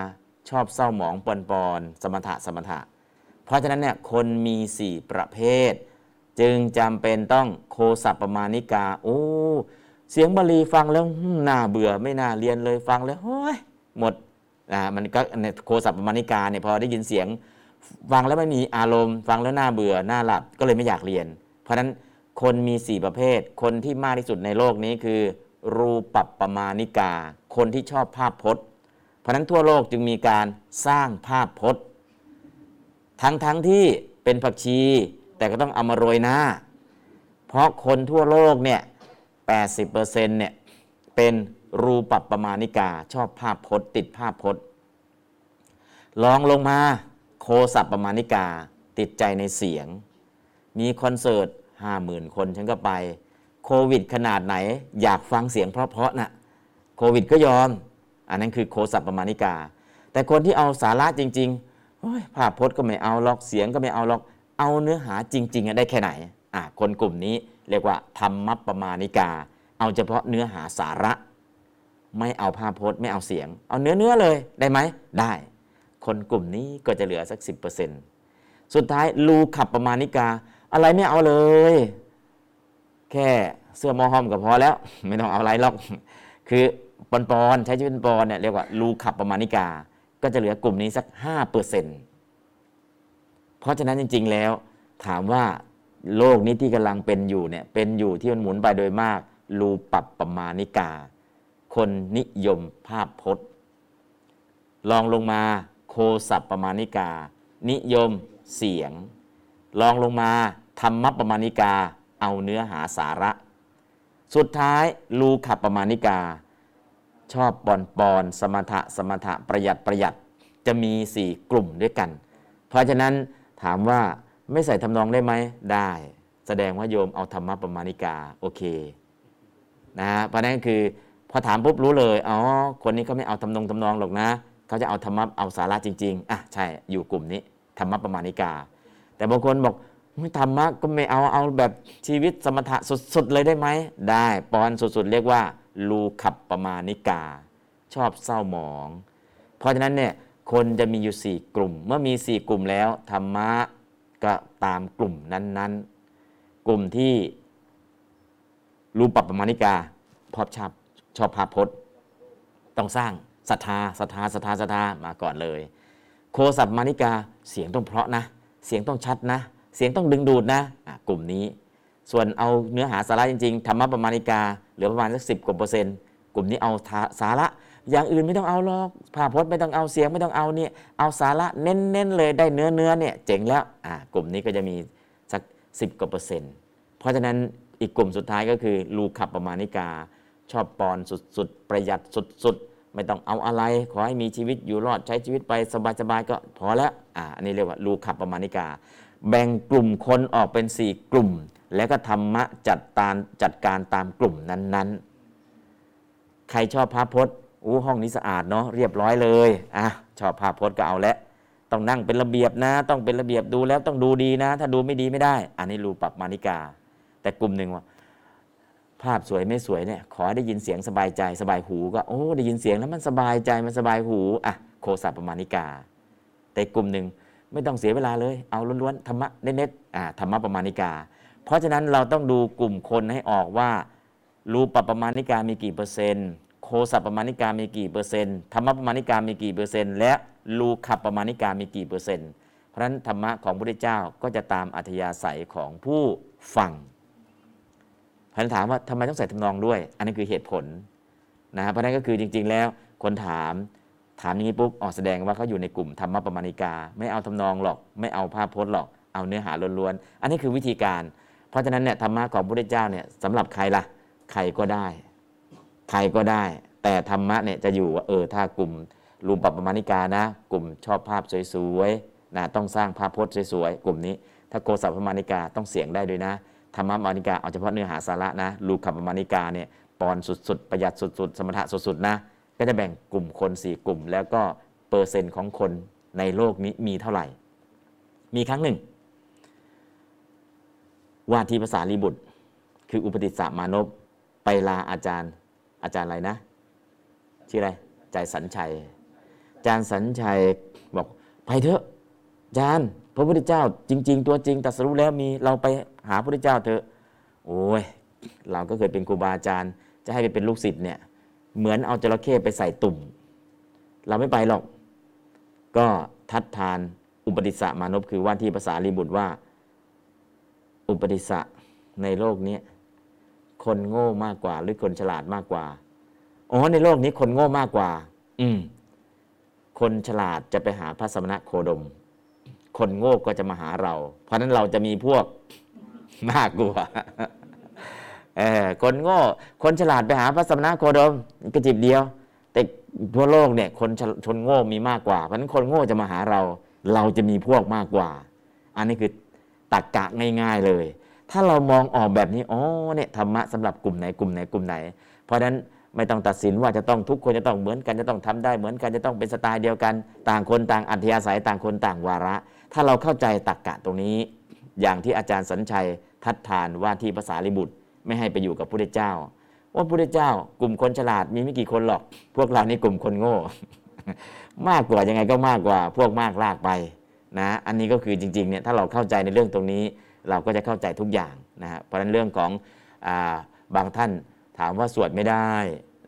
ชอบเศร้าหมองปอนปอนๆสมถะสมถะ เพราะฉะนั้นเนี่ยคนมีสี่ประเภท จึงจำเป็นต้องโคสัพปมาณิกา โอ้เสียงบาลีฟังแล้วน่าเบื่อไม่น่าเรียนเลยฟังแล้วเฮ้ยหมดอ่ามันก็เนี่ยโคสัพปมาณิกาเนี่ยพอได้ยินเสียงฟังแล้วไม่มีอารมณ์ ฟังแล้วน่าเบื่อน่าหลับก็เลยไม่อยากเรียน เพราะฉะนั้นคนมีสี่ประเภท คนที่มากที่สุดในโลกนี้คือ รูปปปมานิกา คนที่ชอบภาพพจน์ เพราะฉะนั้นทั่วโลกจึงมีการสร้างภาพพจน์ ทั้งทั้งที่เป็นผักชี แต่ก็ต้องเอามาโรยหน้า เพราะคนทั่วโลกเนี่ย80%เนี่ยเป็นรูปปัปปมานิกา ชอบภาพพจน์ ติดภาพพจน์ลองลงมาโคสับปปมานิกา ติดใจในเสียง มีคอนเสิร์ต50,000คนฉันก็ไป โควิดขนาดไหน อยากฟังเสียงเพราะๆนะโควิดก็ยอม อันนั้นคือโคสับปปมานิกา แต่คนที่เอาสาระจริง ๆ ภาพพจน์ก็ไม่เอาหรอกเสียงก็ไม่เอาหรอกเอาเนื้อหาจริงๆอะได้แค่ไหนอะคนกลุ่มนี้เรียกว่าธรรมปมานิกา เอาเฉพาะเนื้อหาสาระ ไม่เอาภาพพจน์ไม่เอาเสียง เอาเนื้อเนื้อเลยได้ไหมได้ คนกลุ่มนี้ก็จะเหลือสัก 10%สุดท้ายลูขับประมาณิกา อะไรไม่เอาเลย แค่เสื้อมอหอมก็พอแล้ว ไม่ต้องเอาอะไรหรอก คือปอนปอนใช้ชีวิตเป็นปอนเนี่ยเรียกว่าลูขับประมาณิกา ก็จะเหลือกลุ่มนี้สัก 5%เพราะฉะนั้นจริง ๆ แล้ว ถามว่าโลกนี้ที่กำลังเป็นอยู่เนี่ยเป็นอยู่ที่มันหมุนไปโดยมากรูปรับประมาณิกา คนนิยมภาพพจน์ลองลงมาโคสัปปมาณิกา นิยมเสียง ลองลงมาธรรมประมาณิกา เอาเนื้อหาสาระ สุดท้ายลูขับประมาณิกา ชอบปอนปอนสมถะสมถะประหยัดประหยัดจะมีสี่กลุ่มด้วยกัน เพราะฉะนั้นถามว่าไม่ใส่ทำนองได้ไหมได้ แสดงว่าโยมเอาธรรมะประมาณิกาโอเคนะเพราะนั้นคือพอถามปุ๊บรู้เลยอ๋อคนนี้เขาไม่เอาทำนองทำนองหรอกนะเขาจะเอาธรรมะเอาสาระจริงๆอะใช่อยู่กลุ่มนี้ธรรมะประมาณิกา แต่บางคนบอกไม่ธรรมะก็ไม่เอาเอาแบบชีวิตสมถะสุดๆเลยได้ไหมได้ปอนสุดๆ เรียกว่า ลูขับประมาณิกา ชอบเศร้าหมอง เพราะฉะนั้นเนี่ยคนจะมีอยู่ 4 กลุ่ม เมื่อมี 4 กลุ่มแล้วธรรมะก็ตามกลุ่มนั้นๆ กลุ่มที่รูปปัปประมาณิกาพอบชอบชอบภาพจน์ ต้องสร้างศรัทธาศรัทธาศรัทธาศรัทธามาก่อนเลย โคสัปมานิกาเสียงต้องเพราะนะ เสียงต้องชัดนะ เสียงต้องดึงดูดนะะกลุ่มนี้ ส่วนเอาเนื้อหาสาระจริง ๆ ธรรมะประมาณิกา เหลือประมาณสักสิบกว่าเปอร์เซ็นต์กลุ่มนี้เอาสาระ อย่างอื่นไม่ต้องเอาหรอกภาพพจน์ไม่ต้องเอาเสียงไม่ต้องเอาเนี่ยเอาสาระเน้นๆเลยได้เนื้อเนื้อเนี่ยเจ๋งแล้วอ่ากลุ่มนี้ก็จะมีสักสิบกว่าเปอร์เซ็นต์เพราะฉะนั้นอีกกลุ่มสุดท้ายก็คือลูขับประมาณิกา ชอบปอนสุดๆประหยัดสุดๆ ไม่ต้องเอาอะไร ขอให้มีชีวิตอยู่รอดใช้ชีวิตไปสบายๆก็พอแล้วอ่าอันนี้เรียกว่าลูขับประมาณิกา แบ่งกลุ่มคนออกเป็น 4 กลุ่ม แล้วก็ธรรมะจัดตามจัดการตามกลุ่มนั้นๆ ใครชอบภาพพจน์อู้ห้องนี้สะอาดเนาะเรียบร้อยเลยอะชอบภาพพจน์ก็เอาแล้วต้องนั่งเป็นระเบียบนะ ต้องเป็นระเบียบดูแล้วต้องดูดีนะ ถ้าดูไม่ดีไม่ได้ อันนี้รูปรับมานิกา แต่กลุ่มหนึ่งว่า ภาพสวยไม่สวยเนี่ยขอให้ได้ยินเสียงสบายใจสบายหูก็โอ้ได้ยินเสียงแล้วมันสบายใจมันสบายหูอะโคสัปมาณิกา แต่กลุ่มหนึ่งไม่ต้องเสียเวลาเลย เอาล้วนๆธรรมะเน็ตๆอ่าธรรมะประมาณิกา เพราะฉะนั้นเราต้องดูกลุ่มคนให้ออกว่า รูปประมาณิกามีกี่เปอร์เซ็นต์โคสัปประมาณิกามีกี่เปอร์เซ็นต์ธรรมะประมาณิกามีกี่เปอร์เซ็นต์และลูขับประมาณิกามีกี่เปอร์เซ็นต์เพราะฉะนั้นธรรมะของพระพุทธเจ้าก็จะตามอัธยาศัยของผู้ฟังพันถามว่าทำไมต้องใส่ทำนองด้วย อันนี้คือเหตุผลนะเพราะนั้นก็คือจริง ๆ แล้วคนถามถามอย่างนี้ปุ๊บออกแสดงว่าเขาอยู่ในกลุ่มธรรมประมาณิกา ไม่เอาทำนองหรอก ไม่เอาภาพพจน์หรอก เอาเนื้อหาล้วนๆ อันนี้คือวิธีการ เพราะฉะนั้นเนี่ยธรรมะของพระพุทธเจ้าเนี่ยสำหรับใครล่ะ ใครก็ได้ ใครก็ได้ แต่ธรรมะเนี่ยจะอยู่ว่าเออถ้ากลุ่มรูปประมาณิกานะ กลุ่มชอบภาพสวยๆนะต้องสร้างภาพพจน์สวยๆกลุ่มนี้ ถ้าโกสัพประมาณิกาต้องเสียงได้ด้วยนะธรรมะมานิกาเอาเฉพาะเนื้อหาสาระนะลูขับมานิกาเนี่ยปอนสุดๆ ประหยัดสุดๆ สมถะสุดๆนะก็จะแบ่งกลุ่มคน 4 กลุ่ม แล้วก็เปอร์เซ็นต์ของคนในโลกนี้มีเท่าไหร่ มีครั้งหนึ่ง ว่าที่ภาษาลีบุตร คืออุปติสสะมานพไปลาอาจารย์ อาจารย์อะไรนะ ชื่ออะไรใจสัญชัย อาจารย์สัญชัยบอกไปเถอะอาจารย์พระพุทธเจ้า จริง ๆ ตัวจริงตรัสรู้แล้วมีเราไปหาพระพุทธเจ้าเถอะ โอ้ย เราก็เคยเป็นครูบาอาจารย์ จะให้ไปเป็นลูกศิษย์เนี่ย เหมือนเอาจระเข้ไปใส่ตุ่ม เราไม่ไปหรอก ก็ทัดทานอุปติสสะมานพคือว่าที่ภาษาลีบุตรว่า อุปติสสะในโลกนี้คนโง่มากกว่า หรือคนฉลาดมากกว่า อ๋อ ในโลกนี้คนโง่มากกว่า อืม คนฉลาดจะไปหาพระสมณะโคดม คนโง่ก็จะมาหาเรา เพราะฉะนั้นเราจะมีพวกน่ากลัวเออคนโง่ คนฉลาดไปหาพระสมณะโคดมกระจิบเดียว แต่ทั่วโลกเนี่ย คนฉลชนโง่มีมากกว่า เพราะฉะนั้นคนโง่จะมาหาเรา เราจะมีพวกมากกว่า อันนี้คือ ตักกะง่ายๆเลย ถ้าเรามองออกแบบนี้อ๋อเนี่ยธรรมะสำหรับกลุ่มไหนกลุ่มไหนกลุ่มไหน เพราะฉะนั้นไม่ต้องตัดสินว่าจะต้องทุกคนจะต้องเหมือนกันจะต้องทำได้เหมือนกันจะต้องเป็นสไตล์เดียวกัน ต่างคนต่างอัธยาศัยต่างคนต่างวาระ ถ้าเราเข้าใจตักกะตรงนี้ อย่างที่อาจารย์สัญชัยทัดทานว่าที่ภาษาลิบุตรไม่ให้ไปอยู่กับพระเจ้า ว่าพระเจ้ากลุ่มคนฉลาดมีไม่กี่คนหรอก พวกเรานี่กลุ่มคนโง่ มากกว่ายังไงก็มากกว่า พวกมากลากไป นะอันนี้ก็คือจริงๆเนี่ยถ้าเราเข้าใจในเรื่องตรงนี้ เราก็จะเข้าใจทุกอย่างนะฮะเพราะฉะนั้นเรื่องของอาบางท่านถามว่าสวดไม่ได้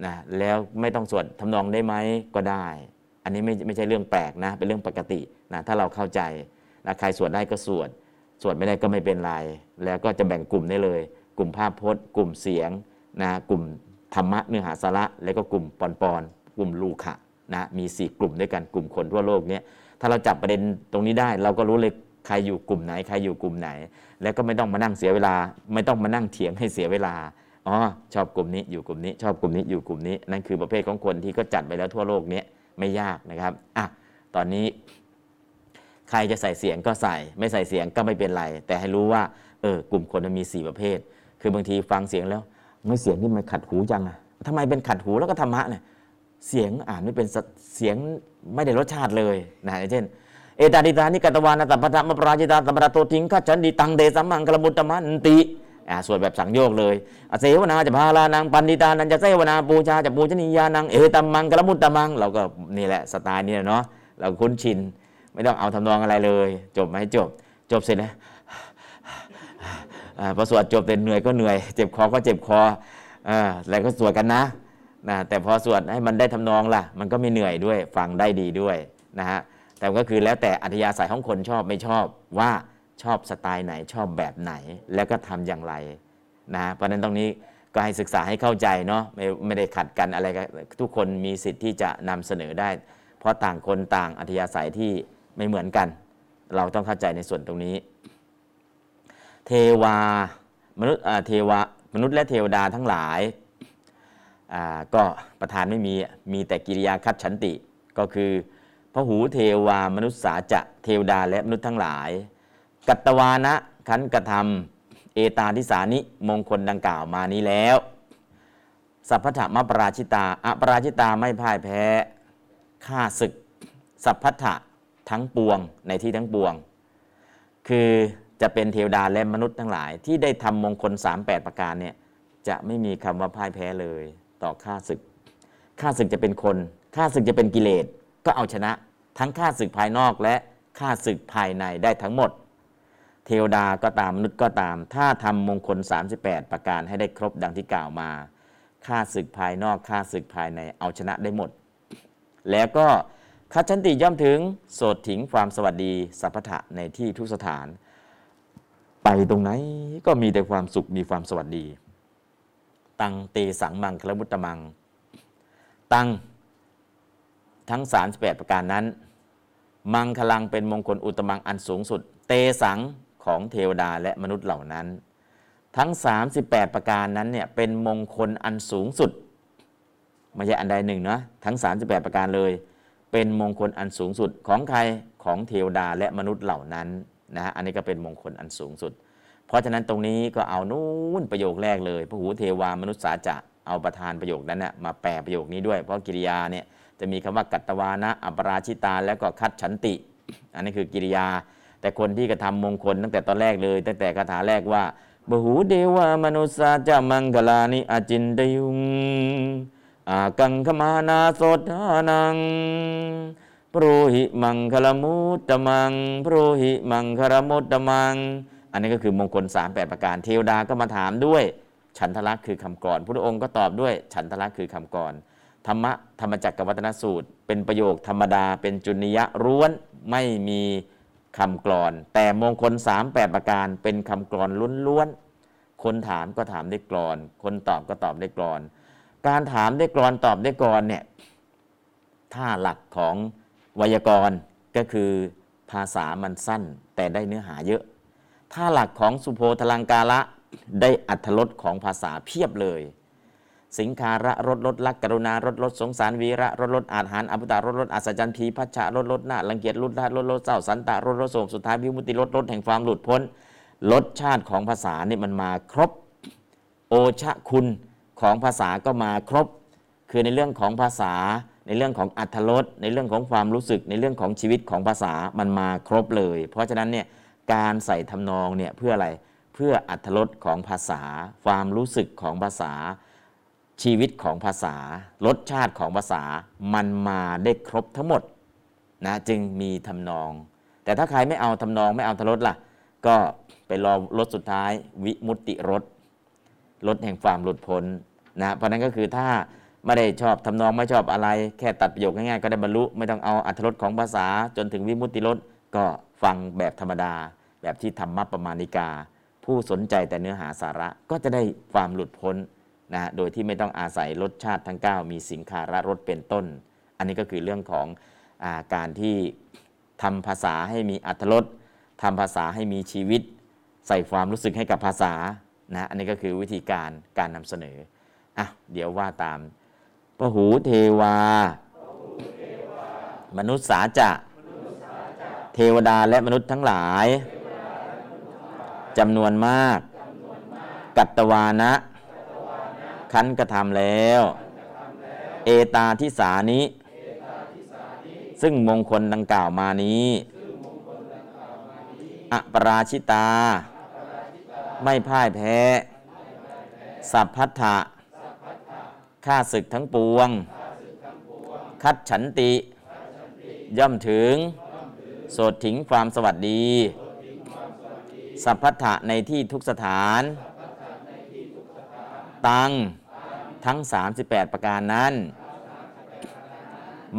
นะแล้วไม่ต้องสวดทำนองได้ไหมก็ได้ อันนี้ไม่ไม่ใช่เรื่องแปลกนะเป็นเรื่องปกตินะถ้าเราเข้าใจนะใครสวดได้ก็สวด สวดไม่ได้ก็ไม่เป็นไร แล้วก็จะแบ่งกลุ่มได้เลย กลุ่มภาพพจน์ กลุ่มเสียงนะกลุ่มธรรมะเนื้อหาสาระ แล้วก็กลุ่มปอนปอนกลุ่มลูขะนะมี 4 กลุ่มด้วยกันกลุ่มคนทั่วโลกเนี้ย ถ้าเราจับประเด็นตรงนี้ได้ เราก็รู้เลยใครอยู่กลุ่มไหน ใครอยู่กลุ่มไหน แล้วก็ไม่ต้องมานั่งเสียเวลา ไม่ต้องมานั่งเถียงให้เสียเวลาอ๋อชอบกลุ่มนี้อยู่กลุ่มนี้ ชอบกลุ่มนี้อยู่กลุ่มนี้ นั่นคือประเภทของคนที่ก็จัดไปแล้วทั่วโลกเนี้ยไม่ยากนะครับอะตอนนี้ใครจะใส่เสียงก็ใส่ ไม่ใส่เสียงก็ไม่เป็นไร แต่ให้รู้ว่าเออกลุ่มคนมันมี 4 ประเภท คือบางทีฟังเสียงแล้ว ไม่เสียงนี่มันขัดหูจังอะทำไมเป็นขัดหูแล้วก็ธรรมะเนี่ย เสียงอ่านไม่เป็นเสียงไม่ได้รสชาติเลยนะเช่นเอตาดิตานิกตวานาตัปปะทะมะปราจิตาตัมปะระโตติงขจันดิตังเดสัมมังกลมุตตมันติอ่าสวดแบบสังโยกเลยอเสวนาจะพาลานังปันดิตานันจะเสวนาปูชาจะปูชนียานังเอตัมมังกลมุตตมัง เราก็นี่แหละสไตล์นี้เนาะเราคุ้นชิน ไม่ต้องเอาทำนองอะไรเลย จบไหมจบ จบเสร็จแล้วพอสวดจบเสร็จเหนื่อยก็เหนื่อย เจ็บคอก็เจ็บคออ่าแล้วก็สวดกันนะ นะแต่พอสวดให้มันได้ทำนองล่ะ มันก็ไม่เหนื่อยด้วยฟังได้ดีด้วยนะฮะแต่ก็คือแล้วแต่อัธยาศัยของคนชอบไม่ชอบว่าชอบสไตล์ไหนชอบแบบไหนแล้วก็ทำอย่างไรนะเพราะนั้นตรงนี้ก็ให้ศึกษาให้เข้าใจเนาะไม่ไม่ได้ขัดกันอะไรกันทุกคนมีสิทธิ์ที่จะนำเสนอได้ เพราะต่างคนต่างอัธยาศัยที่ไม่เหมือนกัน เราต้องเข้าใจในส่วนตรงนี้ เทวามนุษย์เทวามนุษย์และเทวดาทั้งหลาย ก็ประธานไม่มีมีแต่กิริยาคัดฉันติ ก็คือพระหูเทวามนุษย์สาจะเทวดาและมนุษย์ทั้งหลาย กัตวานะขันกระทำเอตาทิสานิมงคลดังกล่าวมานี้แล้ว สัพพะมะปราชิตาอปราชิตาไม่พ่ายแพ้ฆ่าศึก สัพพะทั้งปวงในที่ทั้งปวง คือจะเป็นเทวดาและมนุษย์ทั้งหลาย ที่ได้ทำมงคล 38 ประการเนี่ยจะไม่มีคำว่าพ่ายแพ้เลย ต่อข้าศึกข้าศึกจะเป็นคนข้าศึกจะเป็นกิเลสก็เอาชนะ ทั้งข้าศึกภายนอกและข้าศึกภายในได้ทั้งหมด เทวดาก็ตามมนุษย์ก็ตาม ถ้าทำมงคล 38 ประการให้ได้ครบดังที่กล่าวมาข้าศึกภายนอกข้าศึกภายในเอาชนะได้หมด แล้วก็คัจฉันติย่อมถึงโสดถิงความสวัสดีสัพพะในที่ทุกสถาน ไปตรงไหนก็มีแต่ความสุขมีความสวัสดี ตังเตสังมังคลมุตตมัง ตังทั้ง 38 ประการนั้น มังคลังเป็นมงคลอุตมังอันสูงสุด เตสังของเทวดาและมนุษย์เหล่านั้น ทั้ง 38 ประการนั้นเนี่ยเป็นมงคลอันสูงสุดไม่ใช่อันใดหนึ่งนะทั้ง 38 ประการเลย เป็นมงคลอันสูงสุดของใครของเทวดาและมนุษย์เหล่านั้นนะฮะอันนี้ก็เป็นมงคลอันสูงสุด เพราะฉะนั้นตรงนี้ก็เอานู่นประโยคแรกเลยพระหูเทวามนุษย์สาจะเอาประธานประโยคนั้นนะมาแปลประโยคนี้ด้วย เพราะกิริยาเนี่ยจะมีคำว่ากัตตวานะอัปราชิตา แล้วก็คัดฉันติ อันนี้คือกิริยา แต่คนที่กระทำมงคลตั้งแต่ตอนแรกเลย ตั้งแต่คาถาแรกว่าบหูเดวามนุษสาจะมังกลานิอาจินดยุงอากังขมานาสทานังโปรหิมังคลมุตตมังโปรหิมังคลมุตตมัง อันนี้ก็คือมงคล 3 8 ประการ เทวดาก็มาถามด้วย ฉันทลักษ์คือคำกรพระองค์ก็ตอบด้วย ฉันทลักษ์คือคำกรธรรมะธรรมจักรวัตนสูตร เป็นประโยคธรรมดา เป็นจุนิยะร้วนไม่มีคำกรอน แต่มงคล 3 8 ประการ เป็นคำกรอนล้วนๆคนถามก็ถามได้กรอน คนตอบก็ตอบได้กรอน การถามได้กรอนตอบได้กรอนเนี่ยถ้าหลักของไวยากรณ์ก็คือภาษามันสั้นแต่ได้เนื้อหาเยอะ ถ้าหลักของสุโพธลังกาละได้อัธรสของภาษาเพียบเลย สิงคาระรถรถลักกรุณารถรถสงสารวีระรถรถอาหารอภิตารถรถอัศจรรย์พีพัชชะรถรถหน้ารังเกียจรุดลาดรถรถเศร้าสันตารถรถโศกสุดท้ายวิมุติรถรถแห่งความหลุดพ้นรสชาติของภาษาเนี่ยมันมาครบ โอชะคุณของภาษาก็มาครบ คือในเรื่องของภาษา ในเรื่องของอัธรสในเรื่องของความรู้สึกในเรื่องของชีวิตของภาษามันมาครบเลย เพราะฉะนั้นเนี่ย การใส่ทำนองเนี่ยเพื่ออะไรเพื่ออัธรสของภาษา ความรู้สึกของภาษา ชีวิตของภาษารสชาติของภาษามันมาได้ครบทั้งหมดนะจึงมีทำนอง แต่ถ้าใครไม่เอาทำนองไม่เอาทรสล่ะ ก็ไปรอรถสุดท้ายวิมุตติรถรถแห่งความหลุดพ้นนะเพราะนั้นก็คือถ้าไม่ได้ชอบทำนองไม่ชอบอะไร แค่ตัดประโยคง่ายๆ ก็ได้บรรลุ ไม่ต้องเอาอัตรสของภาษาจนถึงวิมุตติรสก็ ฟังแบบธรรมดา แบบที่ธรรมประมาณิกา ผู้สนใจแต่เนื้อหาสาระก็จะได้ความหลุดพ้นนะโดยที่ไม่ต้องอาศัยรสชาติทั้ง 9 มีสินคาระรสเป็นต้น อันนี้ก็คือเรื่องของอาการที่ทำภาษาให้มีอัตรสทำภาษาให้มีชีวิต ใส่ความรู้สึกให้กับภาษานะอันนี้ก็คือวิธีการการนำเสนออะเดี๋ยวว่าตามพหูเทวา มนุษย์สาจะ เทวดาและมนุษย์ทั้งหลายจำนวนมาก กัตตวานะ คันกระทำแล้ว เอตาทิสานิ ซึ่งมงคลดังกล่าวมานี้อปราชิตา ไม่พ่ายแพ้ สัพพัทธะข้าศึกทั้งปวง คัดฉันติ ย่อมถึง โสดถึงความสวัสดี สัพพัทธะในที่ทุกสถาน ตัง ทั้ง 38 ประการนั้น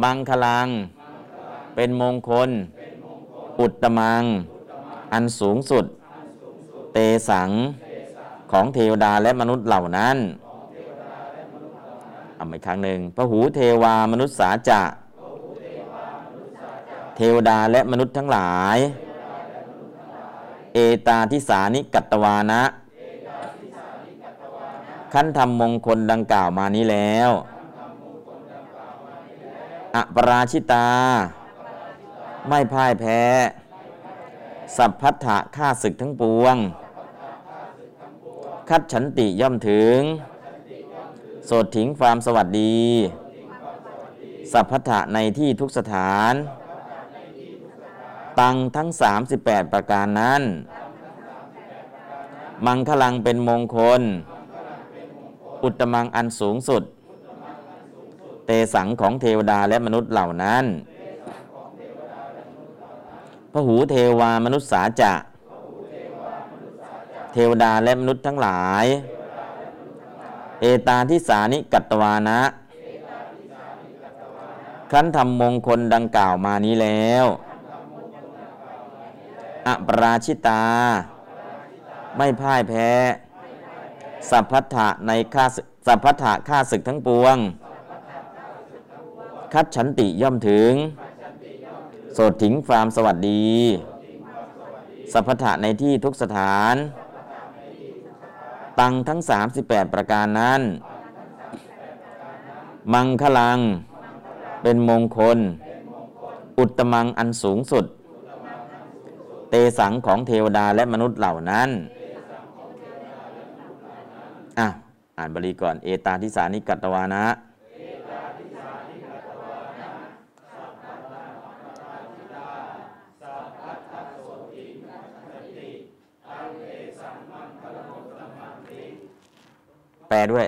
มังคลัง เป็นมงคล อุตตมัง อันสูงสุด เตสัง ของเทวดาและมนุษย์เหล่านั้นเอาอีกครั้งหนึ่งพระหูเทวามนุษย์สาจะ เทวดาและมนุษย์ทั้งหลาย เอตาทิสานิกัตตวานะ ขั้นทำมงคลดังกล่าวมานี้แล้วอปราชิตา ไม่พ่ายแพ้ สัพพัทธะฆ่าศึกทั้งปวง คัดฉันติย่อมถึง โสดถิงความสวัสดี สัพพัทธะในที่ทุกสถาน ตังทั้ง 38 ประการนั้น มังคลังเป็นมงคล อุตมังอันสูงสุด เตสังของเทวดาและมนุษย์เหล่านั้นพระหูเทวามนุษย์สาจะ เทวดาและมนุษย์ทั้งหลาย เอตาทิสานิกัตตวานะ ขั้นทำมงคลดังกล่าวมานี้แล้ว อปราชิตา ไม่พ่ายแพ้ สัพพัทธะในข้าสัพพัทธะข้าศึกทั้งปวง คัดฉันติย่อมถึง โสดถึงความสวัสดี สัพพทะในที่ทุกสถาน ตังทั้ง 38 ประการนั้น มังคลัง เป็นมงคล อุตมังอันสูงสุด เตสังของเทวดาและมนุษย์เหล่านั้นอะอ่านบาลีก่อน เอตาทิสานิกัตตวานะแปลด้วย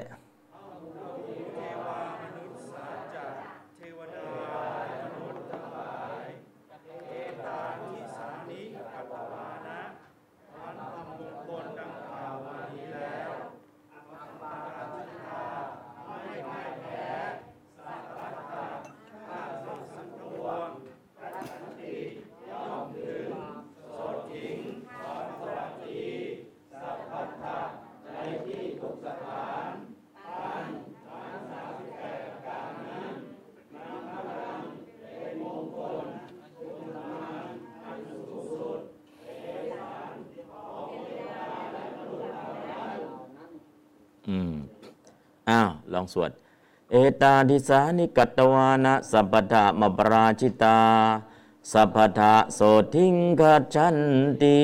เทวดามนุษย์ทั้งหลายเอตาทิสานิกัตตวานะอันทำมงคลดังกล่าวมานี้แล้วอัปปาราชิตาไม่พ่ายแพ้สัพพัทธะข้าศึกทั้งปวงคัดฉันติย่อมถึงโสดถิงความสวัสดีสัพพัทธะใน อืม อ้าว ลองสวด เอตาทิสานิกัตตวานะสัพพทามปราชิตา สัพพะโสทิงกัจฉันติ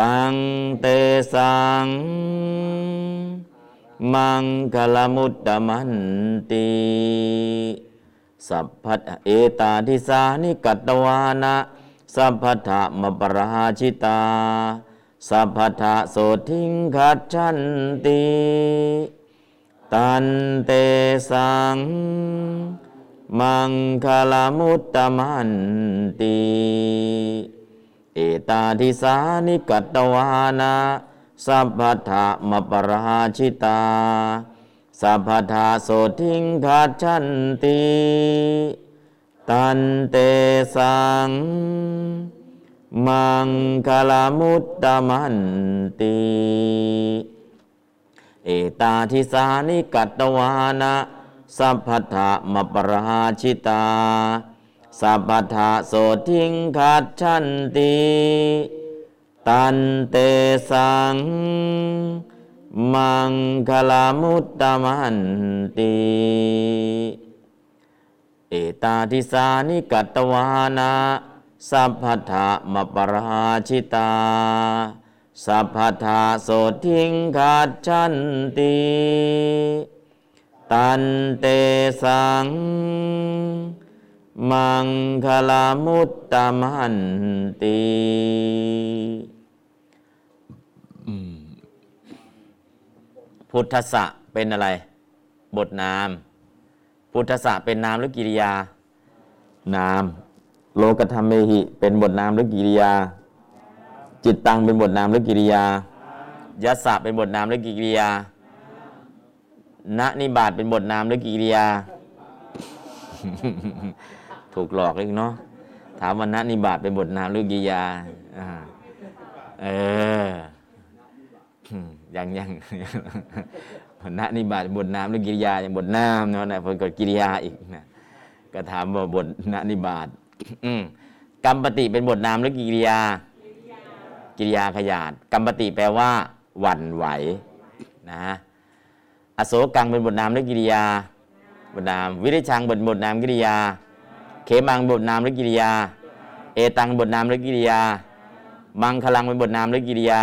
ตังเตสังมังคลมุตตมันติสัพพทเอตาทิสานิกัตตวานะสัพพทามปราชิตา สัพพทะโสทิงคัจฉันติตันเตสัง มังคลามุตตมันติเอตาทิสานิกัตตวานะสัพพทะมปราชิตา สัพพทาโสทิงคัจฉันติตันเตสัง มังคลามุตตมันติเอตาทิสานิกัตตวานะสัพพทะมปราชิตา สัพพทะโสทิงคัจฉันติตันเตสัง มังคลามุตตมันติเอตาทิสานิกัตตวานะ สัพพทะมปราชิตา สัพพทาโสทิงคัจฉันติ ตันเตสัง มังคลามุตตมันติพุทธะเป็นอะไร บทนาม พุทธะเป็นนามหรือกิริยานาม โลกธรรมเมหิ เป็นบทนามหรือกิริยา จิตตังเป็นบทนามหรือกิริยายัสสะเป็นบทนามหรือกิริยาณนิบาตเป็นบทนามหรือกิริยา ถูกหลอกอีกเนาะถามว่าณนิบาตเป็นบทนามหรือกิริยาเอออืมยังยังณนิบาตเป็นบทนามหรือกิริยาอย่างบทนามเนาะนะเพิ่นก็กิริยาอีกนะก็ถามว่าบทณนิบาต อืมกรรมปฏิเป็นบทนามหรือกิริยา กิริยาขยาดกรรมปฏิแปลว่า หวั่นไหวนะอโศกังเป็นบทนามหรือกิริยา บทนาม วิริชังบทบทนามกิริยา เขมังบทนามหรือกิริยา เอตังบทนามหรือกิริยา มังคลังเป็นบทนามหรือกิริยา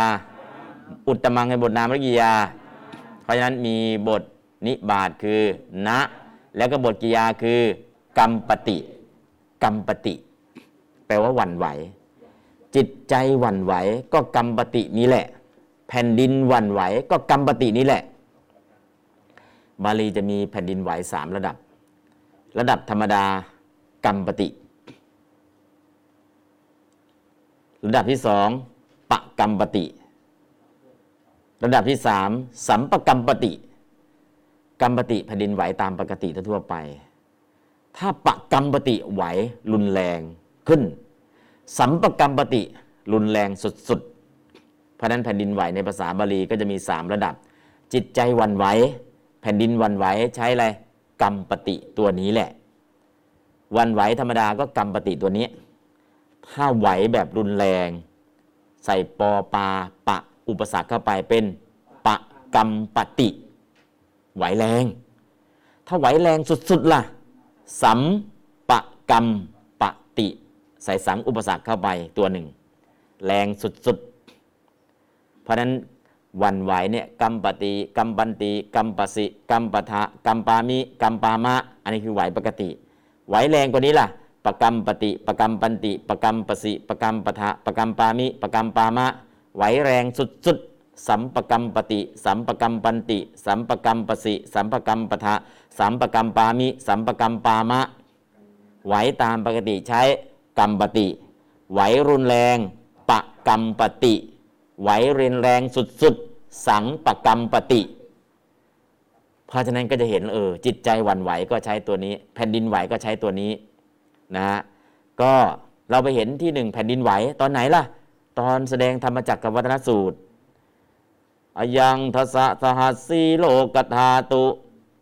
อุตตมังเป็นบทนามหรือกิริยา เพราะฉะนั้นมีบทนิบาตคือณแล้วก็บทกิริยาคือกรรมปฏิ กรรมปฏิแปลว่าหวั่นไหว จิตใจหวั่นไหวก็กรรมปฏินี้แหละ แผ่นดินหวั่นไหวก็กรรมปฏินี้แหละ บาลีจะมีแผ่นดินไหวสามระดับ ระดับธรรมดากรรมปฏิระดับที่สองปะกรรมปฏิระดับที่สามสัมปกรรมปฏิกรรมปฏิแผ่นดินไหวตามปกติทั่วไป ถ้าปะกรรมปฏิไหวรุนแรงขึ้น สัมปกรรมปฏิรุนแรงสุดๆ เพราะนั้นแผ่นดินไหวในภาษาบาลีก็จะมีสามระดับ จิตใจวันไหวแผ่นดินวันไหวใช้อะไรกรรมปฏิตัวนี้แหละ วันไหวธรรมดาก็กรรมปฏิตัวนี้ ถ้าไหวแบบรุนแรง ใส่ปอปาปะอุปสรรคเข้าไปเป็นปะกรรมปฏิไหวแรง ถ้าไหวแรงสุดๆล่ะ สัมปะกรรมปฏิใส่สังอุปสรรคเข้าไปตัวหนึ่ง แรงสุดๆ เพราะนั้นหวั่นไหวเนี่ยกัมปติกัมปันติกัมปสิกัมปถะกัมปามิกัมปามะ อันนี้คือไหวปกติ ไหวแรงกว่านี้ล่ะปะกัมปติปะกัมปันติปะกัมปสิปะกัมปถะปะกัมปามิปะกัมปามะ ไหวแรงสุดๆ สัมปกัมปติสัมปกัมปันติ สัมปกัมปสิ สัมปกัมปถะ สัมปกัมปามิ สัมปกัมปามะ ไหวตามปกติใช้กรรมปฏิ ไหวรุนแรงปะกรรมปฏิ ไหวเรียนแรงสุดๆ สังปะกรรมปฏิ เพราะฉะนั้นก็จะเห็นเออจิตใจหวั่นไหวก็ใช้ตัวนี้ แผ่นดินไหวก็ใช้ตัวนี้นะฮะก็เราไปเห็นที่หนึ่งแผ่นดินไหวตอนไหนล่ะ ตอนแสดงธรรมจักรกับวัฒนสูตร อยังทสะสหัสสีโลกธาตุ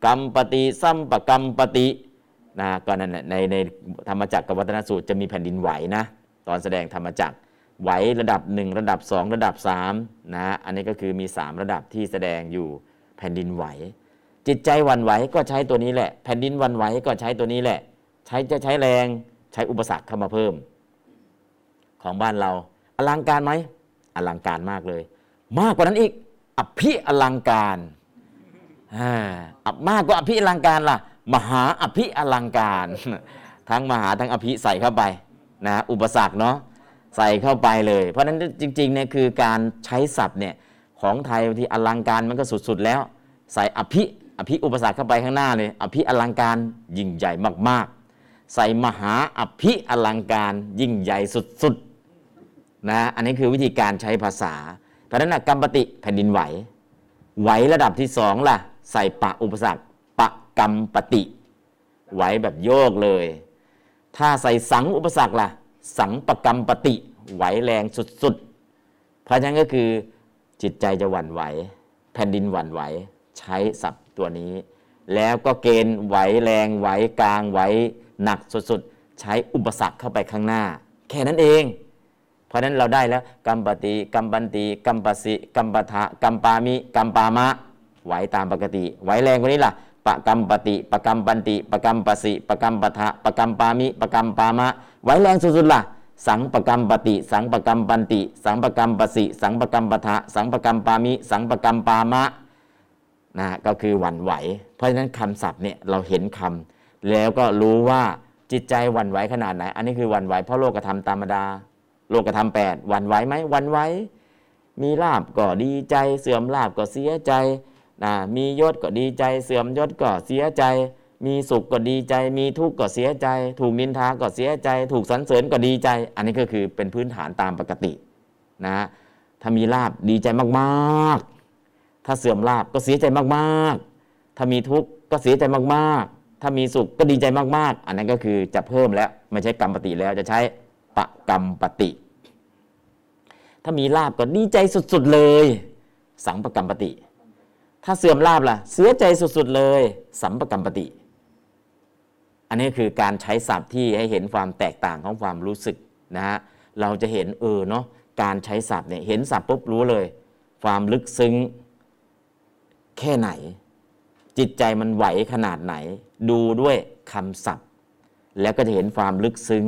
กัมปติสัมปกรรมปฏินะก็นั่นแหละในในธรรมจักรกับวัฒนสูตรจะมีแผ่นดินไหวนะ ตอนแสดงธรรมจักรไหวระดับ 1 ระดับ 2 ระดับ3นะอันนี้ก็คือมี 3 ระดับที่แสดงอยู่แผ่นดินไหว จิตใจวันไหวก็ใช้ตัวนี้แหละ แผ่นดินวันไหวก็ใช้ตัวนี้แหละ ใช้จะใช้แรงใช้อุปสรรคเข้ามาเพิ่ม ของบ้านเราอลังการไหมอลังการมากเลย มากกว่านั้นอีก อภิอลังการอับมากกว่าอภิอลังการล่ะ มหาอภิอลังการ ทั้งมหาทั้งอภิใส่เข้าไปนะอุปสรรคเนาะใส่เข้าไปเลย เพราะฉะนั้นจริงๆเนี่ยคือการใช้ศัพท์เนี่ยของไทยบางทีอลังการมันก็สุดๆแล้ว ใส่อภิอภิอุปสรรคเข้าไปข้างหน้าเลยอภิอลังการยิ่งใหญ่มากๆ ใส่มหาอภิอลังการยิ่งใหญ่สุดๆนะอันนี้คือวิธีการใช้ภาษา เพราะนั้นนะกรรมปฏิแผ่นดินไหว ไหวระดับที่สองล่ะ ใส่ปะอุปสรรคปะกรรมปฏิไหวแบบโยกเลย ถ้าใส่สังอุปสรรคล่ะ สังปกรรมปฏิไหวแรงสุดๆ เพราะฉะนั้นก็คือจิตใจจะหวั่นไหว แผ่นดินหวั่นไหว ใช้ศัพท์ตัวนี้ แล้วก็เกณฑ์ไหวแรงไหวกลางไหวหนักสุดๆ ใช้อุปสรรคเข้าไปข้างหน้า แค่นั้นเอง เพราะนั้นเราได้แล้วกัมปติกัมปันติกัมปสิกัมปถะกัมปามิกัมปามะ ไหวตามปกติ ไหวแรงกว่านี้ล่ะปะกัมปติปะกัมปันติปะกัมปสิปะกัมปถะปะกัมปามิปะกัมปามะ ไหวแรงสุดๆล่ะสังปะกัมปติสังปะกัมปันติ สังปะกัมปสิ สังปะกัมปทะ สังปะกัมปามิ สังปะกัมปามะนะก็คือหวั่นไหว เพราะฉะนั้นคำศัพท์เนี่ยเราเห็นคำแล้วก็รู้ว่าจิตใจหวั่นไหวขนาดไหน อันนี้คือหวั่นไหวเพราะโลกธรรมตามธรรมดา โลกธรรมแปดวันไหวไหมวันไหวมีลาบก็ดีใจ เสื่อมลาบก็เสียใจนะมียศก็ดีใจ เสื่อมยศก็เสียใจ มีสุขก็ดีใจ มีทุกข์ก็เสียใจ ถูกนินทาก็เสียใจ ถูกสรรเสริญก็ดีใจ อันนี้ก็คือเป็นพื้นฐานตามปกตินะถ้ามีลาบดีใจมากๆ ถ้าเสื่อมลาบก็เสียใจมากๆ ถ้ามีทุกข์ก็เสียใจมากๆ ถ้ามีสุขก็ดีใจมากๆ อันนั้นก็คือจะเพิ่มแล้วไม่ใช่กรรมปฏิแล้วจะใช้ ปะกรรมปฏิ ถ้ามีลาบก็ดีใจสุดๆเลย สังปกรรมปฏิ ถ้าเสื่อมลาบล่ะ เสียใจสุดๆเลย สัมปกรรมปฏิ อันนี้คือการใช้ศัพท์ที่ให้เห็นความแตกต่างของความรู้สึกนะฮะ เราจะเห็นเออเนาะการใช้ศัพท์เนี่ยเห็นศัพท์ปุ๊บรู้เลย ความลึกซึ้ง แค่ไหน จิตใจมันไหวขนาดไหน ดูด้วยคำศัพท์ แล้วก็จะเห็นความลึกซึ้ง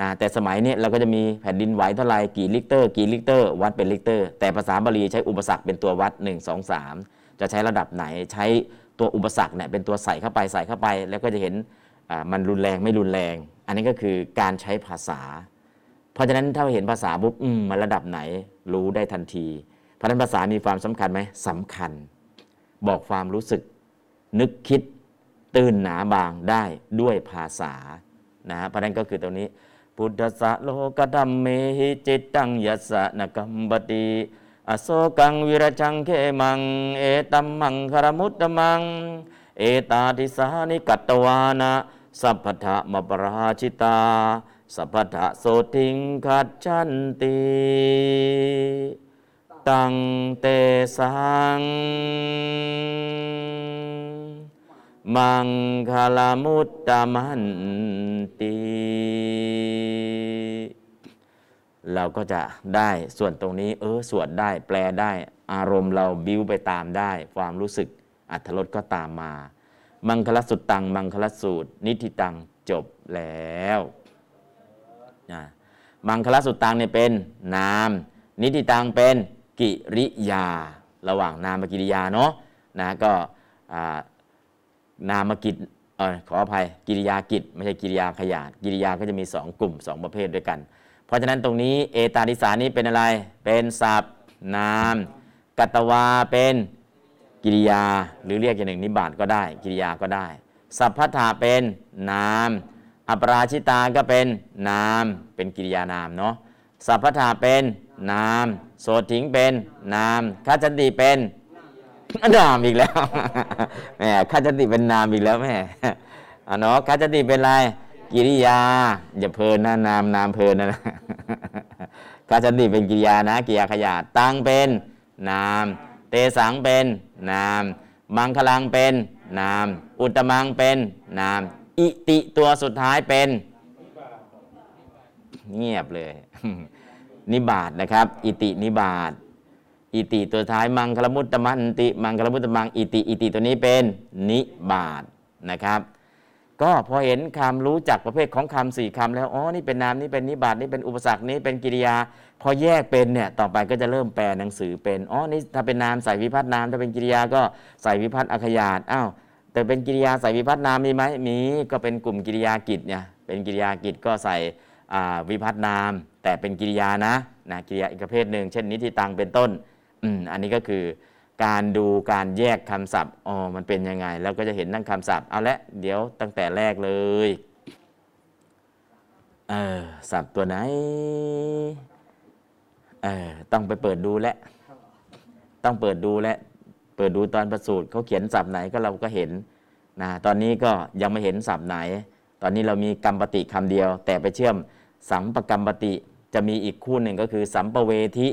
นะแต่สมัยนี้เราก็จะมีแผ่นดินไหวเท่าไรกี่ริกเตอร์กี่ริกเตอร์ วัดเป็นริกเตอร์ แต่ภาษาบาลีใช้อุปสรรคเป็นตัววัด 1 2 3 จะใช้ระดับไหนใช้ตัวอุปสรรคเนี่ยเป็นตัวใส่เข้าไปใส่เข้าไป แล้วก็จะเห็นมันรุนแรงไม่รุนแรง อันนี้ก็คือการใช้ภาษา เพราะฉะนั้นถ้าเห็นภาษาปุ๊บมมันระดับไหนรู้ได้ทันที เพราะฉะนั้นภาษามีความสำคัญไหมสำคัญ บอกความรู้สึก นึกคิดตื่นหนาบางได้ด้วยภาษานะฮะเพราะฉะนั้นก็คือตรงนี้ พุทธสะโลกธรรมเมหิจิตตังยัสสะนกัมปติอโศกังวิรชังเขมัง เอตัมมังคารมุตตมัง เอตาทิสานิกัตตวานะ สัพพะมปราชิตา สัพพะโสติงคัจฉันติตังเตสัง มังคลามุตตมันติเราก็จะได้ส่วนตรงนี้ เออสวดได้แปลได้ อารมณ์เราบิ้วไปตามได้ ความรู้สึกอัธรสก็ตามมา มังคลสุตตัง มังคลสูตร นิธิตังจบแล้วนะมังคลสุตตังเนี่ยเป็นนาม นิธิตังเป็นกิริยา ระหว่างนามกิริยาเนาะนะก็อ่า นามกิจเออขออภัยกิริยากิจไม่ใช่กิริยาขยาดกิริยาก็จะมี 2 กลุ่ม 2 ประเภทด้วยกัน เพราะฉะนั้นตรงนี้เอตาดิสานี้เป็นอะไร เป็นศัพท์ นาม กัตวาเป็นกิริยาหรือเรียกอย่างหนึ่งนิบาตก็ได้ กิริยาก็ได้ สัพพทาเป็นนาม อปราชิตาก็เป็นนาม เป็นกิริยานามเนาะสัพพทาเป็นนาม โสถิงเป็นนามคัจจันติเป็น นามอีกแล้วแหมคัจจติเป็นนามอีกแล้วแม่อะเนาะคัจจติเป็นอะไรกิริยา อย่าเพลินนะนามนามเพลินนะคัจจติเป็นกิริยานะกิริยาขยาดตังเป็นนาม เตสังเป็นนามมังคลังเป็นนาม อุตตมังเป็นนาม อิติตัวสุดท้ายเป็น เงียบเลย นิบาตนะครับ อิตินิบาต อิติตัวท้ายมังคลมุตตมันติมังคลมุตตมังอิติอิติตัวนี้เป็นนิบาตนะครับ ก็พอเห็นคำรู้จักประเภทของคำสี่คำแล้วอ๋อนี่เป็นนามนี่เป็นนิบาตนี่เป็นอุปสรรคนี่เป็นกิริยา พอแยกเป็นเนี่ยต่อไปก็จะเริ่มแปลหนังสือเป็นอ๋อนี่ถ้าเป็นนามใส่วิพัฒนามถ้าเป็นกิริยาก็ใส่วิพัฒน์อักขยาตอ้าวแต่เป็นกิริยาใส่วิพัฒนามมีไหมมีก็เป็นกลุ่มกิริยากิจเนี่ยเป็นกิริยากิจก็ใส่วิพัฒนาม แต่เป็นกิริยานะนะกิริยาอีกประเภทหนึ่งเช่นนิติตังเป็นต้น อืมอันนี้ก็คือการดูการแยกคำศัพท์อ๋อมันเป็นยังไง แล้วก็จะเห็นทั้งคำศัพท์เอาละเดี๋ยวตั้งแต่แรกเลยเออศัพท์ตัวไหนเออต้องไปเปิดดูและ ต้องเปิดดูและ เปิดดูตอนประสูตรเขาเขียนศัพท์ไหนก็เราก็เห็นนะตอนนี้ก็ยังไม่เห็นศัพท์ไหน ตอนนี้เรามีกรรมปฏิคำเดียว แต่ไปเชื่อมสัมปกัมปติจะมีอีกคู่หนึ่งก็คือ สัมปเวธติ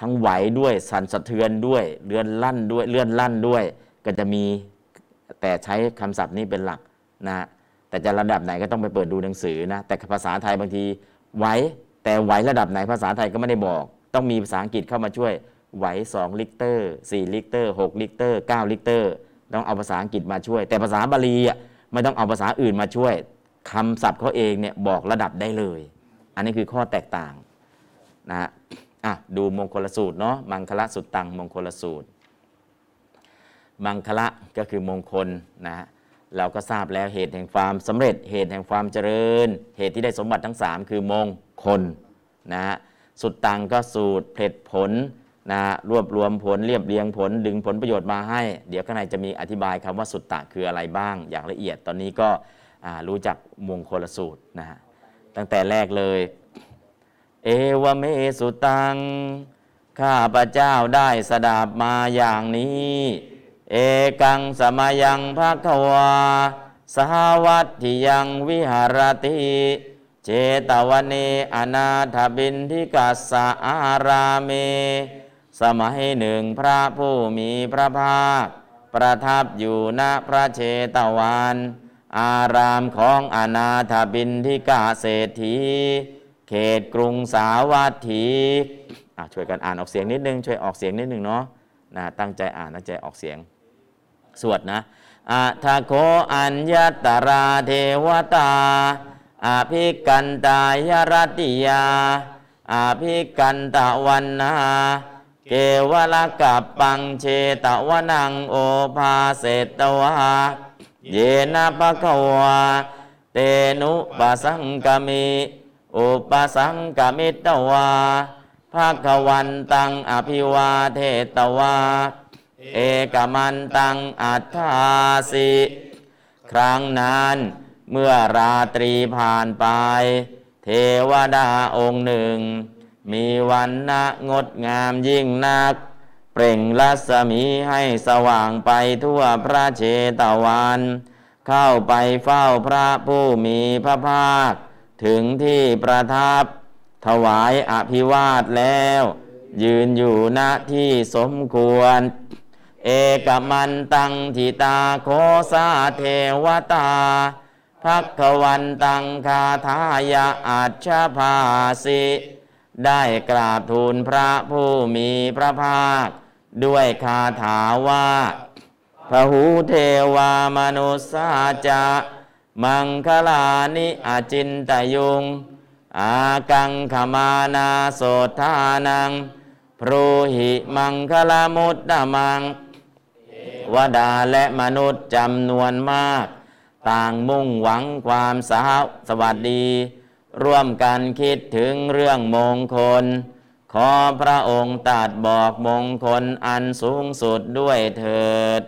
ทั้งไหวด้วยสั่นสะเทือนด้วยเลื่อนลั่นด้วยเลื่อนลั่นด้วย ก็จะมีแต่ใช้คำศัพท์นี้เป็นหลักนะแต่จะระดับไหนก็ต้องไปเปิดดูหนังสือนะแต่ภาษาไทยบางทีไหวแต่ไหวระดับไหนภาษาไทยก็ไม่ได้บอก ต้องมีภาษาอังกฤษเข้ามาช่วยไหว2ริกเตอร์4ริกเตอร์6ริกเตอร์9ริกเตอร์ต้องเอาภาษาอังกฤษมาช่วย แต่ภาษาบาลีอะไม่ต้องเอาภาษาอื่นมาช่วยคำศัพท์เขาเองเนี่ยบอกระดับได้เลย อันนี้คือข้อแตกต่างนะ อะดูมงคลสูตรเนาะมังคละสุตตังมงคลสูตร มังคละก็คือมงคลนะฮะเราก็ทราบแล้วเหตุแห่งความสำเร็จเหตุแห่งความเจริญ เหตุที่ได้สมบัติทั้ง 3 คือมงคลนะฮะสุดตังก็สูตรเพลิดผลนะฮะรวบรวมผลเรียบเรียงผลดึงผลประโยชน์มาให้ เดี๋ยวข้างในจะมีอธิบายคำว่าสุตตะคืออะไรบ้างอย่างละเอียดตอนนี้ก็รู้จักมงคลสูตรนะฮะตั้งแต่แรกเลย เอวเมสุตัง ข้าพระเจ้าได้สดาบมาอย่างนี้ เอกังสมายังภาควา สหวัตถิยังวิหารติเจตวันเนอนาถบินทิกัสสะอาราเม สมัยหนึ่งพระผู้มีพระภาค ประทับอยู่ณพระเชตวัน อารามของอนาถบินทิกาเศรษฐี ตกรุงสาวัตถีช่วยกันอ่านออกเสียงนิดนึง ช่วยออกเสียงนิดนึงเนาะนะตั้งใจอ่านตั้งใจออกเสียง สวดนะอัทโคอัญญตราเทวตาอภิกันตายรติยาอภิกันตะวันนาเกวลกับปังเชตวนังโอภาเสตวาเยนะปะคะวาเตนุปสังกมิ อุปสังกมิตวาภาควันตังอภิวาเทตวา เอกมันตังอัฏฐาสิครั้งนั้นเมื่อราตรีผ่านไป เทวดาองค์หนึ่ง มีวันนะงดงามยิ่งนัก เปล่งรัศมีให้สว่างไปทั่วพระเชตวัน เข้าไปเฝ้าพระผู้มีพระภาค ถึงที่ประทับ ถวายอภิวาทแล้ว ยืนอยู่ณที่สมควร เอกมันตังทิตาโคสาเทวตาภักวันตังคาทายะอัจฉภาสิได้กราบทูลพระผู้มีพระภาค ด้วยคาถาว่าพหูเทวามนุสสาจะ มังคลานิอาจินตยุง อากังขมานาโสธานังพรูหิมังคลามุตตมังวดาและมนุษย์จำนวนมาก ต่างมุ่งหวังความสาสวัสดี ร่วมกันคิดถึงเรื่องมงคล ขอพระองค์ตรัดบอกมงคลอันสูงสุดด้วยเถิด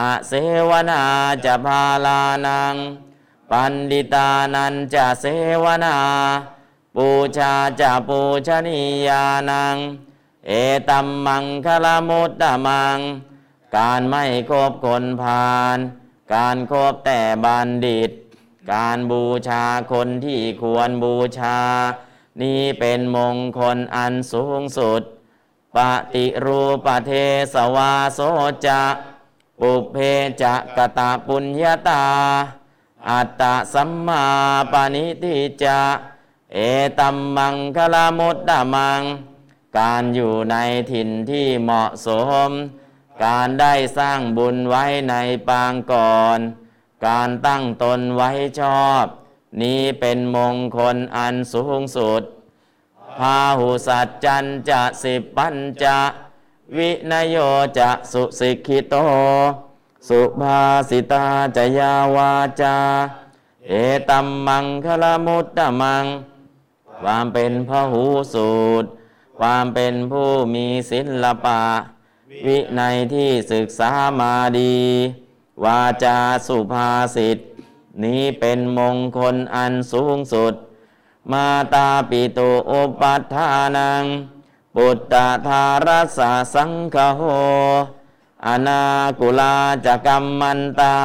อาเสวนาจะพาลานัง ปันดิตานันจะเสวนา ปูชาจะปูชนียานัง เอตัมมังคลมุตตะมัง การไม่คบคนพาลการคบแต่บัณฑิต การบูชาคนที่ควรบูชา นี่เป็นมงคลอันสูงสุด ปฏิรูปเทสวาโสจะ ปุเพจะกตาปุญญาตา อัตตะสัมมาปณิทิจะเอตัมมังคลามุตตมัง การอยู่ในถิ่นที่เหมาะสม การได้สร้างบุญไว้ในปางก่อน การตั้งตนไว้ชอบ นี้เป็นมงคลอันสูงสุดพาหุสัจจันจะสิบปัญจะ วินโยจะสุสิกิโต สุภาสิตาจยาวาจา เอตัมมังคลมุตตะมัง ความเป็นพหูสูตร ความเป็นผู้มีศิลปะ วิในยที่ศึกษามาดี วาจาสุภาษิต นี้เป็นมงคลอันสูงสุด มาตาปิตุอุปัฏฐานัง ปุตตะธารสสังคโห อนากุลาจกรรมมันตา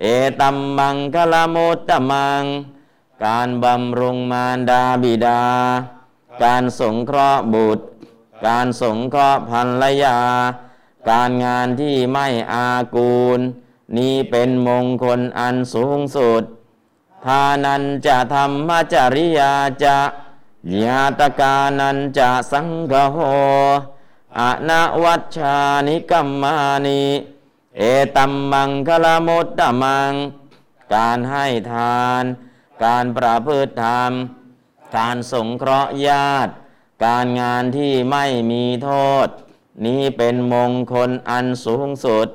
เอตัมมังคลมุตตะมัง การบำรุงมารดาบิดา การสงเคราะห์บุตร การสงเคราะห์ภรรยา การงานที่ไม่อากูล นี้เป็นมงคลอันสูงสุด ทานันจะธรรมจริยาจะญาตกานันจะสังฆโห อนวัชชานิกัมมานิเอตัมมังคลมุตตมัง การให้ทาน การประพฤติธรรม การสงเคราะห์ญาติ การงานที่ไม่มีโทษ นี้เป็นมงคลอันสูงสุด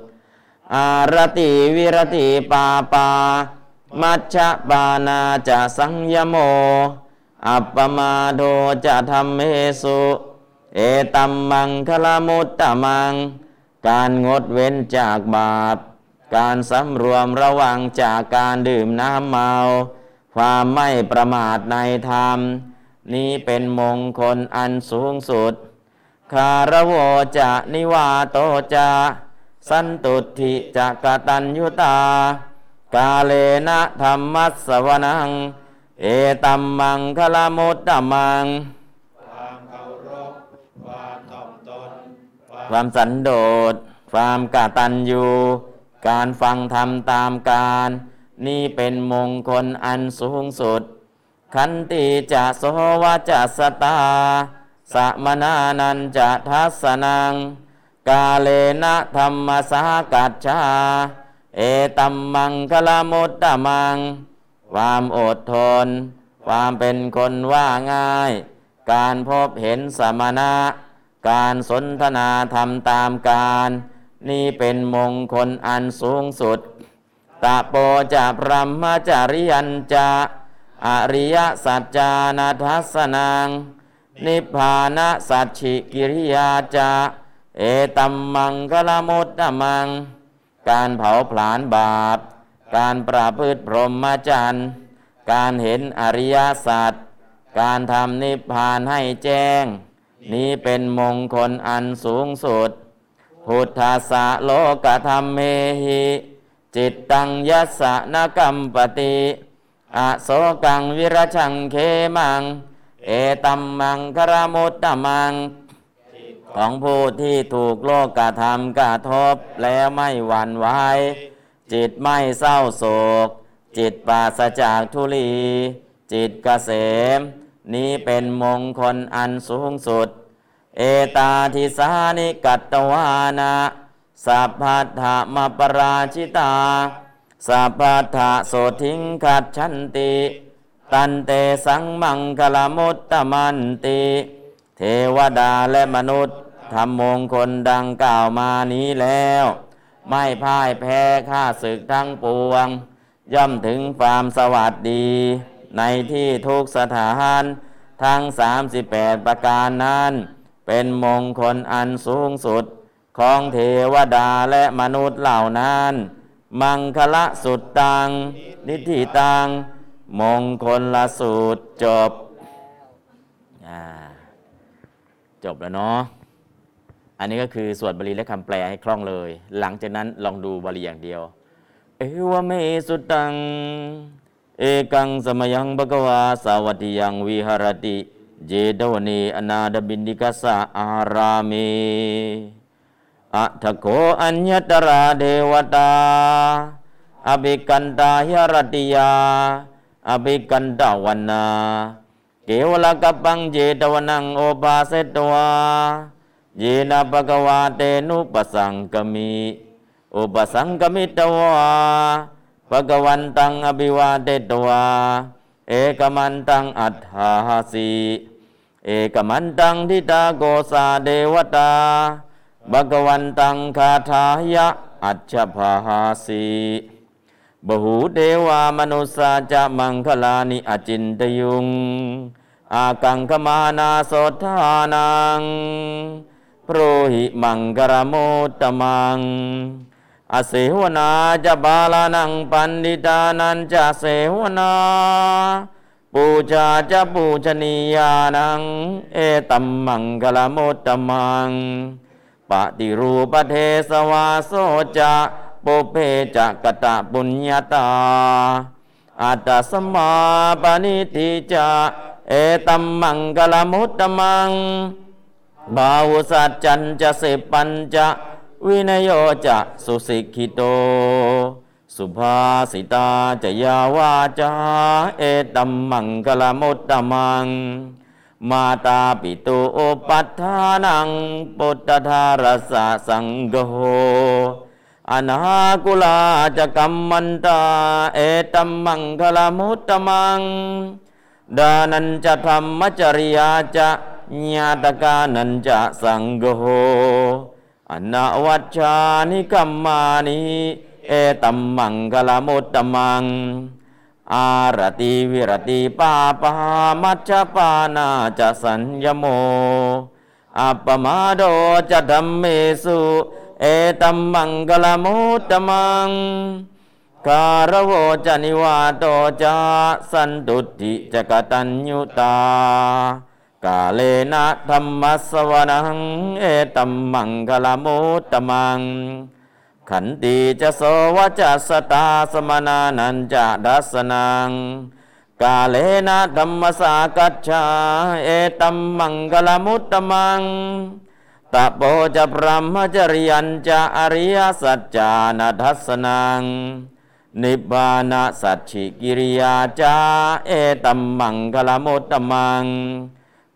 อารติวิรติปาปา มัชฌะปานาจะสังยโม อัปปมาโดจะธรรมเมสุ เอตัมมังคลมุตตะมัง การงดเว้นจากบาป การสำรวมระวังจากการดื่มน้ำเมา ความไม่ประมาทในธรรม นี้เป็นมงคลอันสูงสุด คารวจะนิวาโตจะ สันตุทิจะกตัญยุตา กาเลนะธรรมัสวนัง เอตัมมังคลมุตตะมัง ความสันโดษ ความกตัญญู การฟังธรรมตามการ นี่เป็นมงคลอันสูงสุด ขันติจะโสวจะสตาสมนานันจะทัสนัง กาเลนะธรรมสากัจฉาเอตัมมังคลมุตตมัง ความอดทน ความเป็นคนว่าง่าย การพบเห็นสมณะ การสนทนาธรรมตามการ นี่เป็นมงคลอันสูงสุด ตะโปจะพรหมจริยันจะอริยสัจจานาทัสนังนิพพานะสัจฉิกิริยาจะเอตัมมังคลมุตตะมัง การเผาผลาญบาป การประพฤติพรหมจรรย์ การเห็นอริยสัจ การทำนิพพานให้แจ้ง นี้เป็นมงคลอันสูงสุด พุทธาสะโลกธรรมเมหิ จิตตังยัสสะนกัมปติอโศกังวิรชังเคมัง เอตัมมังครมุตตมัง ของผู้ที่ถูกโลกกระทำกระทบแล้วไม่หวั่นไหวจิตไม่เศร้าโศก จิตปราศจากทุลี จิตเกษม นี้เป็นมงคลอันสูงสุด เอตาทิสานิกัตตวานะสัพพัทธมปราชิตาสัพพัทธโสทิงขัดชันติ ตันเตสังมังคลมุตตมันติ เทวดาและมนุษย์ทำมงคลดังกล่าวมานี้แล้ว ไม่พ่ายแพ้ข้าศึกทั้งปวง ย่อมถึงความสวัสดี ในที่ทุกสถานทั้ง 38 ประการนั้น เป็นมงคลอันสูงสุดของเทวดาและมนุษย์เหล่านั้น มังคละสุดตัง นิธิตัง มงคลละสูตรจบอ่าจบแล้วเนาะ อันนี้ก็คือสวดบาลีและคำแปลให้คล่องเลย หลังจากนั้นลองดูบาลีอย่างเดียว เอวเมสุตัง เอกังสมยังบกวาสาวัติยังวิหารติ เจดวนีอนาดบินดิกสะอารามีอัทโกอัญญตราเดวตาอภิกันตาหรติยาอภิกันตาวันนาเกวลกัปปังเจตวนังโอปาเสตวาเยนะปะกวาเตนุปสังกมิอุปสังกมิตวา ปะกวันตังอภิวาเตตวา เอกมันตังอัฏฐาสีเอกมันตังทิตาโกสาเดวตาบกวันตังคาถายะอัจฉภาสีบหูเทวามนุสาจะมังคลานิอจินตยุง อากังคมานาโสทานังโปรหิมังกรโมตมัง อเสวนาจะบาลานังปันดิตานันจะเสวนาปูชาจะปูชนียานัง เอตัมมังกลโมตตมัง ปฏิรูปเทสวาโสจะปุเพจะกตะปุญญาตาอัตตสมาปณิทิจะเอตัมมังกลมุตตมัง บาวุสัจจันจะเสปัญจะ วินโยจะสุสิกขิโต สุภาสิตาจะยาวาจาเอตัมมังกลมุตตมัง มาตาปิตุโอปัฏฐานังปุตตธารสะสังโฆอนาคุลาจะกัมมันตา เอตัมมังคลมุตตมัง ดานันจะธรรมจริยาจะญาตกานันจะสังโฆ อนาวัชชานิกัมมานิเอตัมมังคลมุตตมัง อารติวิรติปาปามัจจปานาจะสัญญโม อัปมาโดจะธรรมเมสุ เอตัมมังกลมุตตมังการโวจะนิวาโตจะสันตุติจะกตัญญูตา กาเลนะธรรมสวนังเอตัมมังกลมุตตมัง ขันติจะโสวจะสตาสมนานันจะดัสนัง กาเลนะธรรมสากัจฉาเอตัมมังกลมุตตมังตะโปจะพรหมจริยันจะอริยสัจจานัทัสนัง นิบานะสัจฉิกิริยาจาเอตัมมังกลมุตตมัง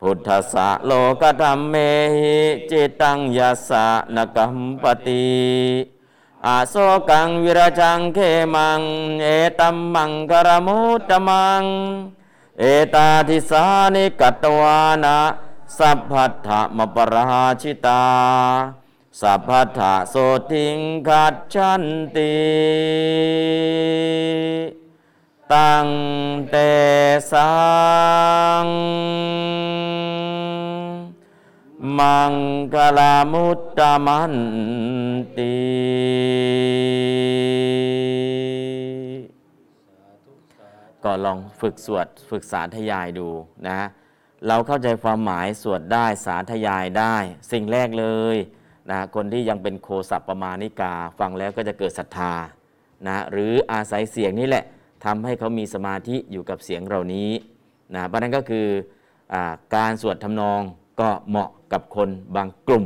พุทธสะโลกธรรมเมหิจิตังยัสสะนกัมปติอาโศกังวิรจังเขมัง เอตัมมังกรมุตตมัง เอตาทิสานิกัตวานะสัพพัทธมปราชิตา สัพพัทธโสติงคัจฉันติ ตังเตสังมังกลามุตตมันติก็ลองฝึกสวดฝึกสาธยายดูนะ เราเข้าใจความหมายสวดได้สาธยายได้ สิ่งแรกเลยนะคนที่ยังเป็นโคสัปปมานิกา ฟังแล้วก็จะเกิดศรัทธานะหรืออาศัยเสียงนี่แหละ ทำให้เขามีสมาธิอยู่กับเสียงเหล่านี้นะเพราะนั้นก็คืออการสวดทำนองก็เหมาะกับคนบางกลุ่ม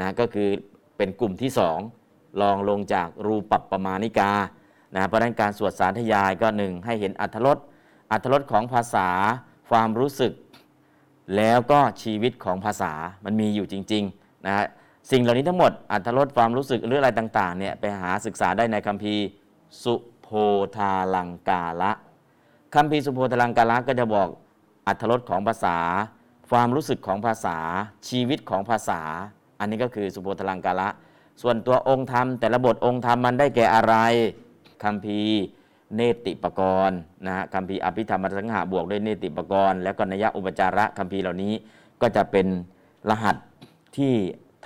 นะก็คือเป็นกลุ่มที่สองลองลงจากรูปัปปมานิกานะเพราะนั้นการสวดสาธยายก็หนึ่งให้เห็นอัธรสอัธรสของภาษาความรู้สึก แล้วก็ชีวิตของภาษามันมีอยู่จริงๆนะฮะสิ่งเหล่านี้ทั้งหมดอัตรสความรู้สึกหรืออะไรต่างๆเนี่ยไปหาศึกษาได้ในคัมภีร์สุ พธาลังกาละคัมภีสุโพธาลังกาละก็จะบอกอัตรสของภาษา ความรู้สึกของภาษา ชีวิตของภาษา อันนี้ก็คือสุโพธาลังกาละ ส่วนตัวองค์ธรรม แต่ละบทองค์ธรรมมันได้แก่อะไรคัมภีเนติปกรณ์นะฮะคัมภีอภิธรรมสังหาบวกด้วยเนติปกรณ์แล้วก็นยอุปจาระคัมภีเหล่านี้ก็จะเป็นรหัสที่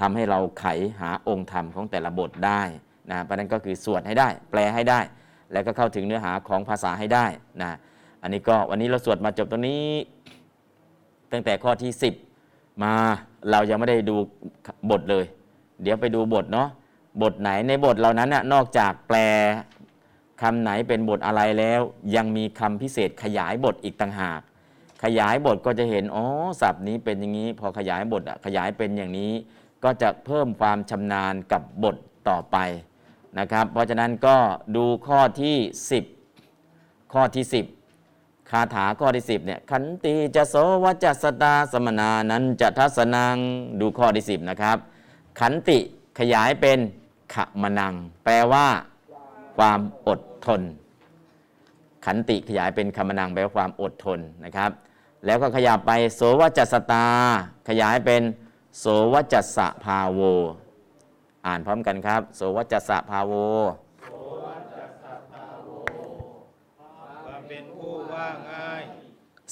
ทำให้เราไขหาองค์ธรรมของแต่ละบทได้นะเพราะนั้นก็คือสวดให้ได้ แปลให้ได้ แล้วก็เข้าถึงเนื้อหาของภาษาให้ได้นะอันนี้ก็วันนี้เราสวดมาจบตรงนี้ ตั้งแต่ข้อที่ 10 มาเรายังไม่ได้ดูบทเลย เดี๋ยวไปดูบทเนาะบทไหนในบทเหล่านั้นน่ะนอกจากแปลคำไหนเป็นบทอะไรแล้ว ยังมีคำพิเศษขยายบทอีกต่างหาก ขยายบทก็จะเห็นอ๋อศัพท์นี้เป็นอย่างนี้ พอขยายบทขยายเป็นอย่างนี้ ก็จะเพิ่มความชำนาญกับบทต่อไป นะครับ เพราะฉะนั้นก็ดูข้อที่ 10 ข้อที่ 10คคาถาข้อที่สิบเนี่ยขันติจะโสวจัสตาสมนานันจะทัสนังดูข้อที่สิบนะครับ ขันติขยายเป็นขมนัง แปลว่า ความอดทน ขันติขยายเป็นคมนังแปลว่าความอดทนนะครับ แล้วก็ขยับไปโสวจัสตา ขยายเป็นโสวจัสสะภาโว อ่านพร้อมกันครับ โสวจัสสะภาโวความเป็นผู้ว่าง่าย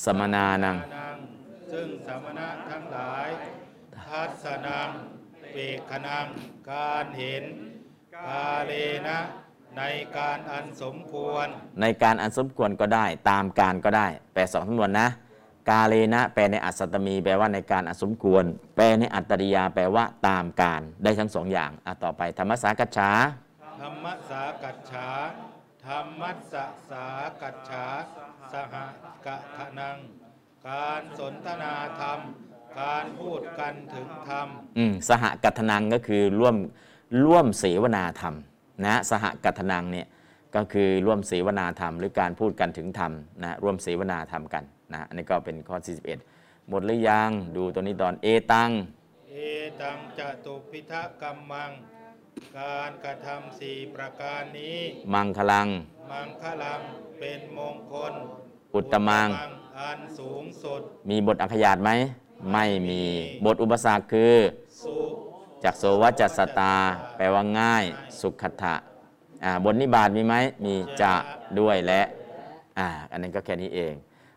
สมนานังนัง ซึ่งสมณะทั้งหลายทัศนังเปกขนัง การเห็น กาเลนะ ในการอันสมควร ในการอันสมควรก็ได้ ตามการก็ได้แปลสองสำนวนนะ กาเลนะ แปลในอัศตมี แปลว่าในการอันสมควร แปลในอัตตริยา แปลว่าตามการ ได้ทั้งสองอย่างอะต่อไปธรรมสากัจฉาธรรมสากัจฉาธรรมัสสะสากัจฉาสหกะทะนัง การสนทนาธรรม การพูดกันถึงธรรมอืมสหกัทนังก็คือร่วมร่วมเสวนาธรรมนะสหกัทนังเนี่ยก็คือร่วมเสวนาธรรม หรือการพูดกันถึงธรรมนะร่วมเสวนาธรรมกัน นะอันนี้ก็เป็นข้อ 41 หมดหรือยัง ดูตัวนี้ตอนเอตัง เอตังจตุพิทักกรรมัง การกระทำสี่ประการนี้ มังคลัง มังคลังเป็นมงคลอุตตมัง อันสูงสุด มีบทอักขยาตไหม ไม่มี บทอุปสรรคคือสุจากโสวัจจสตา แปลว่าง่าย สุขทะอ่าบทนิบาตมีไหม มีจะด้วยและ อ่า อันนั้นก็แค่นี้เอง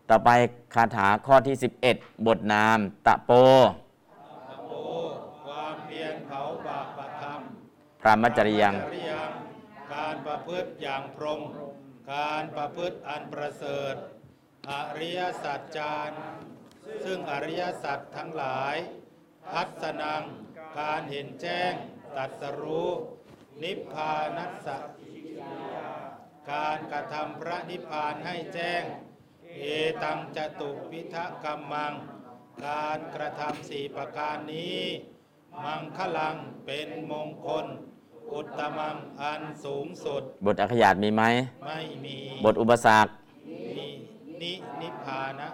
ต่อไปคาถาข้อที่ 11 บทนาม ตะโปโอความเพียรเผาบาปประธรรมพระมัจจริยังจริยัง การประพฤติอย่างพรหมการประพฤติอันประเสริฐ อริยสัจจารซึ่งอริยสัจทั้งหลายทัศนัง การเห็นแจ้งตรัสรู้ นิพพานัสสะการกระทำพระนิพพานให้แจ้ง เอตังจตุพิทะกรรมัง การกระทำสี่ประการนี้ มังคลังเป็นมงคล อุตตมังอันสูงสุด บทอักขยาตมีไหม ไม่มีบทอุปสรรคนินินิพพานะ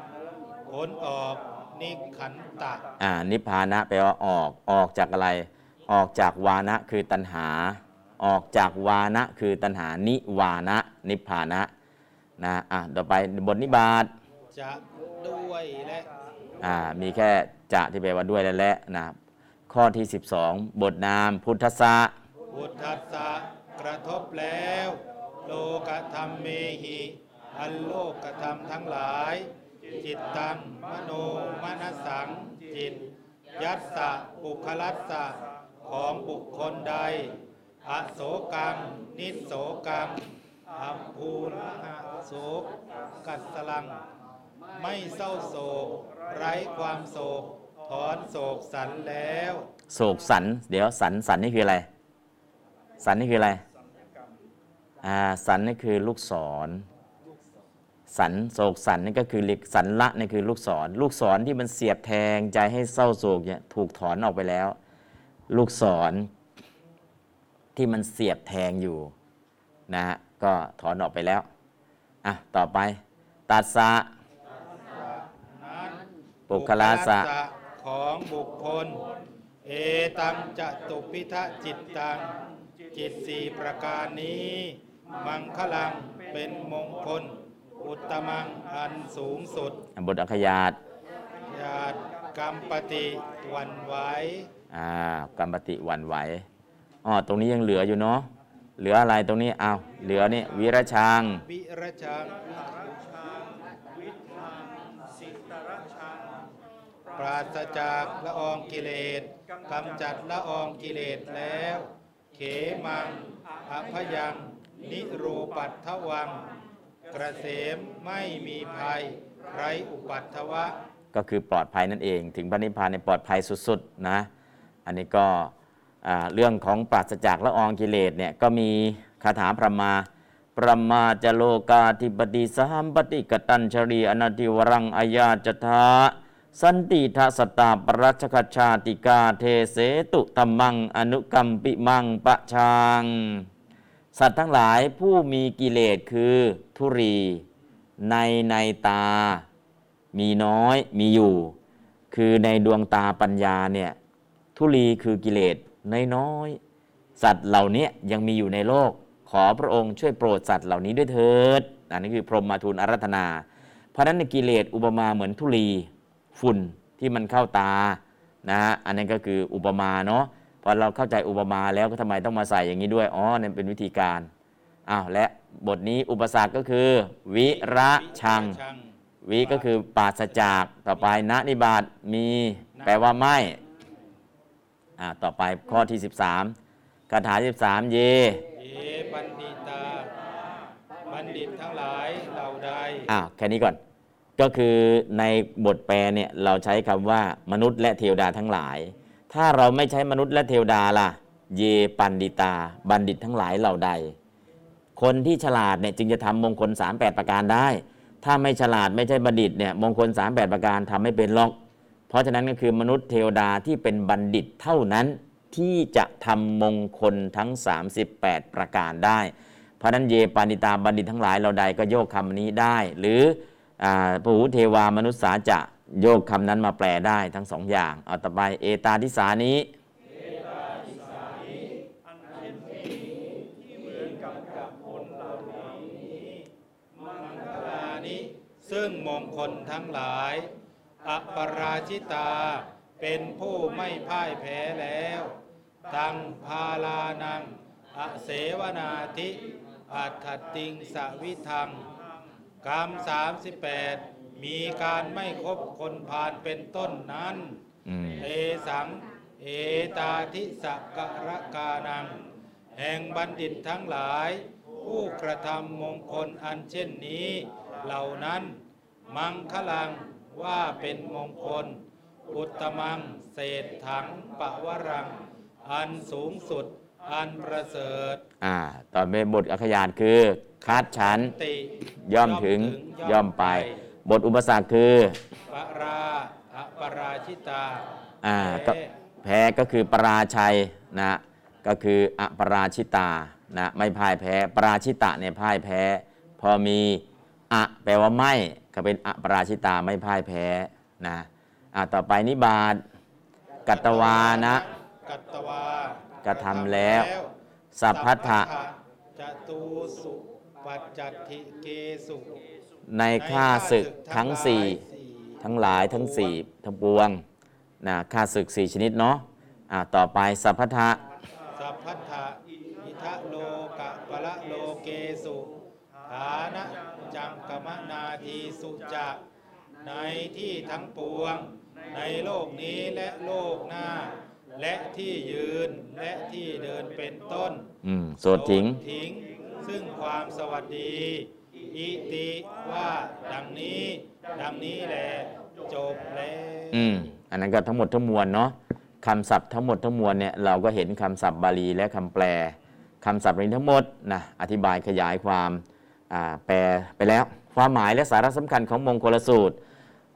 ผลออกนิขันตะ อ่า นิพพานะแปลว่าออก ออกจากอะไร ออกจากวานะคือตัณหา ออกจากวานะคือตัณหานิวานะ นิพพานะ นะอะต่อไปบทนิบาตจะด้วยและอ่ามีแค่จะที่แปลว่าด้วยและและนะข้อที่ 12 บทนามพุทธะพุทธัสสะกระทบแล้ว โลกธรรมเมหิอันโลกธรรมทั้งหลาย จิตตังมโนมนสังจิต ยัสสะปุคลัสสะของบุคคลใด อโศกังนิสโสกังอัมภูรหะ โศกกัสสลัง ไม่เศร้าโศก ไร้ความโศก ถอนโศกสันแล้ว โศกสัน เดี๋ยวสันสันนี่คืออะไร สันนี่คืออะไร อ่า สันนี่คือลูกศร สันโศกสันนี่ก็คือลิกสันละนี่คือลูกศร ลูกศรที่มันเสียบแทงใจให้เศร้าโศกเนี่ยถูกถอนออกไปแล้ว ลูกศรที่มันเสียบแทงอยู่นะฮะก็ถอนออกไปแล้ว อะ ต่อไป ตัดสะนั้นปุคลาสะปุคลของบุคคล เอตังจะตุพิทะจิตตัง จิตสี่ประการนี้ มังคลังเป็นมงคล อุตตมังอันสูงสุด บทอักขยาตญาติกรรมปฏิหวันไหวอ่ากรรมปฏิหวันไหวอ๋อตรงนี้ยังเหลืออยู่เนาะ เหลืออะไรตรงนี้อ้าวเหลือนี่วิรชางวิรชัง วิทังสิตรชังปราศจากละอองกิเลสกำจัดละอองกิเลสแล้ว เขมังอภยัง นิรูปัตถวัง กระเสมไม่มีภัยไรอุปัตถวะ ก็คือปลอดภัยนั่นเอง ถึงพระนิพพานในยปลอดภัยสุดๆนะ อันนี้ก็อ่า เรื่องของปราศจากละอองกิเลสเนี่ยก็มีคาถาพระมาประมาจโลกาธิปติสหัมปติกตัญชรีอนาติวรังอายาจทาสันติทัสตาปรัชคชาติกาเทเสตุตัมมังอนุกรรมปิมังปะชางสัตว์ทั้งหลายผู้มีกิเลสคือทุรี ในในตา มีน้อยมีอยู่ คือในดวงตาปัญญาเนี่ยทุลีคือกิเลส น้อยๆสัตว์เหล่านี้ยังมีอยู่ในโลก ขอพระองค์ช่วยโปรดสัตว์เหล่านี้ด้วยเถิด อันนี้คือพรหมมาทูลอารัธนา เพราะฉะนั้นในกิเลสอุปมาเหมือนทุลีฝุ่นที่มันเข้าตานะฮะอันนั้นก็คืออุปมาเนาะพอเราเข้าใจอุปมาแล้วก็ทำไมต้องมาใส่อย่างนี้ด้วยอ๋อนั่นเป็นวิธีการอ้าวและบทนี้อุปสรรคก็คือ วิระชัง วิก็คือปราศจากต่อไปณนิบาตมี แปลว่าไม่ อ่าต่อไปข้อที่ 13คาถา 13 เยเอบัณฑิตา บัณฑิตทั้งหลายเหล่าใดอ้าวแค่นี้ก่อน ก็คือในบทแปลเนี่ยเราใช้คำว่ามนุษย์และเทวดาทั้งหลาย ถ้าเราไม่ใช้มนุษย์และเทวดาล่ะ เยปันดิตา บัณฑิตทั้งหลายเหล่าใด คนที่ฉลาดเนี่ยจึงจะทำมงคล 38 ประการได้ ถ้าไม่ฉลาดไม่ใช่บัณฑิตเนี่ยมงคล 38 ประการทำไม่เป็นหรอก เพราะฉะนั้นก็คือมนุษย์เทวดาที่เป็นบัณฑิตเท่านั้นที่จะทำมงคลทั้ง 38 ประการได้ เพราะนั้นเยปานิตาบัณฑิตทั้งหลายเราใดก็โยกคำนี้ได้ หรือปูเทวามนุษย์สาจะโยกคำนั้นมาแปลได้ทั้งสองอย่างเอาต่อไปเอตาทิสานี้อันเช่นนี้ที่เหมือนกับคนเหล่านี้มังคลานิซึ่งมงคลทั้งหลาย อปราชิตา เป็นผู้ไม่พ่ายแพ้แล้ว ตังพาลานัง อเสวนาธิอัตถติงสวิทังกรรม38มีการไม่คบคนพาลเป็นต้นนั้นอืมเอสัง เอตาทิสกกรกานัง แห่งบัณฑิตทั้งหลาย ผู้กระทำมงคลอันเช่นนี้ เหล่านั้น มังคลัง ว่าเป็นมงคล อุตมังเศษถังปะวรัง อันสูงสุด อันประเสริฐอ่าต่อไปบทอักขยานคือคาดฉันติย่อมถึงย่อมไป บทอุปสรรคคือปราอปราชิตาอ่าก็แพ้แพ้ก็คือปราชัยนะก็คืออปราชิตานะไม่พ่ายแพ้ ปราชิตะเนี่ยพ่ายแพ้ พอมีอะแปลว่าไม่ ก็เป็นอปราชิตาไม่พ่ายแพ้นะอ่าต่อไปนิบาตกัตตวานะกัตตวากระทำแล้ว สัพพัทธะจตุสุปัจจัตถิเกสุในข้าศึกทั้งสี่ทั้งหลายทั้งสี่ทั้งปวงนะข้าศึกสี่ชนิดเนาะอ่าต่อไปสัพพทะสัพพัทธะอิทะโลกะปะละโลเกสุ ฐานะจังกมนาทีสุจะในที่ทั้งปวง ในโลกนี้และโลกหน้า และที่ยืนและที่เดินเป็นต้นอืมโสดทิ้งโสดทิ้ง ซึ่งความสวัสดี อิติว่าดังนี้ ดังนี้แหละจบแล้วอืมอันนั้นก็ทั้งหมดทั้งมวลเนาะคำศัพท์ทั้งหมดทั้งมวลเนี่ยเราก็เห็นคำศัพท์บาลีและคำแปลคำศัพท์นี้ทั้งหมดนะอธิบายขยายความอ่า แปลไปแล้ว ความหมายและสาระสำคัญของมงคลสูตร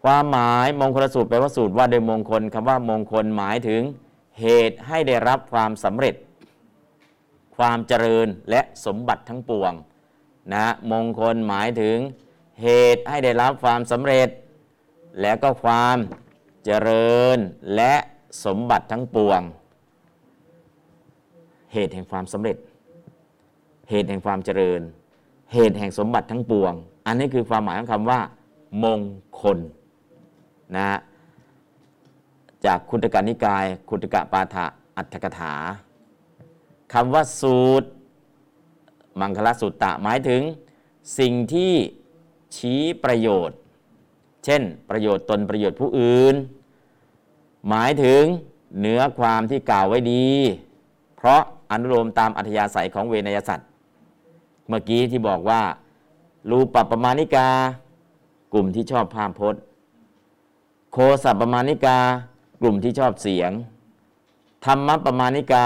ความหมายมงคลสูตรแปลว่าสูตรว่าโดยมงคลคำว่ามงคลหมายถึงเหตุให้ได้รับความสำเร็จ ความเจริญและสมบัติทั้งปวงนะมงคลหมายถึงเหตุให้ได้รับความสำเร็จ และก็ความเจริญและสมบัติทั้งปวง เหตุแห่งความสำเร็จ เหตุแห่งความเจริญ เหตุแห่งสมบัติทั้งปวง อันนี้คือความหมายของคำว่า มงคลนะฮะจากคุตกานิกาย คุตกะปาฐะอัตถกถาคำว่าสูตร มังคลสุตตะหมายถึง สิ่งที่ชี้ประโยชน์ เช่น ประโยชน์ตนประโยชน์ผู้อื่น หมายถึงเนื้อความที่กล่าวไว้ดี เพราะอนุโลมตามอัธยาศัยของเวนยสัตว์ เมื่อกี้ที่บอกว่า รูปปปมาณิกา กลุ่มที่ชอบภาพพจน์ โคสัปปมาณิกา กลุ่มที่ชอบเสียง ธรรมปมาณิกา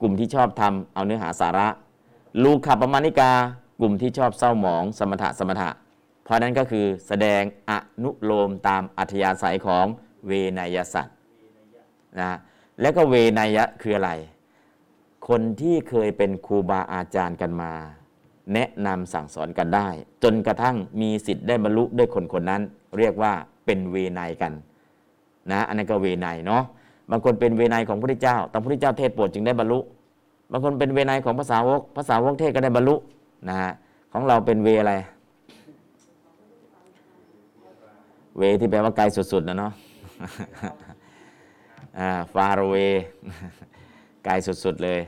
กลุ่มที่ชอบทำเอาเนื้อหาสาระ ลูขปมาณิกา กลุ่มที่ชอบเศร้าหมอง สมถะสมถะ เพราะนั้นก็คือแสดงอนุโลมตามอัธยาศัยของเวนยสัตว์นะแล้วก็เวนยะคืออะไร คนที่เคยเป็นครูบาอาจารย์กันมา แนะนำสั่งสอนกันได้ จนกระทั่งมีสิทธิ์ได้บรรลุด้วยคนคนนั้น เรียกว่าเป็นเวไนยกันนะอันนั้นก็เวไนยเนาะบางคนเป็นเวไนยของพระพุทธเจ้าแต่พระพุทธเจ้าเทศโปรดจึงได้บรรลุบางคนเป็นเวไนยของภาษาวกภาษาวกเทศก็ได้บรรลุนะฮะของเราเป็นเวอะไร เวที่แปลว่าไกลสุดๆนะเนาะฟาโรเวไกลสุดๆเลย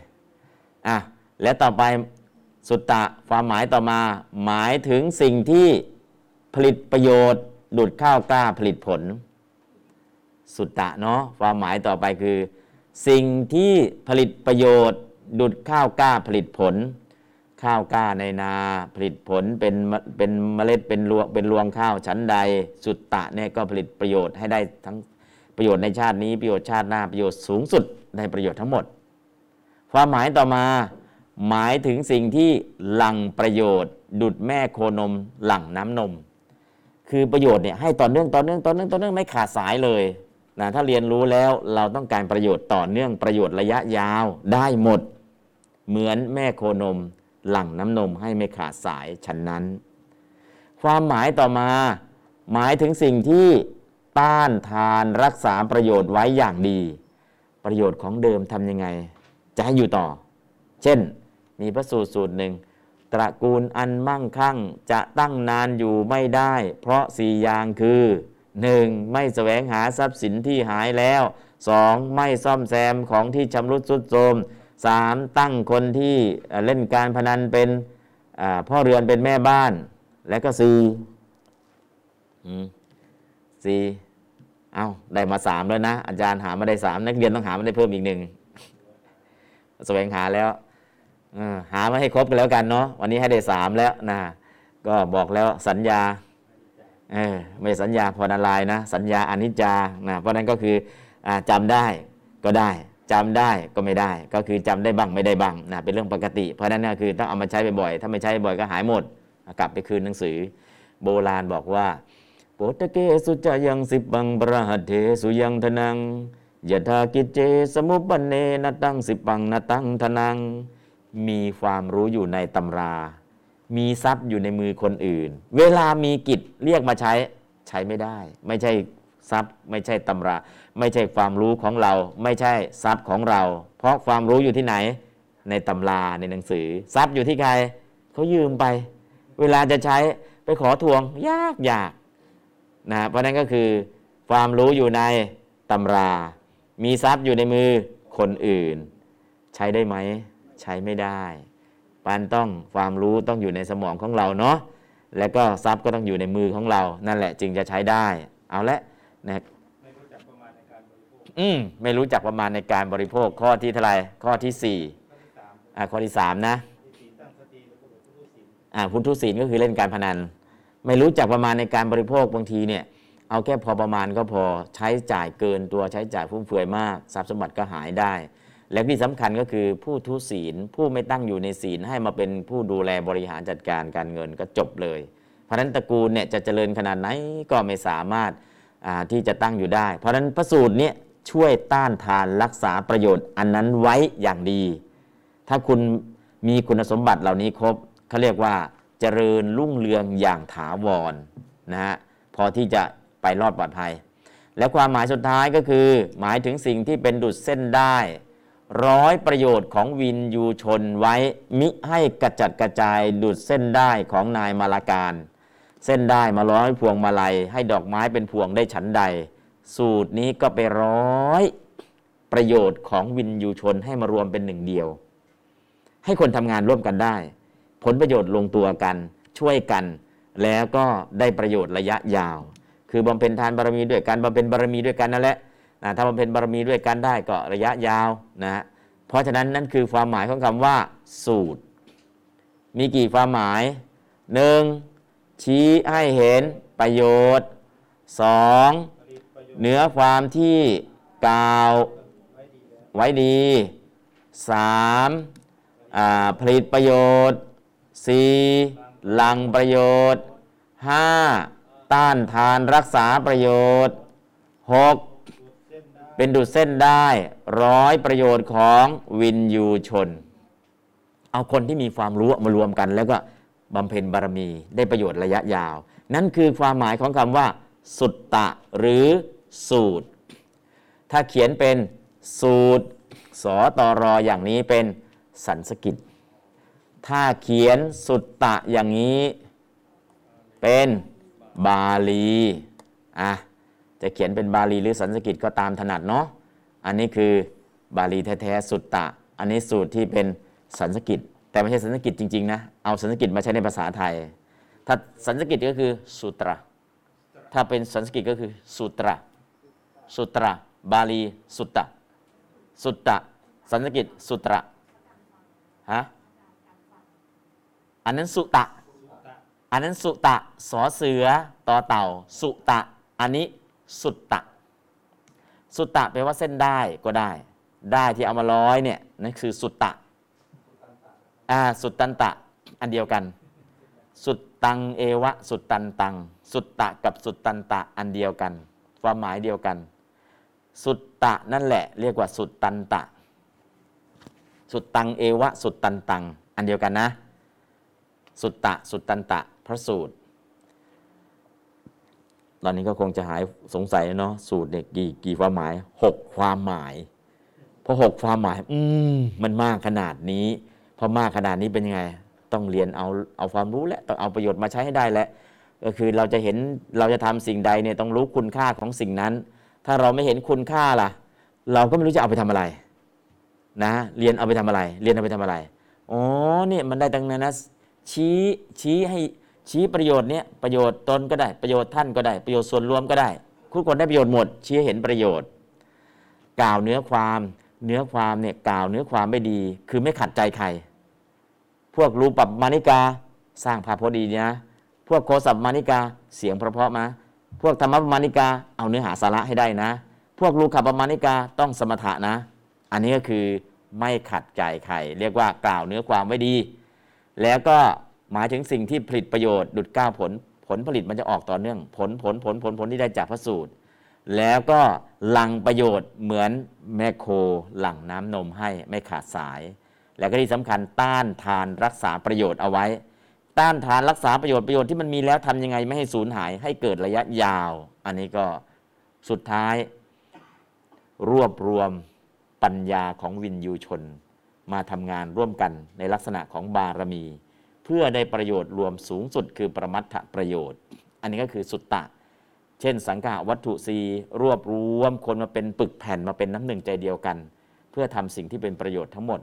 อะและต่อไป สุตตะความหมายต่อมา หมายถึงสิ่งที่ผลิตประโยชน์ ดุดข้าวกล้าผลิตผล สุตตะเนาะความหมายต่อไปคือ สิ่งที่ผลิตประโยชน์ ดุดข้าวกล้าผลิตผล ข้าวกล้าในนาผลิตผลเป็นเป็นเมล็ดเป็นรวงเป็นรวงข้าวชั้นใด สุตตะเนี่ยก็ผลิตประโยชน์ให้ได้ทั้งประโยชน์ในชาตินี้ประโยชน์ชาติหน้าประโยชน์สูงสุดได้ประโยชน์ทั้งหมด ความหมายต่อมา หมายถึงสิ่งที่หลังประโยชน์ ดุดแม่โคนมหลังน้ำนม คือประโยชน์เนี่ยให้ต่อเนื่องต่อเนื่องต่อเนื่องต่อเนื่องไม่ขาดสายเลยนะถ้าเรียนรู้แล้วเราต้องการประโยชน์ต่อเนื่องประโยชน์ระยะยาวได้หมด เหมือนแม่โคนม หลังน้ำนมให้ไม่ขาดสายฉันนั้น ความหมายต่อมา หมายถึงสิ่งที่ต้านทานรักษาประโยชน์ไว้อย่างดี ประโยชน์ของเดิมทำยังไง จะให้อยู่ต่อ เช่น มีพระสูตรสูตรหนึ่ง ตระกูลอันมั่งคั่งจะตั้งนานอยู่ไม่ได้ เพราะสี่อย่างคือ 1. ไม่แสวงหาทรัพย์สินที่หายแล้ว 2. ไม่ซ่อมแซมของที่ชำรุดทรุดโทรม 3. ตั้งคนที่เล่นการพนันเป็นพ่อเรือนเป็นแม่บ้าน และก็สี่อืมสี่เอาได้มาสามแล้วนะ อาจารย์หามาได้สามนักเรียนต้องหามาได้เพิ่มอีกหนึ่งแสวงหาแล้ว หามาให้ครบกันแล้วกันเนาะวันนี้ให้ได้สามแล้วนะก็บอกแล้วสัญญาเออไม่สัญญาพรนารายนะ สัญญาอนิจจานะเพราะนั้นก็คืออาจำได้ก็ได้จำได้ก็ไม่ได้ ก็คือจำได้บ้างไม่ได้บ้างนะเป็นเรื่องปกติ เพราะนั้นก็คือต้องเอามาใช้บ่อยๆถ้าไม่ใช้บ่อยก็หายหมด กลับไปคืนหนังสือ โบราณบอกว่าโปตเกสุจยังสิบังประหัตเถสุยังทนังยถากิจเจสมุปปนเนนตังสิปังนตังทนัง มีความรู้อยู่ในตำรา มีทรัพย์อยู่ในมือคนอื่น เวลามีกิจเรียกมาใช้ใช้ไม่ได้ ไม่ใช่ทรัพย์ ไม่ใช่ตำรา ไม่ใช่ความรู้ของเรา ไม่ใช่ทรัพย์ของเรา เพราะความรู้อยู่ที่ไหน ในตำราในหนังสือ ทรัพย์อยู่ที่ใครเขายืมไป เวลาจะใช้ไปขอทวงยากยากนะเพราะนั้นก็คือ ความรู้อยู่ในตำรา มีทรัพย์อยู่ในมือคนอื่น ใช้ได้ไหม ใช้ไม่ได้ปานต้องความรู้ต้องอยู่ในสมองของเราเนาะแล้วก็ทรัพย์ก็ต้องอยู่ในมือของเรา นั่นแหละจึงจะใช้ได้ เอาละนะไม่รู้จักประมาณในการบริโภคอืมไม่รู้จักประมาณในการบริโภคข้อที่เท่าไหร่ข้อที่สี่ข้อที่สามอ่าข้อที่สามนะที่สี่ตั้งสติแล้วก็บทผู้รู้สินอ่าพุทธุศีลก็คือเล่นการพนัน ไม่รู้จักประมาณในการบริโภคบางทีเนี่ยเอาแค่พอประมาณก็พอใช้จ่ายเกินตัวใช้จ่ายฟุ่มเฟือยมาก ทรัพย์สมบัติก็หายได้ และที่สำคัญก็คือผู้ทุศีล ผู้ไม่ตั้งอยู่ในศีลให้มาเป็นผู้ดูแลบริหารจัดการการเงินก็จบเลย เพราะนั้นตระกูลเนี่ยจะเจริญขนาดไหนก็ไม่สามารถที่จะตั้งอยู่ได้ เพราะนั้นพระสูตรเนี่ยช่วยต้านทานรักษาประโยชน์อันนั้นไว้อย่างดี ถ้าคุณมีคุณสมบัติเหล่านี้ครบเขาเรียกว่าเจริญรุ่งเรืองอย่างถาวรนะฮะพอที่จะไปรอดปลอดภัย และความหมายสุดท้ายก็คือ หมายถึงสิ่งที่เป็นดุดเส้นได้ ร้อยประโยชน์ของวินยูชนไว้มิให้กระจัดกระจายดุดเส้นได้ของนายมาลาการ เส้นได้มาร้อยพวงมาลัย ให้ดอกไม้เป็นพวงได้ฉันใด สูตรนี้ก็ไปร้อยประโยชน์ของวินยูชนให้มารวมเป็นหนึ่งเดียว ให้คนทำงานร่วมกันได้ ผลประโยชน์ลงตัวกันช่วยกัน แล้วก็ได้ประโยชน์ระยะยาว คือบำเพ็ญทานบารมีด้วยกันบำเพ็ญบารมีด้วยกันนั่นแหละ นะถ้าบำเพ็ญบารมีด้วยกันได้ก็ระยะยาวนะฮะเพราะฉะนั้นนั่นคือความหมายของคำว่า สูตร มีกี่ความหมายหนึ่งชี้ให้เห็นประโยชน์สองผลิตประโยชน์เนื้อความที่กล่าวไว้ดีสามผลิตประโยชน์สี่ลังประโยชน์ห้าต้านทานรักษาประโยชน์หก เป็นดุดเส้นได้ร้อยประโยชน์ของวินยูชน เอาคนที่มีความรู้มารวมกัน แล้วก็บำเพ็ญบารมีได้ประโยชน์ระยะยาว นั่นคือความหมายของคำว่า สุตตะหรือสูตร ถ้าเขียนเป็นสูตรสอตอรออย่างนี้เป็นสันสกฤตถ้าเขียนสุตตะอย่างนี้เป็นบาลี อะ จะเขียนเป็นบาลีหรือสันสกฤตก็ตามถนัดเนาะอันนี้คือบาลีแท้ๆสุตตะ อันนี้สูตรที่เป็นสันสกฤตแต่ไม่ใช่สันสกฤตจริงๆนะเอาสันสกฤตมาใช้ในภาษาไทย ถ้าสันสกิตก็คือสุตราถ้าเป็นสันสกิตก็คือสุตราสุตราบาลีสุตตะสุตตะสันสกิตสุตระฮะอันนั้นสุตะ อันนั้นสุตะสอเสือต่อเต่า สุตะ อันนี้ สุตตะ สุตตะแปลว่าเส้นได้ก็ได้ ได้ที่เอามาร้อยเนี่ยนั่นคือสุตตะอ่าสุตตันตะอันเดียวกัน สุดตังเอวะ สุดตันตัง สุตตะกับสุดตันตะอันเดียวกัน ความหมายเดียวกัน สุตตะนั่นแหละ เรียกว่าสุดตันตะ สุดตังเอวะ สุดตันตัง อันเดียวกันนะ สุตตะ สุดตันตะ พระสูตร ตอนนี้ก็คงจะหายสงสัยเนาะสูตรเนี่ยกี่กี่ความหมายหกความหมายพอหกความหมาย อืมมันมากขนาดนี้พอมากขนาดนี้เป็นยังไง ต้องเรียนเอาเอาความรู้และต้องเอาประโยชน์มาใช้ให้ได้และ ก็คือเราจะเห็นเราจะทำสิ่งใดเนี่ยต้องรู้คุณค่าของสิ่งนั้น ถ้าเราไม่เห็นคุณค่าล่ะ เราก็ไม่รู้จะเอาไปทำอะไร นะ เรียนเอาไปทำอะไร เรียนเอาไปทำอะไรอ๋อเนี่ยมันได้ตั้งนั้นนะชี้ชี้ให้ ชี้ประโยชน์เนี่ยประโยชน์ตนก็ได้ประโยชน์ท่านก็ได้ ประโยชน์ส่วนรวมก็ได้ทุกคนได้ประโยชน์หมด ชี้เห็นประโยชน์ กล่าวเนื้อความเนื้อความเนี่ยกล่าวเนื้อความไม่ดี คือไม่ขัดใจใคร พวกรูปับมานิกาสร้างภาพพอดีนะพวกโคสับมานิกาเสียงเพราะๆมาพวกธรรมปมานิกาเอาเนื้อหาสาระให้ได้นะ พวกรูขับปมานิกาต้องสมถะนะ อันนี้ก็คือไม่ขัดใจใครเรียกว่ากล่าวเนื้อความไว้ดี แล้วก็ หมายถึงสิ่งที่ผลิตประโยชน์ดุดก้าวผล ผลผลิตมันจะออกต่อเนื่อง ผลผลผลผลผลที่ได้จากพระสูตร แล้วก็หลังประโยชน์เหมือนแม่โคหลังน้ำนมให้ไม่ขาดสาย แล้วก็ที่สำคัญต้านทานรักษาประโยชน์เอาไว้ ต้านทานรักษาประโยชน์ประโยชน์ที่มันมีแล้วทำยังไงไม่ให้สูญหายให้เกิดระยะยาว อันนี้ก็สุดท้าย รวบรวมปัญญาของวินยูชน มาทำงานร่วมกันในลักษณะของบารมี เพื่อได้ประโยชน์รวมสูงสุดคือประมัตถประโยชน์ อันนี้ก็คือสุตตะ เช่น สังฆาวัตถุสีรวบรวมคนมาเป็นปึกแผ่นมาเป็นน้ำหนึ่งใจเดียวกัน เพื่อทำสิ่งที่เป็นประโยชน์ทั้งหมด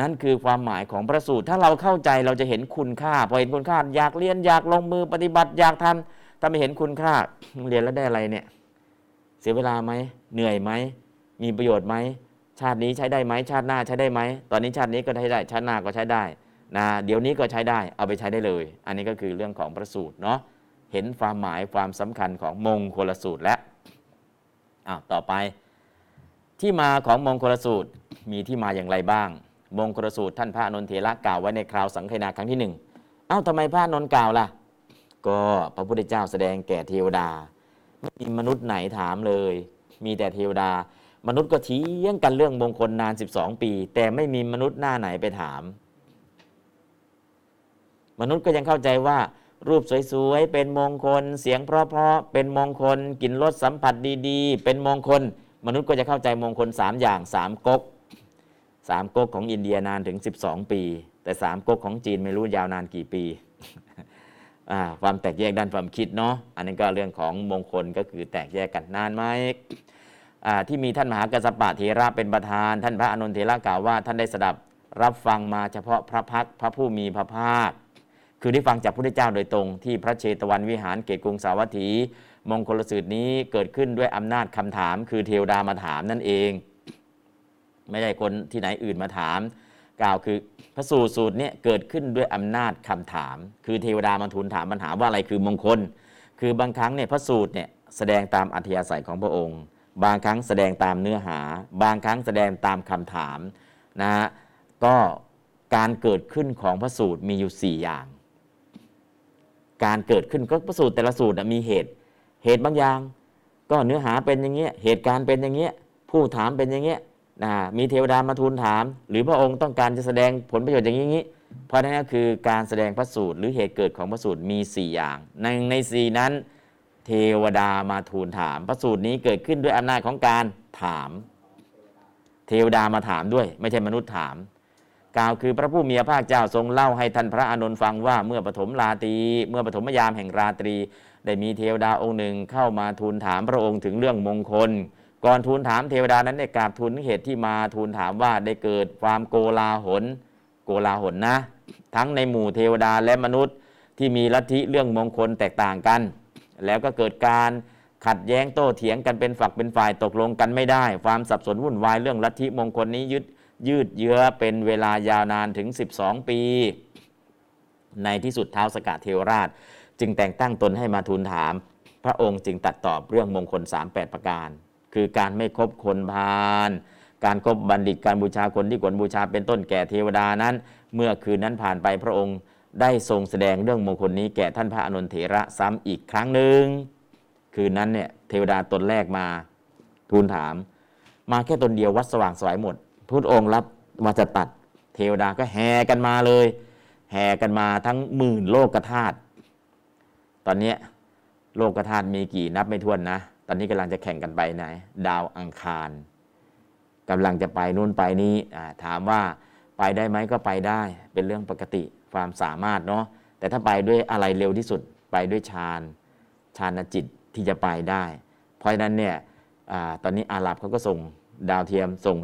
นั่นคือความหมายของพระสูตร ถ้าเราเข้าใจเราจะเห็นคุณค่า พอเห็นคุณค่าอยากเรียนอยากลงมือปฏิบัติอยากทำถ้าไม่เห็นคุณค่าเรียนแล้วได้อะไรเนี่ยเสียเวลาไหมเหนื่อยไหมมีประโยชน์ไหมชาตินี้ใช้ได้ไหมชาติหน้าใช้ได้ไหมตอนนี้ชาตินี้ก็ใช้ได้ชาติหน้าก็ใช้ได้ นะเดี๋ยวนี้ก็ใช้ได้เอาไปใช้ได้เลย อันนี้ก็คือเรื่องของพระสูตรเนาะเห็นความหมายความสำคัญของมงคลสูตรแล้วอ้าวต่อไป ที่มาของมงคลสูตรมีที่มาอย่างไรบ้าง มงคลสูตรท่านพระนนเถระกล่าวไว้ในคราวสังคนาครั้งที่หนึ่งเอ้าทำไมพระนนกล่าวล่ะ ก็พระพุทธเจ้าแสดงแก่เทวดาไม่มีมนุษย์ไหนถามเลย มีแต่เทวดา มนุษย์ก็เถียงกันเรื่องมงคลนาน 12 ปี แต่ไม่มีมนุษย์หน้าไหนไปถาม มนุษย์ก็ยังเข้าใจว่า รูปสวยๆเป็นมงคล เสียงเพราะๆเป็นมงคลกลิ่นรสสัมผัสดีๆ เป็นมงคล มนุษย์ก็จะเข้าใจมงคล 3 อย่าง3ก๊กสามก๊กของอินเดียนานถึง 12 ปี แต่สามก๊กของจีนไม่รู้ยาวนานกี่ปีความแตกแยกด้านความคิดเนาะอันนี้ก็เรื่องของมงคลก็คือแตกแยกกันนานไหมที่มีท่านมหากัสปะเทระเป็นประธาน ท่านพระอนุนเทระกล่าวว่า ท่านได้สดับรับฟังมาเฉพาะพระพักพระผู้มีพระภาค คือได้ฟังจากพระพุทธเจ้าโดยตรงที่พระเชตวันวิหารเกตกรุงสาวัตถี มงคลสูตรนี้เกิดขึ้นด้วยอำนาจคำถาม คือเทวดามาถามนั่นเอง ไม่ได้คนที่ไหนอื่นมาถาม กล่าวคือพระสูตรสูตรนี้เกิดขึ้นด้วยอำนาจคำถาม คือเทวดามาทูลถามปัญหาว่าอะไรคือมงคล คือบางครั้งเนี่ยพระสูตรเนี่ยแสดงตามอัธยาศัยของพระองค์ บางครั้งแสดงตามเนื้อหา บางครั้งแสดงตามคำถามนะฮะก็การเกิดขึ้นของพระสูตรมีอยู่ 4 อย่าง การเกิดขึ้นก็พระสูตรแต่ละสูตรมีเหตุ เหตุบางอย่าง ก็เนื้อหาเป็นอย่างเงี้ยเหตุการณ์เป็นอย่างเงี้ยผู้ถามเป็นอย่างเงี้ยนะมีเทวดามาทูลถาม หรือพระองค์ต้องการจะแสดงผลประโยชน์อย่างนี้เพราะนั่นก็คือการแสดงพระสูตรหรือเหตุเกิดของพระสูตรมี 4 อย่าง ในในสี่นั้น เทวดามาทูลถาม พระสูตรนี้เกิดขึ้นด้วยอำนาจของการถาม เทวดามาถามด้วย ไม่ใช่มนุษย์ถาม กล่าวคือพระผู้มีพระภาคเจ้าทรงเล่าให้ท่านพระอานนท์ฟังว่าเมื่อปฐมราตรีเมื่อปฐมยามแห่งราตรี ได้มีเทวดาองค์หนึ่งเข้ามาทูลถามพระองค์ถึงเรื่องมงคล ก่อนทูลถามเทวดานั้นได้กราบทูลเหตุที่มาทูลถามว่าได้เกิดความโกลาหลโกลาหลนะ ทั้งในหมู่เทวดาและมนุษย์ที่มีลัทธิเรื่องมงคลแตกต่างกัน แล้วก็เกิดการขัดแย้งโต้เถียงกันเป็นฝักเป็นฝ่ายตกลงกันไม่ได้ ความสับสนวุ่นวายเรื่องลัทธิมงคลนี้ยึด ยืดเยื้อเป็นเวลายาวนานถึง 12 ปี ในที่สุดเท้าวสกะเทวราช จึงแต่งตั้งตนให้มาทูลถาม พระองค์จึงตัดตอบเรื่องมงคล 38 ประการ คือการไม่คบคนพาลการคบบัณฑิตการบูชาคนที่ควรบูชาเป็นต้นแก่เทวดานั้น เมื่อคืนนั้นผ่านไปพระองค์ได้ทรงแสดงเรื่องมงคลนี้แก่ท่านพระอนนเถระซ้ำอีกครั้งหนึ่งคืนนั้นเนี่ยเทวดาตนแรกมาทูลถาม มาแค่ตนเดียววัดสว่างสวายหมด พุทธองค์รับมาจะตัดเทวดาก็แห่กันมาเลย แห่กันมาทั้งหมื่นโลกธาตุตอนนี้โลกธาตุมีกี่นับไม่ถ้วนนะ ตอนนี้กำลังจะแข่งกันไปไหนดาวอังคารกำลังจะไปนู่นไปนี้ถามว่าไปได้ไหมก็ไปได้เป็นเรื่องปกติความสามารถเนาะแต่ถ้าไปด้วยอะไรเร็วที่สุดไปด้วยฌานฌานจิตที่จะไปได้ เพราะฉะนั้นเนี่ยอตอนนี้อาหรับเขาก็ส่งดาวเทียมส่ง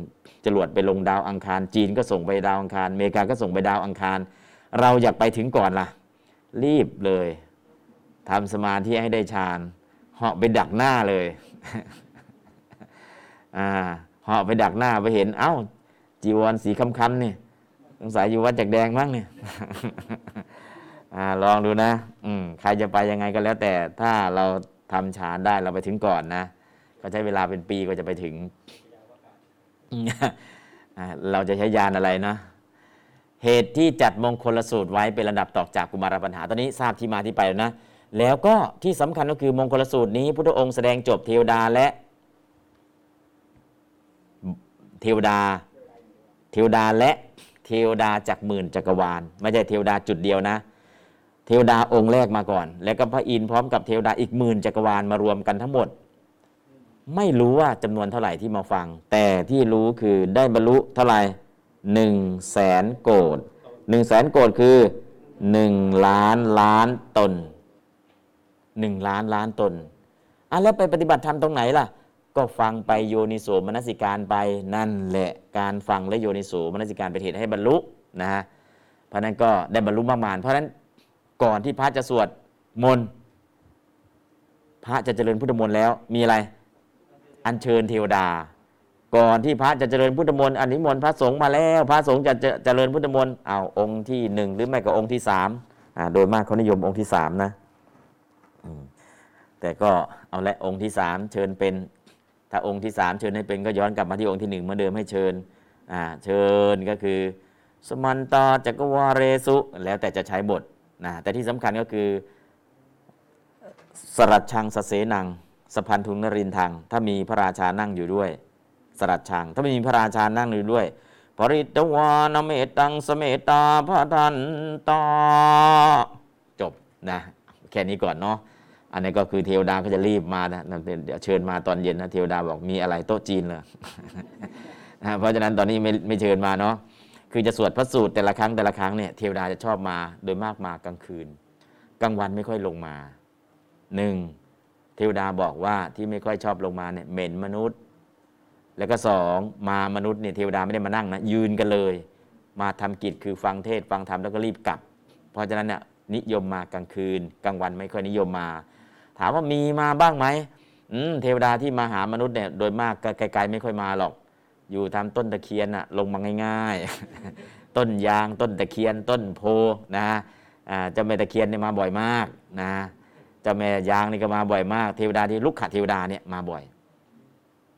จรวดไปลงดาวอังคาร จีนก็ส่งไปดาวอังคารอเมริกาก็ส่งไปดาวอังคาร เราอยากไปถึงก่อนล่ะ รีบเลยทำสมาธิให้ได้ฌานเหาะไปดักหน้าเลยอ่าเหาะไปดักหน้าไปเห็น เอ้า จีวรสีคำๆนี่สงสัยอยู่วัดจากแดงมั้งเนี่ยอ่าลองดูนะ อืมใครจะไปยังไงก็แล้ว แต่ถ้าเราทำฌานได้เราไปถึงก่อนนะ ก็ใช้เวลาเป็นปีก็จะไปถึง เราจะใช้ยานอะไรนะเหตุที่จัดมงคลสูตรไว้เป็นระดับต่อจากกุมารปัญหา ตอนนี้ทราบที่มาที่ไปแล้วนะ แล้วก็ที่สำคัญก็คือมงคลสูตรนี้พุทธองค์แสดงจบเทวดาและ เทวดา เทวดาและเทวดาจากหมื่นจักรวาล ไม่ใช่เทวดาจุดเดียวนะ เทวดาองค์แรกมาก่อน แล้วก็พระอินทร์พร้อมกับเทวดาอีกหมื่นจักรวาลมารวมกันทั้งหมด ไม่รู้ว่าจำนวนเท่าไหร่ที่มาฟัง แต่ที่รู้คือได้บรรลุเท่าไหร่หนึ่งแสนโกดหนึ่งแสนโกดคือหนึ่งล้านล้านตนหนึ่งล้านล้านตนอะแล้วไปปฏิบัติธรรมตรงไหนล่ะ ก็ฟังไปโยนิโสมนสิการไปนั่นแหละการฟังและโยนิโสมนสิการเป็นเหตุให้บรรลุนะฮะเพราะนั้นก็ได้บรรลุมากมายเพราะนั้นก่อนที่พระจะสวดมนต์พระจะเจริญพุทธมนต์แล้วมีอะไร อัญเชิญเทวดา ก่อนที่พระจะเจริญพุทธมนต์อันนิมนต์พระสงฆ์มาแล้ว พระสงฆ์จะเจริญพุทธมนต์เอาองค์ที่หนึ่งหรือไม่ก็องค์ที่สามโดยมากเขานิยมองค์ที่สามนะแต่ก็เอาละองค์ที่สามเชิญเป็น ถ้าองค์ที่สามเชิญให้เป็นก็ย้อนกลับมาที่องค์ที่หนึ่งเหมือนเดิมให้เชิญเชิญก็คือ สมันตาจักรวาเรสุ แล้วแต่จะใช้บทนะแต่ที่สำคัญก็คือสรัชชังสเสนัง สพันธุนรินทาง ถ้ามีพระราชานั่งอยู่ด้วยสรัชชังถ้าไม่มีพระราชานั่งอยู่ด้วยปริตวานเมตังสเมตาพระทันตาจบนะแค่นี้ก่อนเนาะอันนี้ก็คือเทวดาก็จะรีบมานะเนเดี๋ยวเชิญมาตอนเย็นนะเทวดาบอกมีอะไรโต๊ะจีนเลยนะเพราะฉะนั้นตอนนี้ไม่ไม่เชิญมาเนาะคือจะสวดพระสูตรแต่ละครั้งแต่ละครั้งเนี่ยเทวดาจะชอบมาโดยมากมากลางคืน กลางวันไม่ค่อยลงมาหนึ่ง เทวดาบอกว่าที่ไม่ค่อยชอบลงมาเนี่ยเหม็นมนุษย์ แล้วก็สองมามนุษย์เนี่ยเทวดาไม่ได้มานั่งนะยืนกันเลย มาทำกิจคือฟังเทศฟังธรรมแล้วก็รีบกลับ เพราะฉะนั้นเนี่ยนิยมมากลางคืน กลางวันไม่ค่อยนิยมมา ถามว่ามีมาบ้างไหมเทวดาที่มาหามนุษย์เนี่ยโดยมากไกลๆไม่ค่อยมาหรอก อยู่ตามต้นตะเคียนอะลงมาง่าย ๆ ต้นยางต้นตะเคียนต้นโพนะอ่าเจ้าแม่ตะเคียนเนี่ยมาบ่อยมากนะ จ้าแม่ยางนี่ก็มาบ่อยมากเทวดาที่ลุกขเทวดาเนี่ยมาบ่อย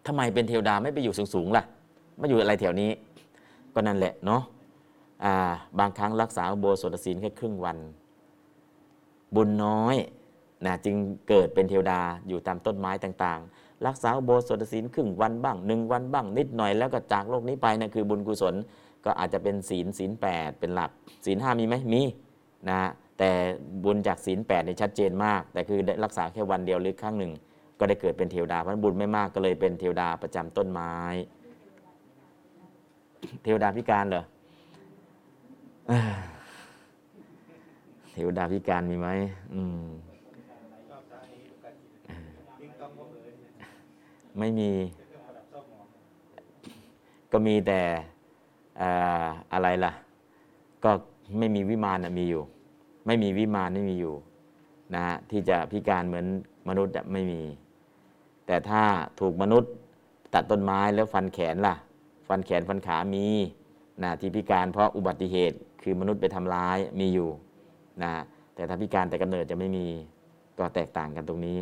ทำไมเป็นเทวดาไม่ไปอยู่สูงๆล่ะมาอยู่อะไรแถวนี้ ก็นั่นแหละเนาะบางครั้งรักษาโบสถศีลแค่ครึ่งวัน บุญน้อยนะจึงเกิดเป็นเทวดาอยู่ตามต้นไม้ต่างๆ รักษาโบสถศีลครึ่งวันบ้างหนึ่งวันบ้างนิดหน่อยแล้วก็จากโลกนี้ไปนั่นคือบุญกุศลก็อาจจะเป็นศีลศีลแปดเป็นหลักศีลห้ามีไหมมีนะฮะ แต่บุญจากศีลแปดเนี่ยชัดเจนมาก แต่คือได้รักษาแค่วันเดียวหรือครั้งหนึ่ง ก็ได้เกิดเป็นเทวดาเพราะบุญไม่มากก็เลยเป็นเทวดาประจำต้นไม้ เทวดาพิการเหรอเทวดาพิการมีไหมอืมไม่มีก็มีแต่ออะไรล่ะ ก็ไม่มีวิมานมีอยู่ ไม่มีวิมานไม่มีอยู่นะฮะที่จะพิการเหมือนมนุษย์อะไม่มี แต่ถ้าถูกมนุษย์ตัดต้นไม้แล้วฟันแขนล่ะ ฟันแขนฟันขามีนะที่พิการเพราะอุบัติเหตุคือมนุษย์ไปทำร้ายมีอยู่นะแต่ถ้าพิการแต่กำเนิดจะไม่มีก็แตกต่างกันตรงนี้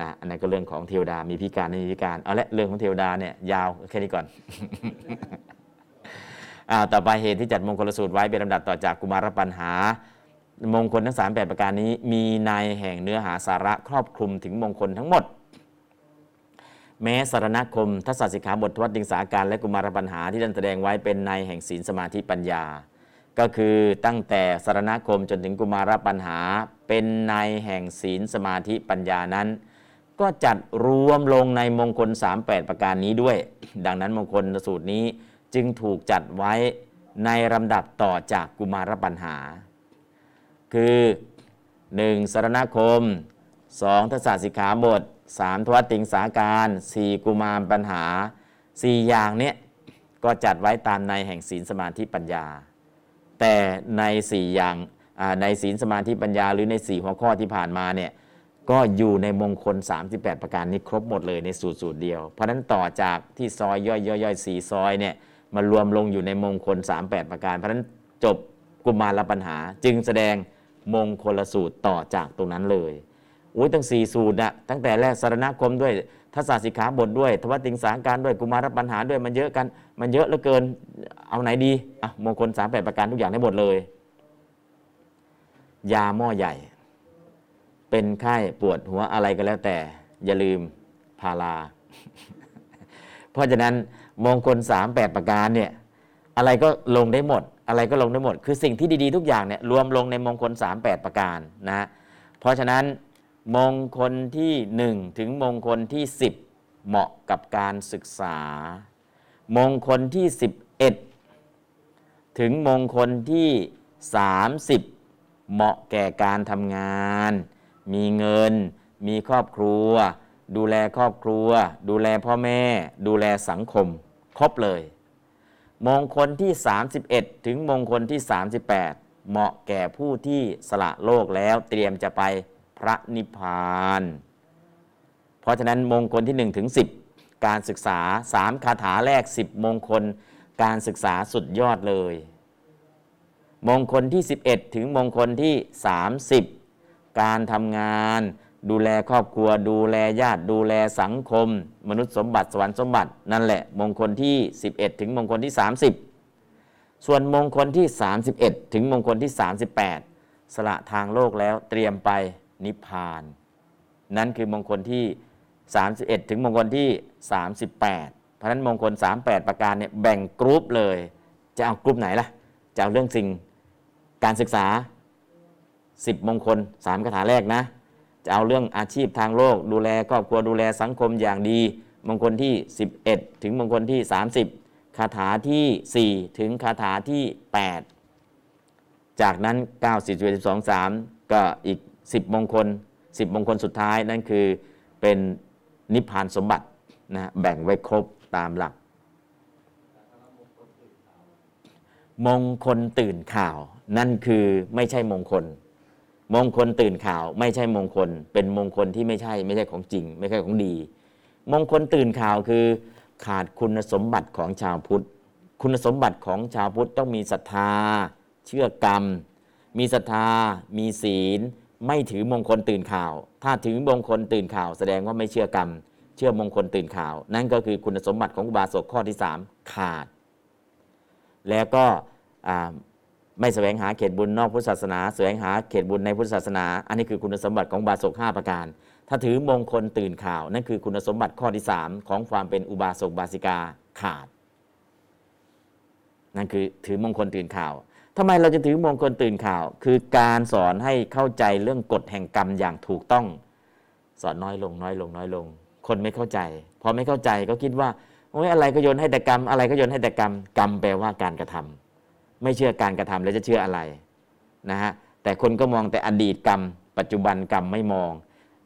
นะอันนั้นก็เรื่องของเทวดามีพิการไม่มีพิการเอาละเรื่องของเทวดาเนี่ยยาวแค่นี้ก่อนอ่าต่อไปเหตุที่จัดมงคลสูตรไว้เป็นลำดับต่อจากกุมารปัญหา มงคลทั้ง 3 8 ประการนี้ มีในแห่งเนื้อหาสาระครอบคลุมถึงมงคลทั้งหมด แม้สารณคมทัศสิกขาบททวัดดิงสาการและกุมารปัญหาที่ท่านแสดงไว้เป็นในแห่งศีลสมาธิปัญญา ก็คือตั้งแต่สารณคมจนถึงกุมารปัญหา เป็นในแห่งศีลสมาธิปัญญานั้น ก็จัดรวมลงในมงคล 38 ประการนี้ด้วย ดังนั้นมงคลสูตรนี้จึงถูกจัดไว้ในลำดับต่อจากกุมารปัญหา คือ 1. สารณคม 2. ทศสิกขาบท 3. ทวัตติงสาการ 4. กุมารปัญหา 4 อย่างเนี้ยก็จัดไว้ตามในแห่งศีลสมาธิปัญญา แต่ใน4อย่างในศีลสมาธิปัญญาหรือใน 4 หัวข้อที่ผ่านมาเนี่ยก็อยู่ในมงคล 38 ประการนี้ครบหมดเลยในสูตรสูตรเดียว เพราะนั้นต่อจากที่ซอยย่อยย่อยย่อยสี่ซอยเนี่ยมารวมลงอยู่ในมงคล 38 ประการ เพราะฉะนั้นจบกุมารปัญหา จึงแสดง มงคลสูตรต่อจากตรงนั้นเลยอุ้ยตั้งสี่สูตรนะตั้งแต่แรกสารณคมด้วยทัศสิกขาบทด้วยทวติงสาการด้วยกุมารปัญหาด้วยมันเยอะกัน มันเยอะเหลือเกินเอาไหนดีอะมงคล38ปดประการทุกอย่างได้หมดเลย ยาหม้อใหญ่ เป็นไข้ปวดหัวอะไรก็แล้วแต่ อย่าลืมพาราเพราะฉะนั้นมงคล38ประการเนี่ยอะไรก็ลงได้หมด อะไรก็ลงได้หมด คือสิ่งที่ดีๆทุกอย่างเนี่ยรวมลงในมงคล 38 ประการนะเพราะฉะนั้นมงคลที่ 1 ถึงมงคลที่ 10 เหมาะกับการศึกษา มงคลที่ 11 ถึงมงคลที่ 30 เหมาะแก่การทำงาน มีเงิน มีครอบครัว ดูแลครอบครัว ดูแลพ่อแม่ ดูแลสังคม ครบเลย มงคลที่ 31 ถึงมงคลที่ 38 เหมาะแก่ผู้ที่สละโลกแล้วเตรียมจะไปพระนิพพาน เพราะฉะนั้นมงคลที่1ถึง10 การศึกษา 3 คาถาแรก 10 มงคล การศึกษาสุดยอดเลย มงคลที่ 11 ถึงมงคลที่ 30 การทำงาน ดูแลครอบครัว ดูแลญาติ ดูแลสังคม มนุษย์สมบัติสวรรค์สมบัติ นั่นแหละ มงคลที่ 11 ถึงมงคลที่ 30 ส่วนมงคลที่ 31 ถึงมงคลที่ 38 สละทางโลกแล้วเตรียมไปนิพพาน นั่นคือมงคลที่ 31 ถึงมงคลที่ 38 เพราะฉะนั้นมงคล 38 ประการเนี่ยแบ่งกรุ๊ปเลย จะเอากรุ๊ปไหนล่ะ จะเอาเรื่องสิ่งการศึกษา 10 มงคล 3คาถาแรกนะ จะเอาเรื่องอาชีพทางโลก ดูแลครอบครัวดูแลสังคมอย่างดี มงคลที่ 11 ถึงมงคลที่ 30 คาถาที่ 4 ถึงคาถาที่ 8 จากนั้น 9 4 1 2 3 ก็อีก 10 มงคล 10 มงคลสุดท้ายนั่นคือเป็นนิพพานสมบัตินะแบ่งไว้ครบตามหลัก มงคลตื่นข่าว นั่นคือไม่ใช่มงคล มงคลตื่นข่าวไม่ใช่มงคล เป็นมงคลที่ไม่ใช่ไม่ใช่ของจริง ไม่ใช่ของดี มงคลตื่นข่าวคือ ขาดคุณสมบัติของชาวพุทธ คุณสมบัติของชาวพุทธต้องมีศรัทธา เชื่อกรรม มีศรัทธา มีศีล ไม่ถือมงคลตื่นข่าว ถ้าถือมงคลตื่นข่าว แสดงว่าไม่เชื่อกรรม เชื่อมงคลตื่นข่าว นั่นก็คือคุณสมบัติของอุบาสกข้อที่ 3 ขาด แล้วก็ ไม่แสวงหาเขตบุญนอกพุทธศาสนา แสวงหาเขตบุญในพุทธศาสนา อันนี้คือคุณสมบัติของบาสก5ประการ ถ้าถือมงคลตื่นข่าว นั่นคือคุณสมบัติข้อที่ 3 ของความเป็นอุบาสกบาสิกาขาด นั่นคือถือมงคลตื่นข่าวทำไมเราจะถือมงคลตื่นข่าว คือการสอนให้เข้าใจเรื่องกฎแห่งกรรมอย่างถูกต้อง สอนน้อยลงน้อยลงน้อยลง คนไม่เข้าใจ พอไม่เข้าใจก็คิดว่าโอ้ยอะไรก็โยนให้แต่กรรมอะไรก็โยนให้แต่กรรมกรรมแปลว่าการกระทำ ไม่เชื่อการกระทำแล้วจะเชื่ออะไรนะฮะแต่คนก็มองแต่อดีตกรรม ปัจจุบันกรรมไม่มอง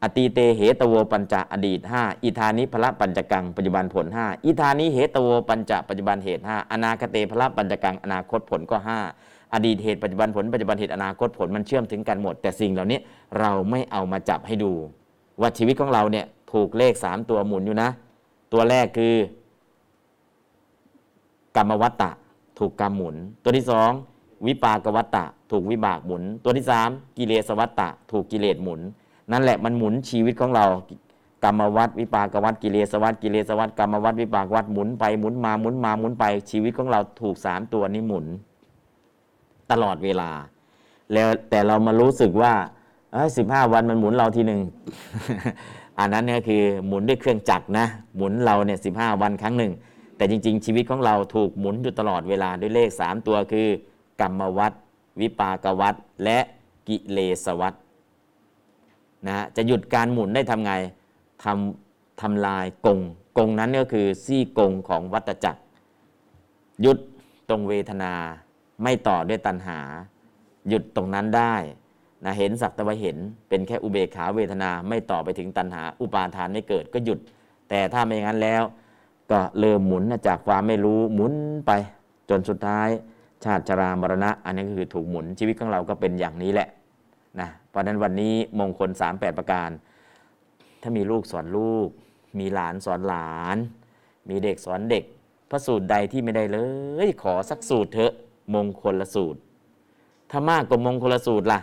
อตีเตเหตโวปัญจะอดีต 5 อิธานิพละปัญจกังปัจจุบันผล 5 อิธานิเหตโวปัญจะปัจจุบันเหตุ 5 อนาคเตพละปัญจกังอนาคตผลก็ 5 อดีตเหตุปัจจุบันผลปัจจุบันเหตุอนาคตผลมันเชื่อมถึงกันหมด แต่สิ่งเหล่านี้เราไม่เอามาจับให้ดู ว่าชีวิตของเราเนี่ยถูกเลข 3 ตัวหมุนอยู่นะ ตัวแรกคือกรรมวัตตะ ถูกกรรมหมุน ตัวที่สองวิปากวัตตะ ถูกวิบากหมุน ตัวที่สามกิเลสวัตตะ ถูกกิเลสหมุน นั่นแหละมันหมุนชีวิตของเรา กรรมวัตวิปากวัตกิเลสวัตกิเลสวัตกรรมวัตวิปากวัตหมุนไปหมุนมาหมุนมาหมุนไปชีวิตของเราถูกสามตัวนี้หมุน ตลอดเวลา แล้วแต่เรามารู้สึกว่าสิบห้าวันมันหมุนเราทีหนึ่งอันนั้นเนี่ยคือหมุนด้วยเครื่องจักรนะ หมุนเราเนี่ยสิบห้าวันครั้งหนึ่ง แต่จริง ๆ ชีวิตของเราถูกหมุนอยู่ตลอดเวลาด้วยเลข 3 ตัวคือ กรรมวัตวิปากวัตและกิเลสวัตนะฮะจะหยุดการหมุนได้ทำไงทำทำลายกง กงนั้นก็คือซี่กงของวัตจักร หยุดตรงเวทนาไม่ต่อด้วยตัณหา หยุดตรงนั้นได้นะเห็นสักต่ว่าเห็นเป็นแค่อุเบกขาเวทนาไม่ต่อไปถึงตัณหา อุปาทานไม่เกิดก็หยุด แต่ถ้าไม่งั้นแล้ว ก็เริ่มหมุนจากความไม่รู้หมุนไปจนสุดท้าย ชาติชรามรณะ อันนี้ก็คือถูกหมุนชีวิตของเราก็เป็นอย่างนี้แหละนะเพราะฉะนั้นวันนี้มงคล 38 ประการ ถ้ามีลูกสอนลูก มีหลานสอนหลาน มีเด็กสอนเด็กพระสูตรใดที่ไม่ได้เลย ขอสักสูตรเถอะมงคลละสูตร ถ้ามากกว่ามงคลละสูตรล่ะ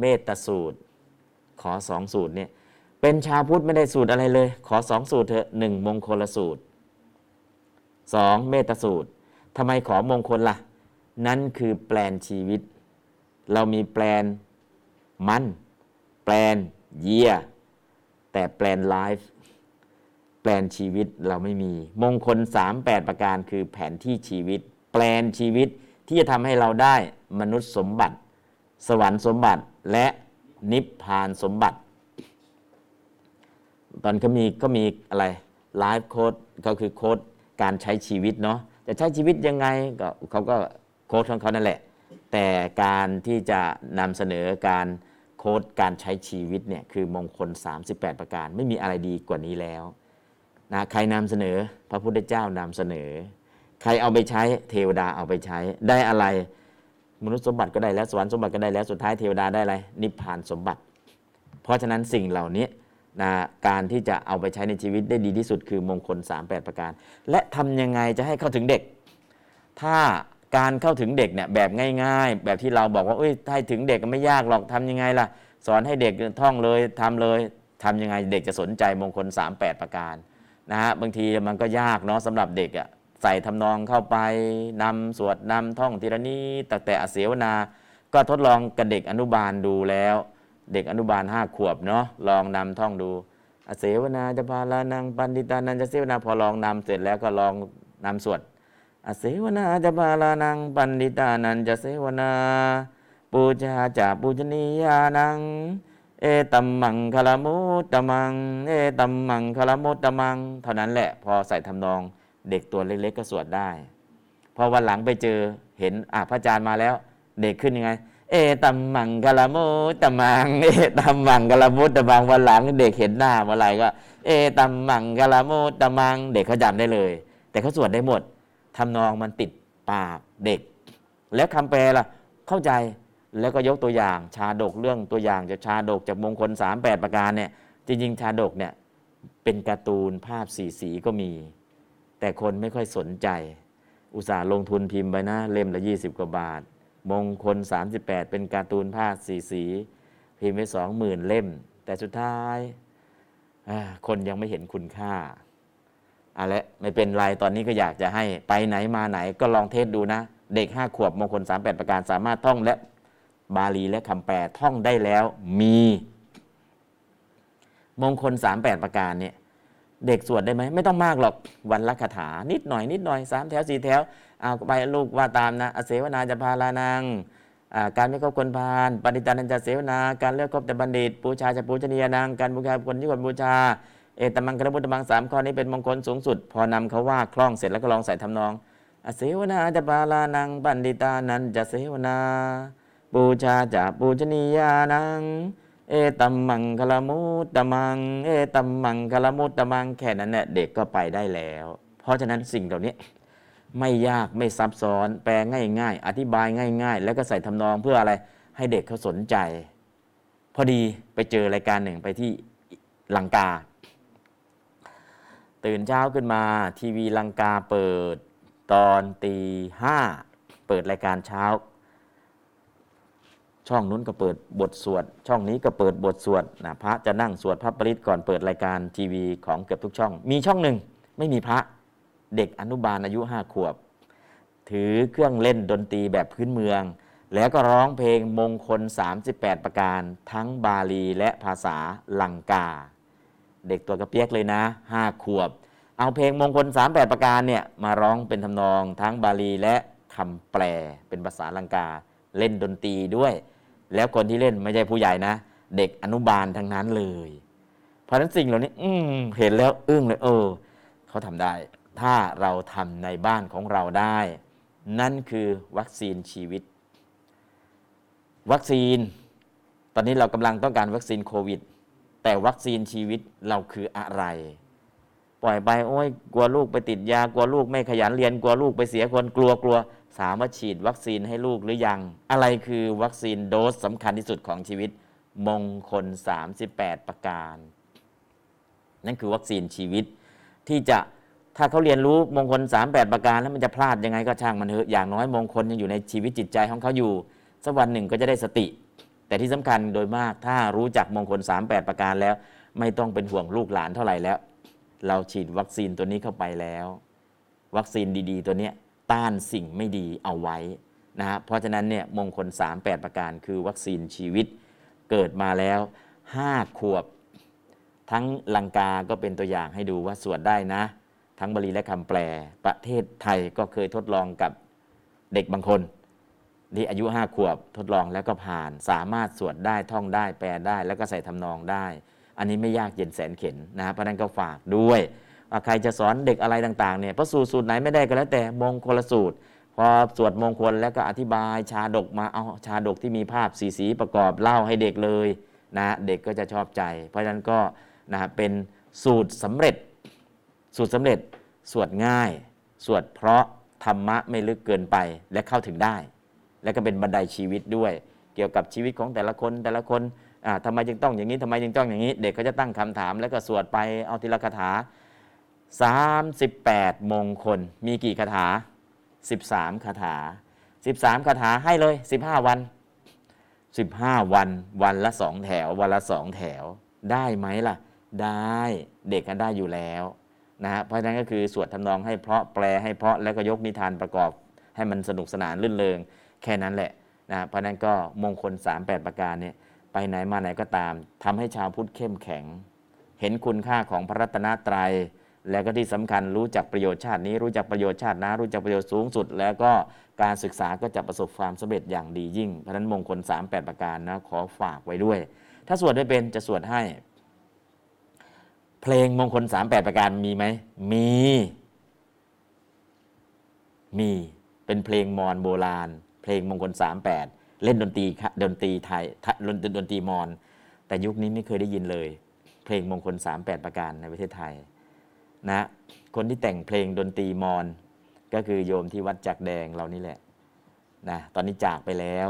เมตตาสูตร ขอสองสูตรเนี่ยเป็นชาวพุทธไม่ได้สูตรอะไรเลย ขอสองสูตรเถอะหนึ่งมงคลละสูตร สองเมตสูตรทำไมขอมงคลละ่ะ นั่นคือแปลนชีวิต เรามีแปลนมัน แปลนเยียแต่แปลนไลฟ์แปลนชีวิตเราไม่มี มงคล 38 ประการคือแผนที่ชีวิต แปลนชีวิตที่จะทำให้เราได้มนุษย์สมบัติ สวรรค์สมบัติและนิพพานสมบัติ ตอนก็มีก็มีอะไรไลฟ์โค้ดก็คือโค้ด การใช้ชีวิตเนาะจะใช้ชีวิตยังไงก็เขาก็โค้ดของเขานั่นแหละ แต่การที่จะนำเสนอการโค้ดการใช้ชีวิตเนี่ยคือมงคล 38 ประการ ไม่มีอะไรดีกว่านี้แล้วนะใครนำเสนอพระพุทธเจ้านำเสนอ ใครเอาไปใช้เทวดาเอาไปใช้ได้อะไรมนุษย์สมบัติก็ได้แล้วสวรรค์สมบัติก็ได้แล้วสุดท้ายเทวดาได้อะไรนิพพานสมบัติ เพราะฉะนั้นสิ่งเหล่านี้ นะการที่จะเอาไปใช้ในชีวิตได้ดีที่สุดคือมงคล 38 ประการ และทำยังไงจะให้เข้าถึงเด็ก ถ้าการเข้าถึงเด็กเนี่ยแบบง่าย ๆ แบบที่เราบอกว่าเอ้ยให้ถึงเด็กก็ไม่ยากหรอกทำยังไงล่ะ สอนให้เด็กท่องเลยทำเลยทำยังไงเด็กจะสนใจมงคล 38 ประการนะฮะบางทีมันก็ยากเนาะสำหรับเด็กอะ่ะใส่ทำนองเข้าไปนำสวดนำท่องทีละนี้แต่แต่อเสวนา ก็ทดลองกับเด็กอนุบาลดูแล้ว เด็กอนุบาลห้าขวบเนาะลองนำท่องดูอเสวนาจะพาลานังปันติตานันจะเสวนาพอลองนำเสร็จแล้วก็ลองนำสวดอเสวนาจะพาลานังปันติตานันจะเสวนาปูชาจาปูชนียานัง เอตัมมังคลมุตตมัง เอตัมมังคลมุตตมัง เท่านั้นแหละพอใส่ทำนองเด็กตัวเล็กๆก็สวดได้ พอวันหลังไปเจอเห็นอะพระอาจารย์มาแล้ว เด็กขึ้นยังไง เอตัมมังกลามุตตมังเอตัมมังกลามุตตมังวันหลังเด็กเห็นหน้าเมื่อไรก็ เอตัมมังกลามุตตมัง เด็กเขาจำได้เลย แต่เขาสวดได้หมดทำนองมันติดปากเด็ก แล้วคำแปลล่ะ เข้าใจแล้วก็ยกตัวอย่างชาดกเรื่องตัวอย่างจากชาดกจากมงคล 38 ประการเนี่ยจริงๆชาดกเนี่ยเป็นการ์ตูนภาพสีสีก็มี แต่คนไม่ค่อยสนใจ อุตส่าห์ลงทุนพิมพ์ไปนะเล่มละ 20 กว่าบาท มงคล 38 เป็นการ์ตูนภาพสีสีพิมพ์ไปสองหมื่นเล่ม แต่สุดท้ายคนยังไม่เห็นคุณค่าอะไรไม่เป็นไรตอนนี้ก็อยากจะให้ไปไหนมาไหนก็ลองเทศดูนะ เด็กห้าขวบมงคล 38 ประการสามารถท่องและบาลีและคำแปลท่องได้แล้วมี มงคล 38 ประการเนี่ยเด็กสวดได้ไหมไม่ต้องมากหรอกวันละคาถา นิดหน่อยนิดหน่อยสามแถวสี่แถว เอาไปลูกว่าตามนะอเสวนาจะพาลานังการไม่คบคนพาลปณิตานันจะเสวนา การเลือกคบแต่บัณฑิตปูชาจะปูชนียนางการบูชาคนที่ควรบูชาเอตมังคารพุทธมังสามข้อนี้เป็นมงคลสูงสุด พอนำเขาว่าคล่องเสร็จแล้วก็ลองใส่ทำนอง อเสวนาจะปาลานังบัณฑิตานันจะเสวนาปูชาจะปูชนียานังเอตัมมังคลมุตตมัง เอตัมมังคลมุตตมังแค่นั้นแหละเด็กก็ไปได้แล้ว เพราะฉะนั้นสิ่งเหล่านี้ ไม่ยากไม่ซับซ้อน แปลง่าย ๆ อธิบายง่าย ๆ แล้วก็ใส่ทำนองเพื่ออะไรให้เด็กเขาสนใจ พอดีไปเจอรายการหนึ่งไปที่ลังกา ตื่นเช้าขึ้นมา ทีวีลังกาเปิดตอนตีห้าเปิดรายการเช้า ช่องนู้นก็เปิดบทสวด ช่องนี้ก็เปิดบทสวดนะพระจะนั่งสวดพระปริตก่อนเปิดรายการทีวีของเกือบทุกช่อง มีช่องหนึ่งไม่มีพระ เด็กอนุบาลอายุห้าขวบ ถือเครื่องเล่นดนตรีแบบพื้นเมือง แล้วก็ร้องเพลงมงคล 38 ประการ ทั้งบาลีและภาษาลังกา เด็กตัวกระเปียกเลยนะห้าขวบ เอาเพลงมงคล 38 ประการเนี่ยมาร้องเป็นทำนองทั้งบาลีและคำแปลเป็นภาษาลังกา เล่นดนตรีด้วย แล้วคนที่เล่นไม่ใช่ผู้ใหญ่นะ เด็กอนุบาลทั้งนั้นเลย เพราะฉะนั้นสิ่งเหล่านี้ อืเห็นแล้ว อึ้งเลย เออเขาทำได้ ถ้าเราทำในบ้านของเราได้ นั่นคือวัคซีนชีวิต วัคซีน ตอนนี้เรากำลังต้องการวัคซีนโควิด แต่วัคซีนชีวิตเราคืออะไร ปล่อยไปโอ้ยกลัวลูกไปติดยากลัวลูกไม่ขยันเรียนกลัวลูกไปเสียคนกลัวกลัวสามารถฉีดวัคซีนให้ลูกหรือยัง อะไรคือวัคซีนโดสสำคัญที่สุดของชีวิต มงคล 38 ประการ นั่นคือวัคซีนชีวิตที่จะ ถ้าเขาเรียนรู้มงคล 38 ประการแล้วมันจะพลาดยังไงก็ช่างมันเถอะอย่างน้อยมงคลยังอยู่ในชีวิตจิตใจของเขาอยู่สักวันหนึ่งก็จะได้สติ แต่ที่สำคัญโดยมากถ้ารู้จักมงคล 38 ประการแล้ว ไม่ต้องเป็นห่วงลูกหลานเท่าไหร่แล้ว เราฉีดวัคซีนตัวนี้เข้าไปแล้ว วัคซีนดีๆ ตัวนี้ต้านสิ่งไม่ดีเอาไว้นะฮะเพราะฉะนั้นเนี่ยมงคล 38 ประการคือวัคซีนชีวิตเกิดมาแล้ว5ขวบ ทั้งลังกาก็เป็นตัวอย่างให้ดูว่าสวดได้นะ ทั้งบาลีและคำแปล ประเทศไทยก็เคยทดลองกับเด็กบางคนที่อายุ5ขวบทดลองแล้วก็ผ่าน สามารถสวดได้ท่องได้แปลได้ แล้วก็ใส่ทำนองได้ อันนี้ไม่ยากเย็นแสนเข็นนะฮะเพราะนั้นก็ฝากด้วยว่าใครจะสอนเด็กอะไรต่างๆเนี่ยพระสูตรสูตรไหนไม่ได้ก็แล้วแต่มงคลสูตร พอสวดมงคลแล้วก็อธิบายชาดกมาเอาชาดกที่มีภาพสีสีประกอบเล่าให้เด็กเลยนะเด็กก็จะชอบใจ เพราะฉะนั้นก็นะฮะเป็นสูตรสำเร็จ สูตรสำเร็จสวดง่าย สวดเพราะธรรมะไม่ลึกเกินไปและเข้าถึงได้ และก็เป็นบันไดชีวิตด้วย เกี่ยวกับชีวิตของแต่ละคนแต่ละคนทำไมจึงต้องอย่างนี้ทำไมจึงต้องอย่างนี้ เด็กก็จะตั้งคำถาม แล้วก็สวดไปเอาทีละคาถา 38 มงคล มีกี่คาถา 13 คาถา 13 คาถาให้เลย 15 วัน 15 วัน วันละสองแถว วันละสองแถว ได้ไหมล่ะ ได้ เด็กก็ได้อยู่แล้ว นะฮะเพราะฉะนั้นก็คือสวดทำนองให้เพราะแปลให้เพราะแล้วก็ยกนิทานประกอบ ให้มันสนุกสนานลื่นเริงแค่นั้นแหละนะเพราะนั้นก็มงคล 38 ประการเนี่ยไปไหนมาไหนก็ตามทำให้ชาวพุทธเข้มแข็ง เห็นคุณค่าของพระรัตนตรัย แล้วก็ที่สำคัญรู้จักประโยชน์ชาตินี้ รู้จักประโยชน์ชาตินะรู้จักประโยชน์สูงสุด แล้วก็การศึกษาก็จะประสบความสำเร็จอย่างดียิ่งเพราะฉะนั้นมงคล 38 ประการนะขอฝากไว้ด้วย ถ้าสวดได้เป็นจะสวดให้ เพลงมงคล38ประการมีไหม มี มีเป็นเพลงมอญโบราณ เพลงมงคล38เล่นดนตรีค่ะดนตรีไทยดนดนตรีมอญแต่ยุคนี้ไม่เคยได้ยินเลย เพลงมงคล38ประการในประเทศไทยนะคนที่แต่งเพลงดนตรีมอญก็คือโยมที่วัดจักแดงเรานี่แหละนะตอนนี้จากไปแล้ว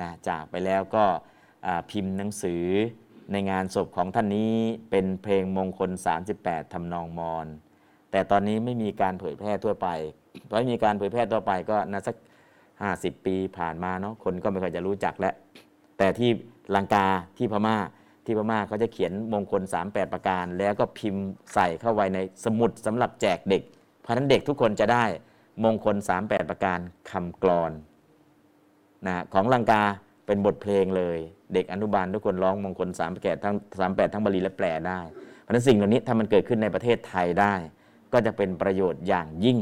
นะจากไปแล้วก็พิมพ์หนังสือ ในงานศพของท่านนี้เป็นเพลงมงคล 38ทำนองมอญแต่ตอนนี้ไม่มีการเผยแพร่ทั่วไป เพราะมีการเผยแพร่ทั่วไปก็นะสัก 50 ปีผ่านมาเนาะคนก็ไม่ค่อยจะรู้จักแล้ว แต่ที่ลังกาที่พม่าที่พม่าเขาจะเขียนมงคล 38 ประการ แล้วก็พิมพ์ใส่เข้าไว้ในสมุดสำหรับแจกเด็ก เพราะนั้นเด็กทุกคนจะได้มงคล 38 ประการคำกลอนนะของลังกาเป็นบทเพลงเลย เด็กอนุบาลทุกคนร้องมงคลสามแปดทั้งสามแปดทั้งบาลีและแปลได้ เพราะฉะนั้นสิ่งเหล่านี้ถ้ามันเกิดขึ้นในประเทศไทยได้ ก็จะเป็นประโยชน์อย่างยิ่ง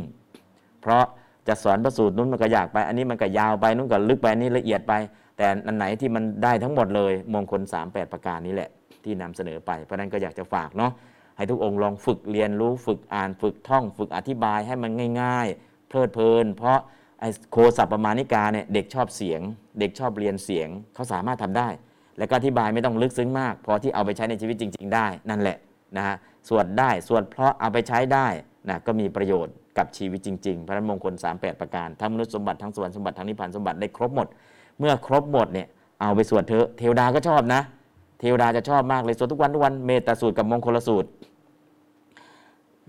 เพราะจะสอนประสูตรนู้นมันก็ยากไป อันนี้มันก็ยาวไปนู้นก็ลึกไปนนี้ละเอียดไป แต่อันไหนที่มันได้ทั้งหมดเลยมงคล38 ประการนี้แหละ ที่นำเสนอไป เพราะฉะนั้นก็อยากจะฝากเนาะให้ทุกองค์ลองฝึกเรียนรู้ฝึกอ่านฝึกท่อง ฝึกอธิบายให้มันง่าย ๆ เพลิดเพลิน เพราะ ไอ้โคสัพประมาณิกาเนี่ยเด็กชอบเสียง เด็กชอบเรียนเสียงเขาสามารถทำได้ แล้วก็อธิบายไม่ต้องลึกซึ้งมาก พอที่เอาไปใช้ในชีวิตจริง ๆ ได้นั่นแหละนะฮะสวดได้สวดเพราะเอาไปใช้ได้นะก็มีประโยชน์กับชีวิตจริง ๆ พระนมงคล 38 ประการทั้งมนุษย์สมบัติทั้งสวรรค์สมบัติทั้งนิพพานสมบัติได้ครบหมด เมื่อครบหมดเนี่ยเอาไปสวดเถอะเทวดาก็ชอบนะ เทวดาจะชอบมากเลยสวดทุกวันทุกวันเมตตาสูตรกับมงคลสูตร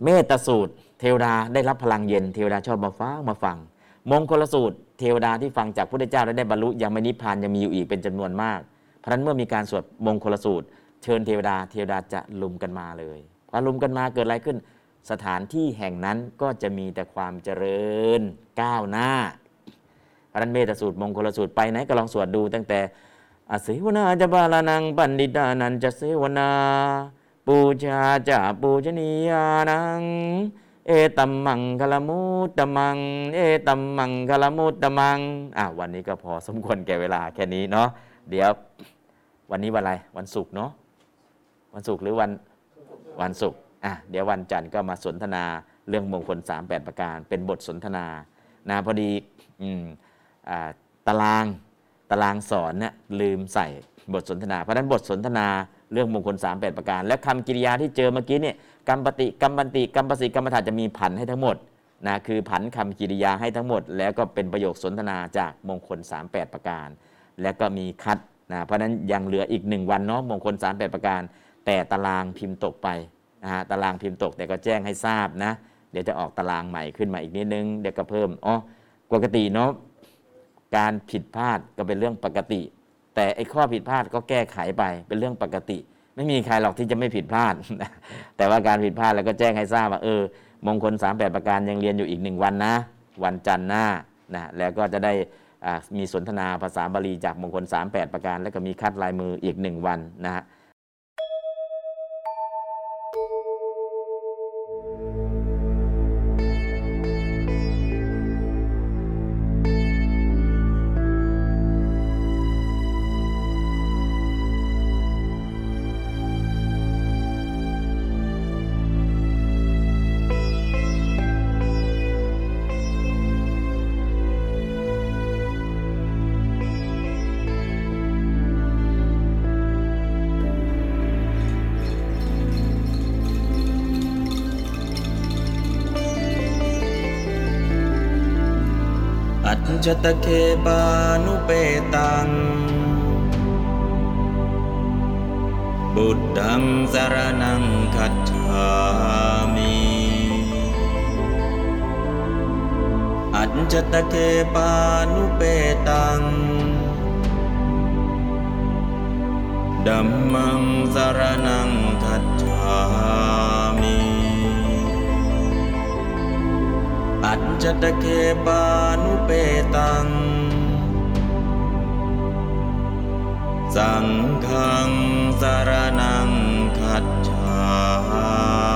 เมตตาสูตร เทวดาได้รับพลังเย็น เทวดาชอบมาฟังมาฟัง มงคลสูตร เทวดาที่ฟังจากพระพุทธเจ้าและได้บรรลุยังไม่นิพพานยังมีอยู่อีกเป็นจำนวนมาก เพราะนั้นเมื่อมีการสวดมงคลสูตร เชิญเทวดาเทวดาจะลุมกันมาเลยพอลุมกันมาเกิดอะไรขึ้น สถานที่แห่งนั้นก็จะมีแต่ความเจริญก้าวหน้าเพราะนั้นเมตสูตรมงคลสูตรไปไหนก็ลองสวดดูตั้งแต่อาศิวนาจะบาลานังปันดิตานันจะเสวนา ปูชาจะปูชนียานัง เอตัมมังคลมุตตมัง เอตัมมังคลมุตตมังอะวันนี้ก็พอสมควรแก่เวลาแค่นี้เนาะเดี๋ยววันนี้วันอะไรวันศุกร์เนาะวันศุกร์หรือวันวันศุกร์อะเดี๋ยววันจันทร์ก็มาสนทนาเรื่องมงคล 38 ประการ เป็นบทสนทนานะพอดีอืมอ่าตารางตารางสอนเนี่ยลืมใส่บทสนทนา เพราะนั้นบทสนทนาเรื่องมงคล 38 ประการ และคำกริยาที่เจอเมื่อกี้เนี่ย กรรมปฏิกรรมบันติกรรมปสิกรรมฐานจะมีผันให้ทั้งหมดนะคือผันคำกิริยาให้ทั้งหมด แล้วก็เป็นประโยคสนทนาจากมงคล 38 ประการ แล้วก็มีคัดนะเพราะนั้นยังเหลืออีกหนึ่งวันเนาะมงคล 38 ประการ แต่ตารางพิมพ์ตกไปนะฮะตารางพิมพ์ตกแต่ก็แจ้งให้ทราบนะ เดี๋ยวจะออกตารางใหม่ขึ้นมาอีกนิดนึงเดี๋ยวก็เพิ่มอ๋อปกติเนาะการผิดพลาดก็เป็นเรื่องปกติ แต่ไอ้ข้อผิดพลาดก็แก้ไขไปเป็นเรื่องปกติ ไม่มีใครหรอกที่จะไม่ผิดพลาด แต่ว่าการผิดพลาดแล้วก็แจ้งให้ทราบว่าเออ มงคล 38 ประการยังเรียนอยู่อีกหนึ่งวันนะ วันจันทร์หน้านะแล้วก็จะได้อ่ามีสนทนาภาษาบาลีจากมงคล 38 ประการ แล้วก็มีคัดลายมืออีกหนึ่งวันนะฮะ จจตเคปานุเปตัง บุตตังสารนังคัจฉามิอัจจตเคปานุเปตังดัมมังสารนังคัจฉา จตเคปานุเปตัง สังฆังสารนังคัจฉา